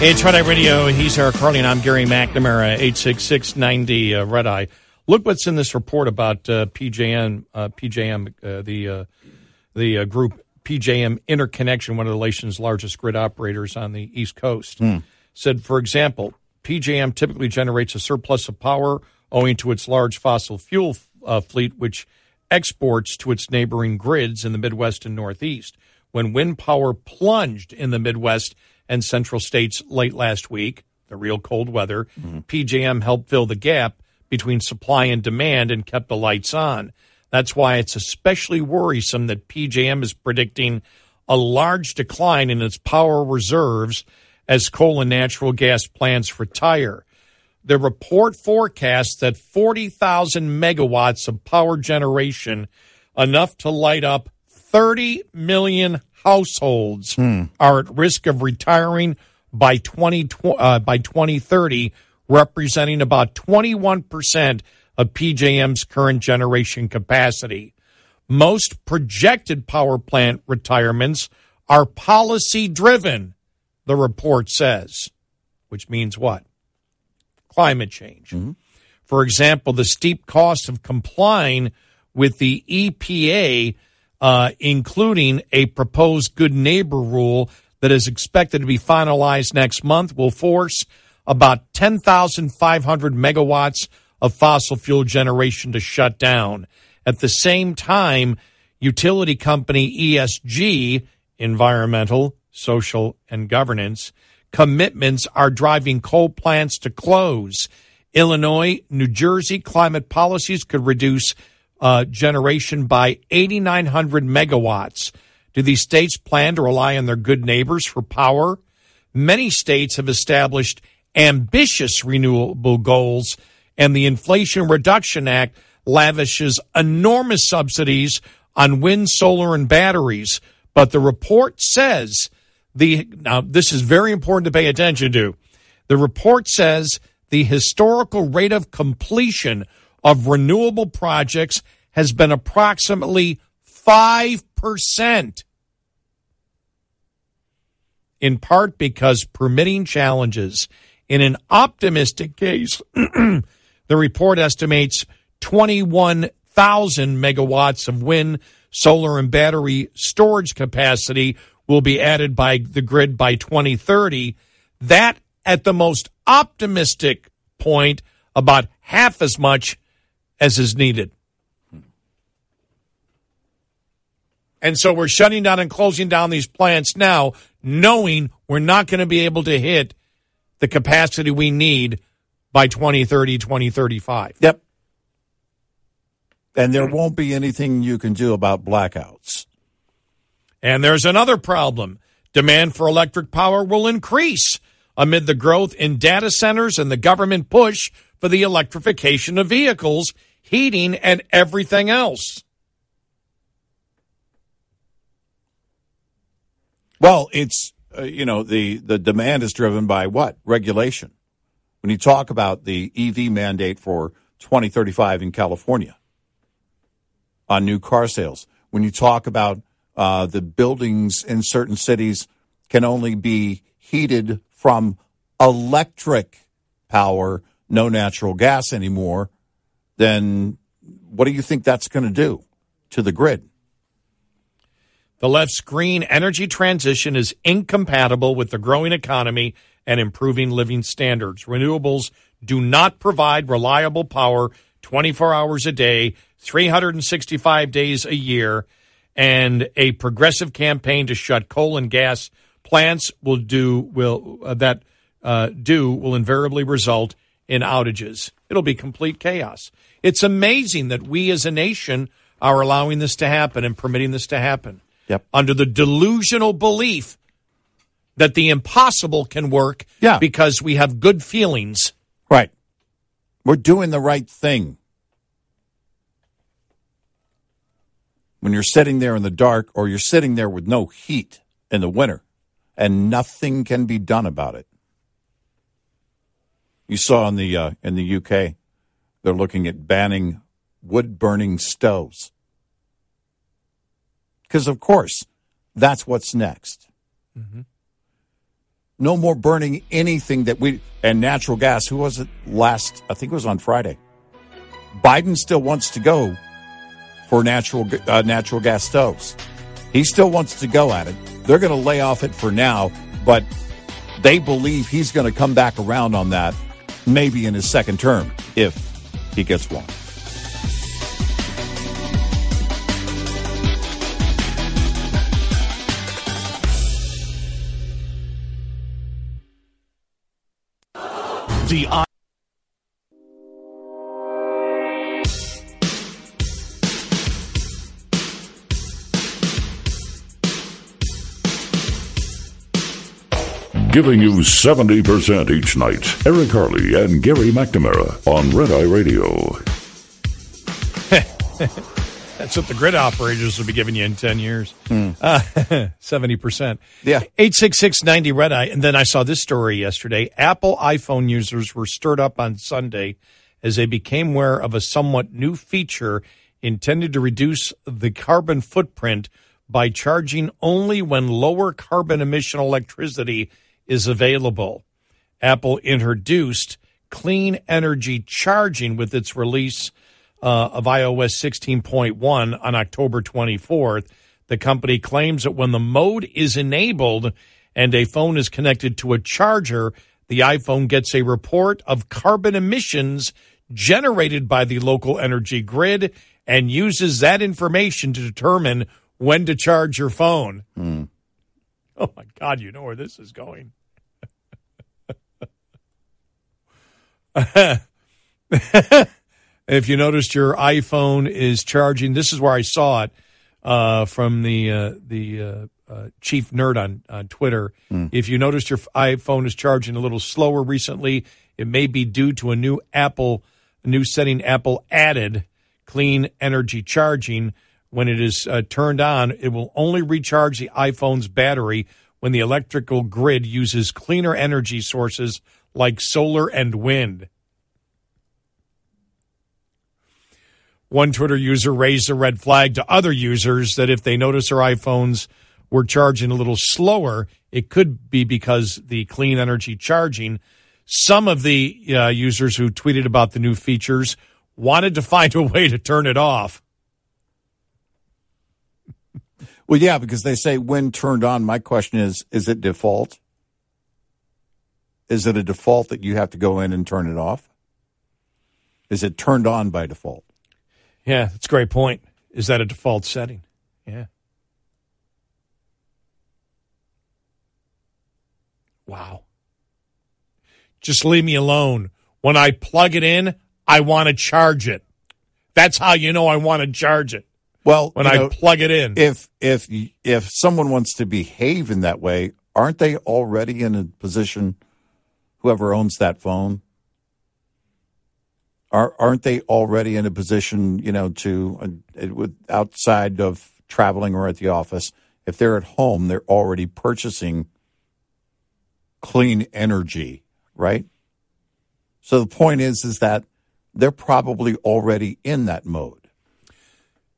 It's Red Eye Radio. He's Eric Harley, and I'm Gary McNamara, 86690 uh, Red Eye. Look what's in this report about uh, PJM, uh, PJM, uh, the uh, the uh, group PJM Interconnection, one of the nation's largest grid operators on the East Coast. Said, for example, PJM typically generates a surplus of power owing to its large fossil fuel fleet, which exports to its neighboring grids in the Midwest and Northeast. When wind power plunged in the Midwest and central states late last week, the real cold weather, PJM helped fill the gap between supply and demand and kept the lights on. That's why it's especially worrisome that PJM is predicting a large decline in its power reserves as coal and natural gas plants retire. The report forecasts that 40,000 megawatts of power generation, enough to light up 30 million households, are at risk of retiring by 20, uh, by 2030, representing about 21% of PJM's current generation capacity. Most projected power plant retirements are policy driven, the report says, which means what? Climate change. For example, the steep cost of complying with the EPA, uh, including a proposed good neighbor rule that is expected to be finalized next month, will force about 10,500 megawatts of fossil fuel generation to shut down. At the same time, utility company ESG, environmental, social, and governance, commitments are driving coal plants to close. Illinois, New Jersey climate policies could reduce uh, generation by 8,900 megawatts. Do these states plan to rely on their good neighbors for power? Many states have established ambitious renewable goals, and the Inflation Reduction Act lavishes enormous subsidies on wind, solar, and batteries. But the report says the now this is very important to pay attention to. The report says the historical rate of completion of renewable projects has been approximately 5%. In part because permitting challenges. In an optimistic case, the report estimates 21,000 megawatts of wind, solar, and battery storage capacity will be added by the grid by 2030. That, at the most optimistic point, about half as much as is needed. And so we're shutting down and closing down these plants now, knowing we're not going to be able to hit the capacity we need by 2030, 2035. Yep. And there won't be anything you can do about blackouts. And there's another problem. Demand for electric power will increase amid the growth in data centers and the government push for the electrification of vehicles, heating, and everything else. Well, it's uh, you know the the demand is driven by what regulation. When you talk about the EV mandate for 2035 in California on new car sales, when you talk about uh, the buildings in certain cities can only be heated from electric power, no natural gas anymore, then what do you think that's going to do to the grid? The left's green energy transition is incompatible with the growing economy and improving living standards. Renewables do not provide reliable power 24 hours a day, 365 days a year, and a progressive campaign to shut coal and gas plants will do will uh, that uh, do will invariably result in outages. It'll be complete chaos. It's amazing that we as a nation are allowing this to happen and permitting this to happen. Yep. Under the delusional belief that the impossible can work Yeah. because we have good feelings. Right. We're doing the right thing. When you're sitting there in the dark or you're sitting there with no heat in the winter and nothing can be done about it. You saw in the uh, in the UK they're looking at banning wood burning stoves. Cuz of course, that's what's next. No more burning anything that we and natural gas. Who was it last? I think it was on Friday. Biden still wants to go for natural uh, natural gas stoves. He still wants to go at it. They're going to lay off it for now, but they believe he's going to come back around on that maybe in his second term if he gets one. The Giving you 70% each night. Eric Harley and Gary McNamara on Red Eye Radio. That's what the grid operators will be giving you in 10 years. Hmm. Uh, 70%. Yeah. 86690 Red Eye. And then I saw this story yesterday. Apple iPhone users were stirred up on Sunday as they became aware of a somewhat new feature intended to reduce the carbon footprint by charging only when lower carbon emission electricity is available. Apple introduced clean energy charging with its release uh, of iOS 16.1 on October 24th. The company claims that when the mode is enabled and a phone is connected to a charger, the iPhone gets a report of carbon emissions generated by the local energy grid and uses that information to determine when to charge your phone. Oh my God, you know where this is going. if you noticed your iPhone is charging, this is where I saw it uh, from the uh, the uh, uh, chief nerd on, on Twitter. If you noticed your iPhone is charging a little slower recently, it may be due to a new Apple, a new setting Apple added, clean energy charging. When it is uh, turned on, it will only recharge the iPhone's battery when the electrical grid uses cleaner energy sources like solar and wind. One Twitter user raised a red flag to other users that if they notice their iPhones were charging a little slower, it could be because the clean energy charging. Some of the uh, users who tweeted about the new features wanted to find a way to turn it off. Well, yeah, because they say when turned on. My question is: Is it default? Is it a default that you have to go in and turn it off? Is it turned on by default? Yeah, that's a great point. Is that a default setting? Yeah. Wow. Just leave me alone. When I plug it in, I want to charge it. That's how you know I want to charge it. Well, when I know, plug it in. If if if someone wants to behave in that way, aren't they already in a position? Whoever owns that phone, are aren't they already in a position? You know, to uh, outside of traveling or at the office, if they're at home, they're already purchasing clean energy, right? So the point is, is that they're probably already in that mode.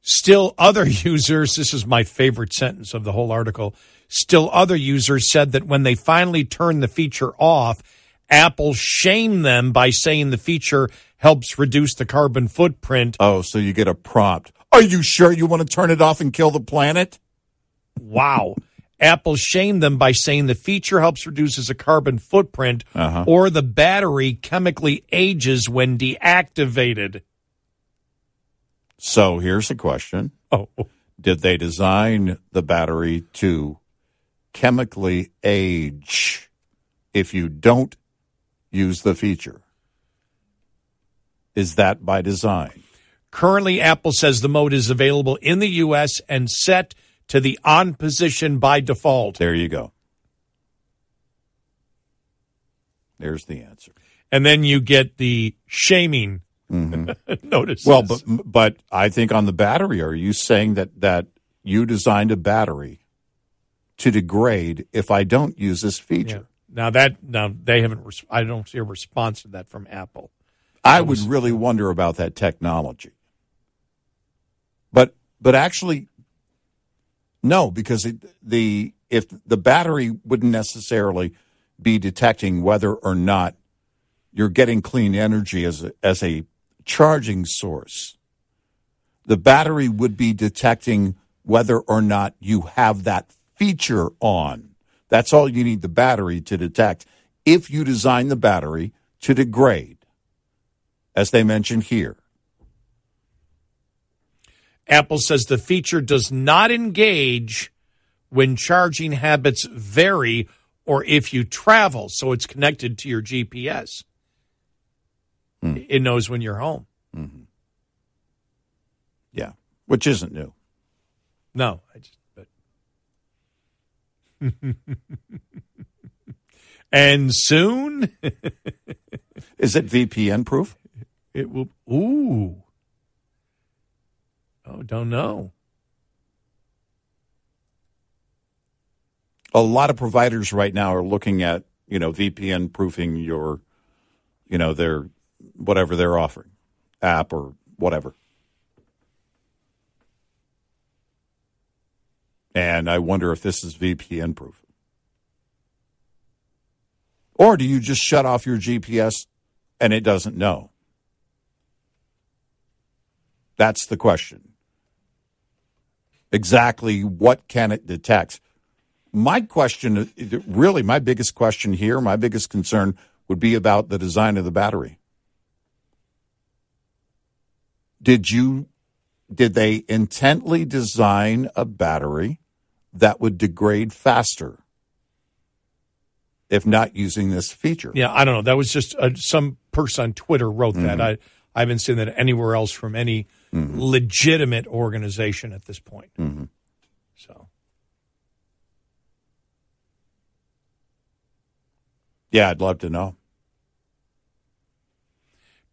Still, other users, this is my favorite sentence of the whole article. Still, other users said that when they finally turned the feature off, Apple shamed them by saying the feature helps reduce the carbon footprint. Oh, so you get a prompt. Are you sure you want to turn it off and kill the planet? Wow. Apple shamed them by saying the feature helps reduces a carbon footprint Uh-huh. or the battery chemically ages when deactivated. So here's the question. Oh. Did they design the battery to chemically age if you don't use the feature? Is that by design? Currently, Apple says the mode is available in the U.S. and set to the on position by default. There you go. There's the answer. And then you get the shaming. Mm-hmm. Well, but but I think on the battery, are you saying that that you designed a battery to degrade if I don't use this feature? Now that now they haven't. res- I don't see a response to that from Apple. I would really wonder about that technology. But but actually, no, because it, the if the battery wouldn't necessarily be detecting whether or not you're getting clean energy as a, as a charging source. The battery would be detecting whether or not you have that feature on. That's all you need the battery to detect. If you design the battery to degrade, as they mentioned here. Apple says the feature does not engage when charging habits vary or if you travel, so it's connected to your GPS. Hmm. It knows when you're home. Mm-hmm. Yeah, which isn't new. No, I just. And soon, Is it VPN proof? it will. Ooh. Oh, don't know. A lot of providers right now are looking at, you know, VPN proofing your, you know, their whatever they're offering, app or whatever. And I wonder if this is VPN proof. Or do you just shut off your GPS and it doesn't know? That's the question. Exactly what can it detect? My question, really, my biggest question here, my biggest concern would be about the design of the battery. Did you, did they intently design a battery that would degrade faster if not using this feature? Yeah, I don't know. That was just uh, some person on Twitter wrote that. Mhm. I I haven't seen that anywhere else from any legitimate organization at this point. Mhm. So Yeah, I'd love to know.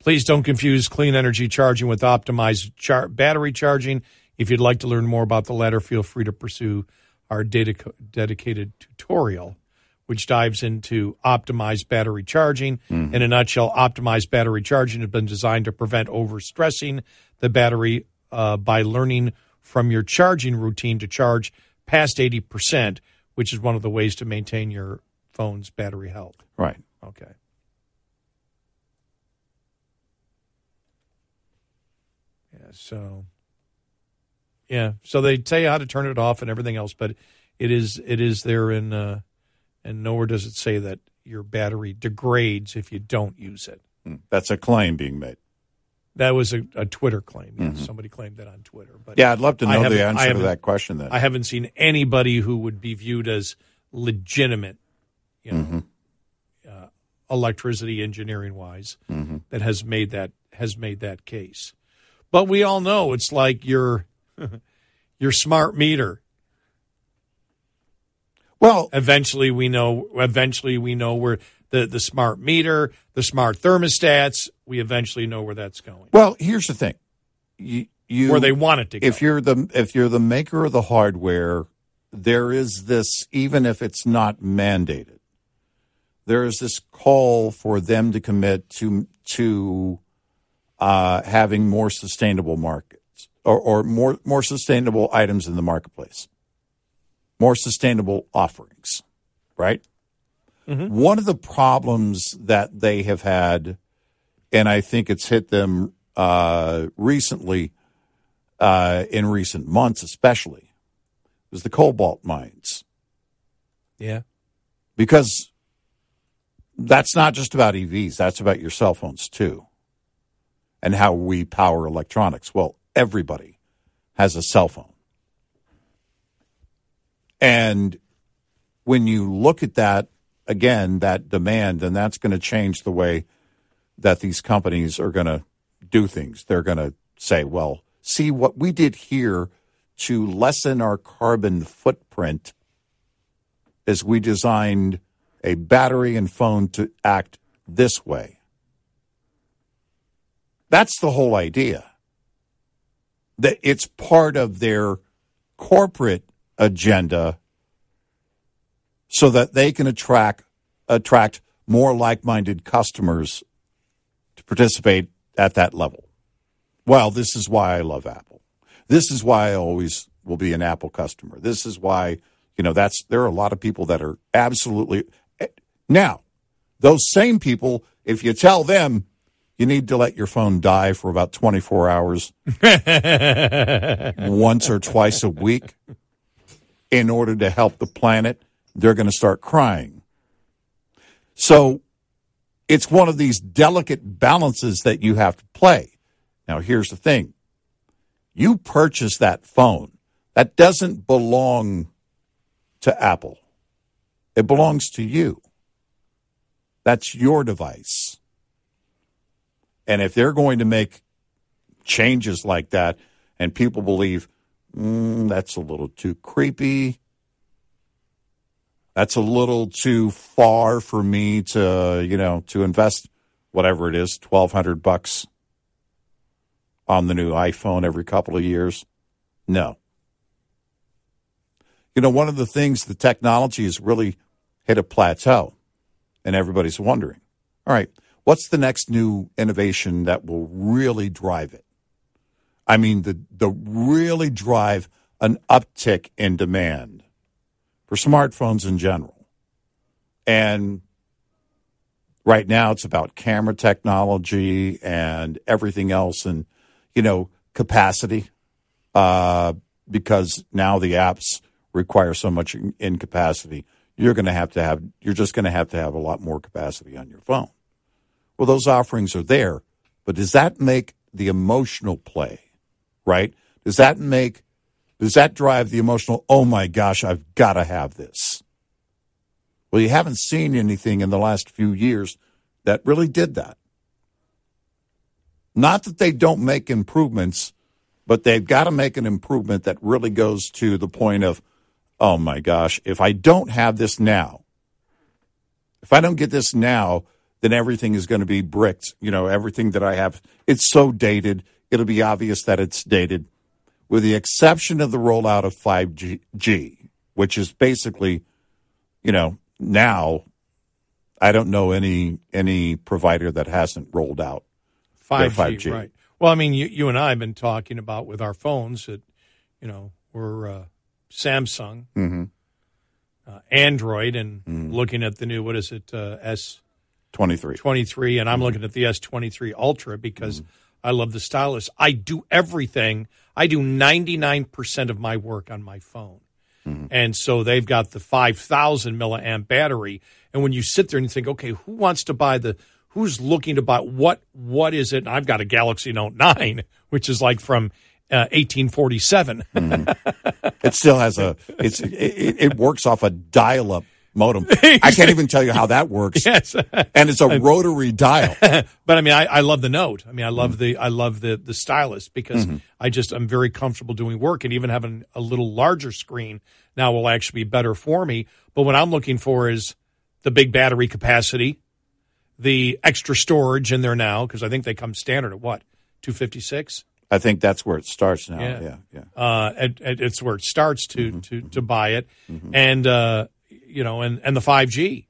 please don't confuse clean energy charging with optimized char- battery charging. If you'd like to learn more about the latter, feel free to pursue our dedica- dedicated tutorial, which dives into optimized battery charging. Mm-hmm. In a nutshell, optimized battery charging has been designed to prevent overstressing the battery uh, by learning from your charging routine to charge past 80%, which is one of the ways to maintain your phone's battery health. Right. Okay. Yeah, so yeah, so they tell you how to turn it off and everything else, but it is it is there in uh, and nowhere does it say that your battery degrades if you don't use it. That's a claim being made. That was a, a Twitter claim. Yes, Mhm. somebody claimed that on Twitter. But Yeah, I'd love to know the answer to that question then. I haven't seen anybody who would be viewed as legitimate, you know, Mhm. uh, electricity engineering wise, Mhm. that has made that has made that case. But we all know it's like your your smart meter. Well, eventually we know. Eventually we know where the the smart meter, the smart thermostats. We eventually know where that's going. Well, here's the thing. You, you Where they want it to go. If you're the if you're the maker of the hardware, there is this even if it's not mandated. There is this call for them to commit to to uh, having more sustainable markets or, or more more sustainable items in the marketplace, more sustainable offerings, right? One of the problems that they have had, and I think it's hit them uh, recently, uh, in recent months especially, is the cobalt mines. Yeah. Because that's not just about EVs, that's about your cell phones too, and how we power electronics. Well, everybody has a cell phone. And when you look at that, again, that demand, then that's going to change the way that these companies are going to do things. They're going to say, well, see what we did here to lessen our carbon footprint is we designed a battery and phone to act this way. That's the whole idea. That it's part of their corporate agenda so that they can attract attract more like-minded customers to participate at that level. Well, this is why I love Apple. This is why I always will be an Apple customer. This is why, you know, that's there are a lot of people that are absolutely eh, now, those same people, if you tell them you need to let your phone die for about 24 hours once or twice a week in order to help the planet, they're going to start crying. So it's one of these delicate balances that you have to play. Now, here's the thing you purchase that phone, that doesn't belong to Apple, it belongs to you. That's your device. And if they're going to make changes like that and people believe mm, that's a little too creepy, that's a little too far for me to, you know, to invest whatever it is, 1200 bucks on the new iPhone every couple of years. No. You know, one of the things the technology has really hit a plateau and everybody's wondering, all right, what's the next new innovation that will really drive it? I mean, the, the really drive an uptick in demand for smartphones in general. And right now it's about camera technology and everything else and, you know, capacity, uh, because now the apps require so much in, in capacity you're going to have to have you're just going to have to have a lot more capacity on your phone. Well, those offerings are there, but does that make the emotional play, right? Does that make does that drive the emotional, "Oh my gosh, I've got to have this." Well, you haven't seen anything in the last few years that really did that. Not that they don't make improvements, but they've got to make an improvement that really goes to the point of oh my gosh, if I don't have this now, if I don't get this now, then everything is going to be bricked. You know, everything that I have, it's so dated. It'll be obvious that it's dated, with the exception of the rollout of 5G, which is basically, you know, now I don't know any any provider that hasn't rolled out 5G, 5G. right. Well, I mean, you, you and I have been talking about with our phones that, you know, we're uh, Samsung, Mm-hmm. uh, Android, and looking at the new what is it uh, S 23. twenty three, and I'm looking at the S twenty three Ultra because mm-hmm. I love the stylus. I do everything. I do ninety nine percent of my work on my phone, mm-hmm. and so they've got the five thousand milliamp battery. And when you sit there and you think, okay, who wants to buy the? Who's looking to buy what? What is it? And I've got a Galaxy Note nine, which is like from. Uh, 1847. Mm-hmm. It still has a it's it, it works off a dial-up modem. I can't even tell you how that works. Yes. and it's a rotary dial. but I mean, I, I love the Note. I mean, I love the I love the the stylus because Mhm. I just I'm very comfortable doing work, and even having a little larger screen now will actually be better for me. But what I'm looking for is the big battery capacity, the extra storage in there now because I think they come standard at what 256. I think that's where it starts now. Yeah. Yeah, yeah. Uh, and it's where it starts to to to buy it, and uh, you know, and and the five G,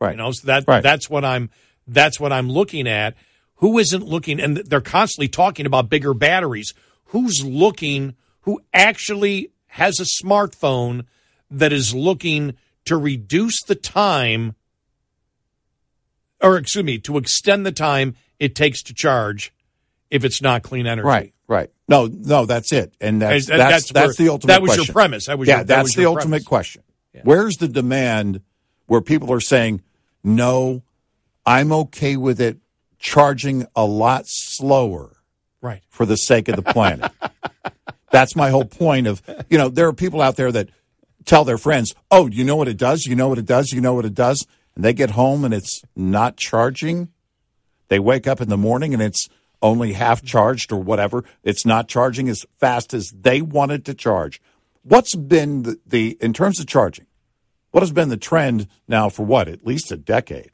right? You know, so that Right. that's what I'm that's what I'm looking at. Who isn't looking? And they're constantly talking about bigger batteries. Who's looking? Who actually has a smartphone that is looking to reduce the time or excuse me, to extend the time it takes to charge if it's not clean energy. Right, right. No, no, that's it, and that's And that's that's that's, where- the ultimate. that was your premise. That was yeah, your- that that's was the ultimate premise. question. Where's the demand where people are saying, "No, I'm okay with it charging a lot slower, Right. for the sake of the planet." that's my whole point. Of you know, there are people out there that tell their friends, "Oh, you know what it does? You know what it does? You know what it does?" And they get home and it's not charging. They wake up in the morning and it's only half charged or whatever. It's not charging as fast as they wanted to charge. What's been the, the in terms of charging? What has been the trend now for what? At least a decade.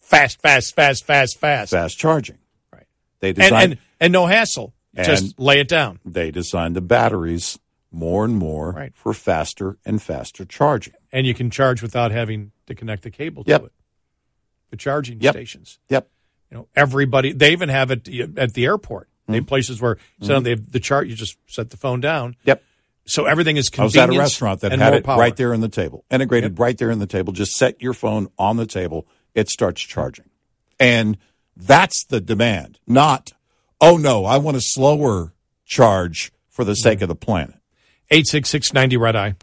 Fast, fast, fast, fast, fast. Fast charging. Right. They And, designed and, and no hassle. Just lay it down. they designed the batteries more and more Right. for faster and faster charging. And you can charge without having to connect the cable to Yep. it. The charging Yep. stations. Yep. You know, everybody they even have it at the airport. They have places where so Mhm. they have the chart you just set the phone down. Yep. So everything is I was at a restaurant that had it power. right there in the table, integrated right there in the table. Just set your phone on the table, it starts charging. And that's the demand, not, oh no, I want a slower charge for the sake mm-hmm. of the planet. 866 90 Red Eye.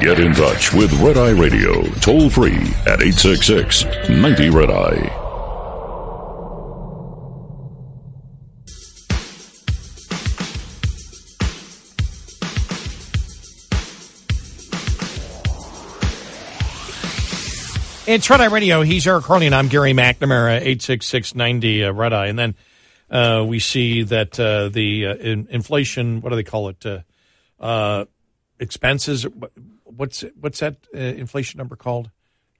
Get in touch with Red Eye Radio, toll free at 866 90 Red Eye. It's Red Eye Radio. He's Eric and I'm Gary McNamara, 86690 uh, Red Eye. And then uh, we see that uh, the uh, in, inflation, what do they call it? Uh, uh, expenses. What's what's that uh, inflation number called?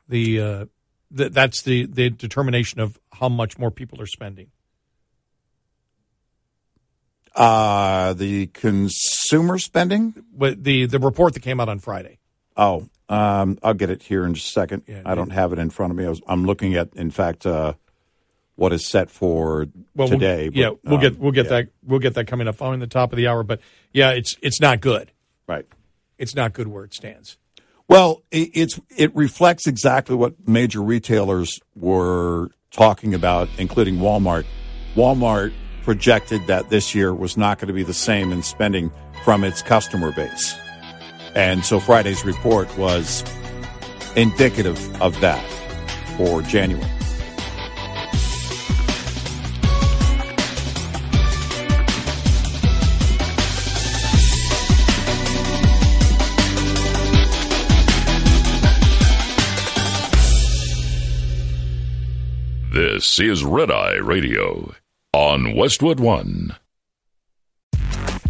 The uh, th- that's the the determination of how much more people are spending. Uh, the consumer spending? But the the report that came out on Friday. Oh, um, I'll get it here in just a second. Yeah, I don't have it in front of me. I was, I'm looking at, in fact, uh, what is set for Well, we'll- today. yeah, but, we'll get um, we'll get yeah. that we'll get that coming up following the top of the hour. But yeah, it's it's not good. Right. It's not good where it stands. Well, it, it's it reflects exactly what major retailers were talking about, including Walmart. Walmart projected that this year was not going to be the same in spending from its customer base, and so Friday's report was indicative of that for January. This is Red Eye Radio on Westwood One.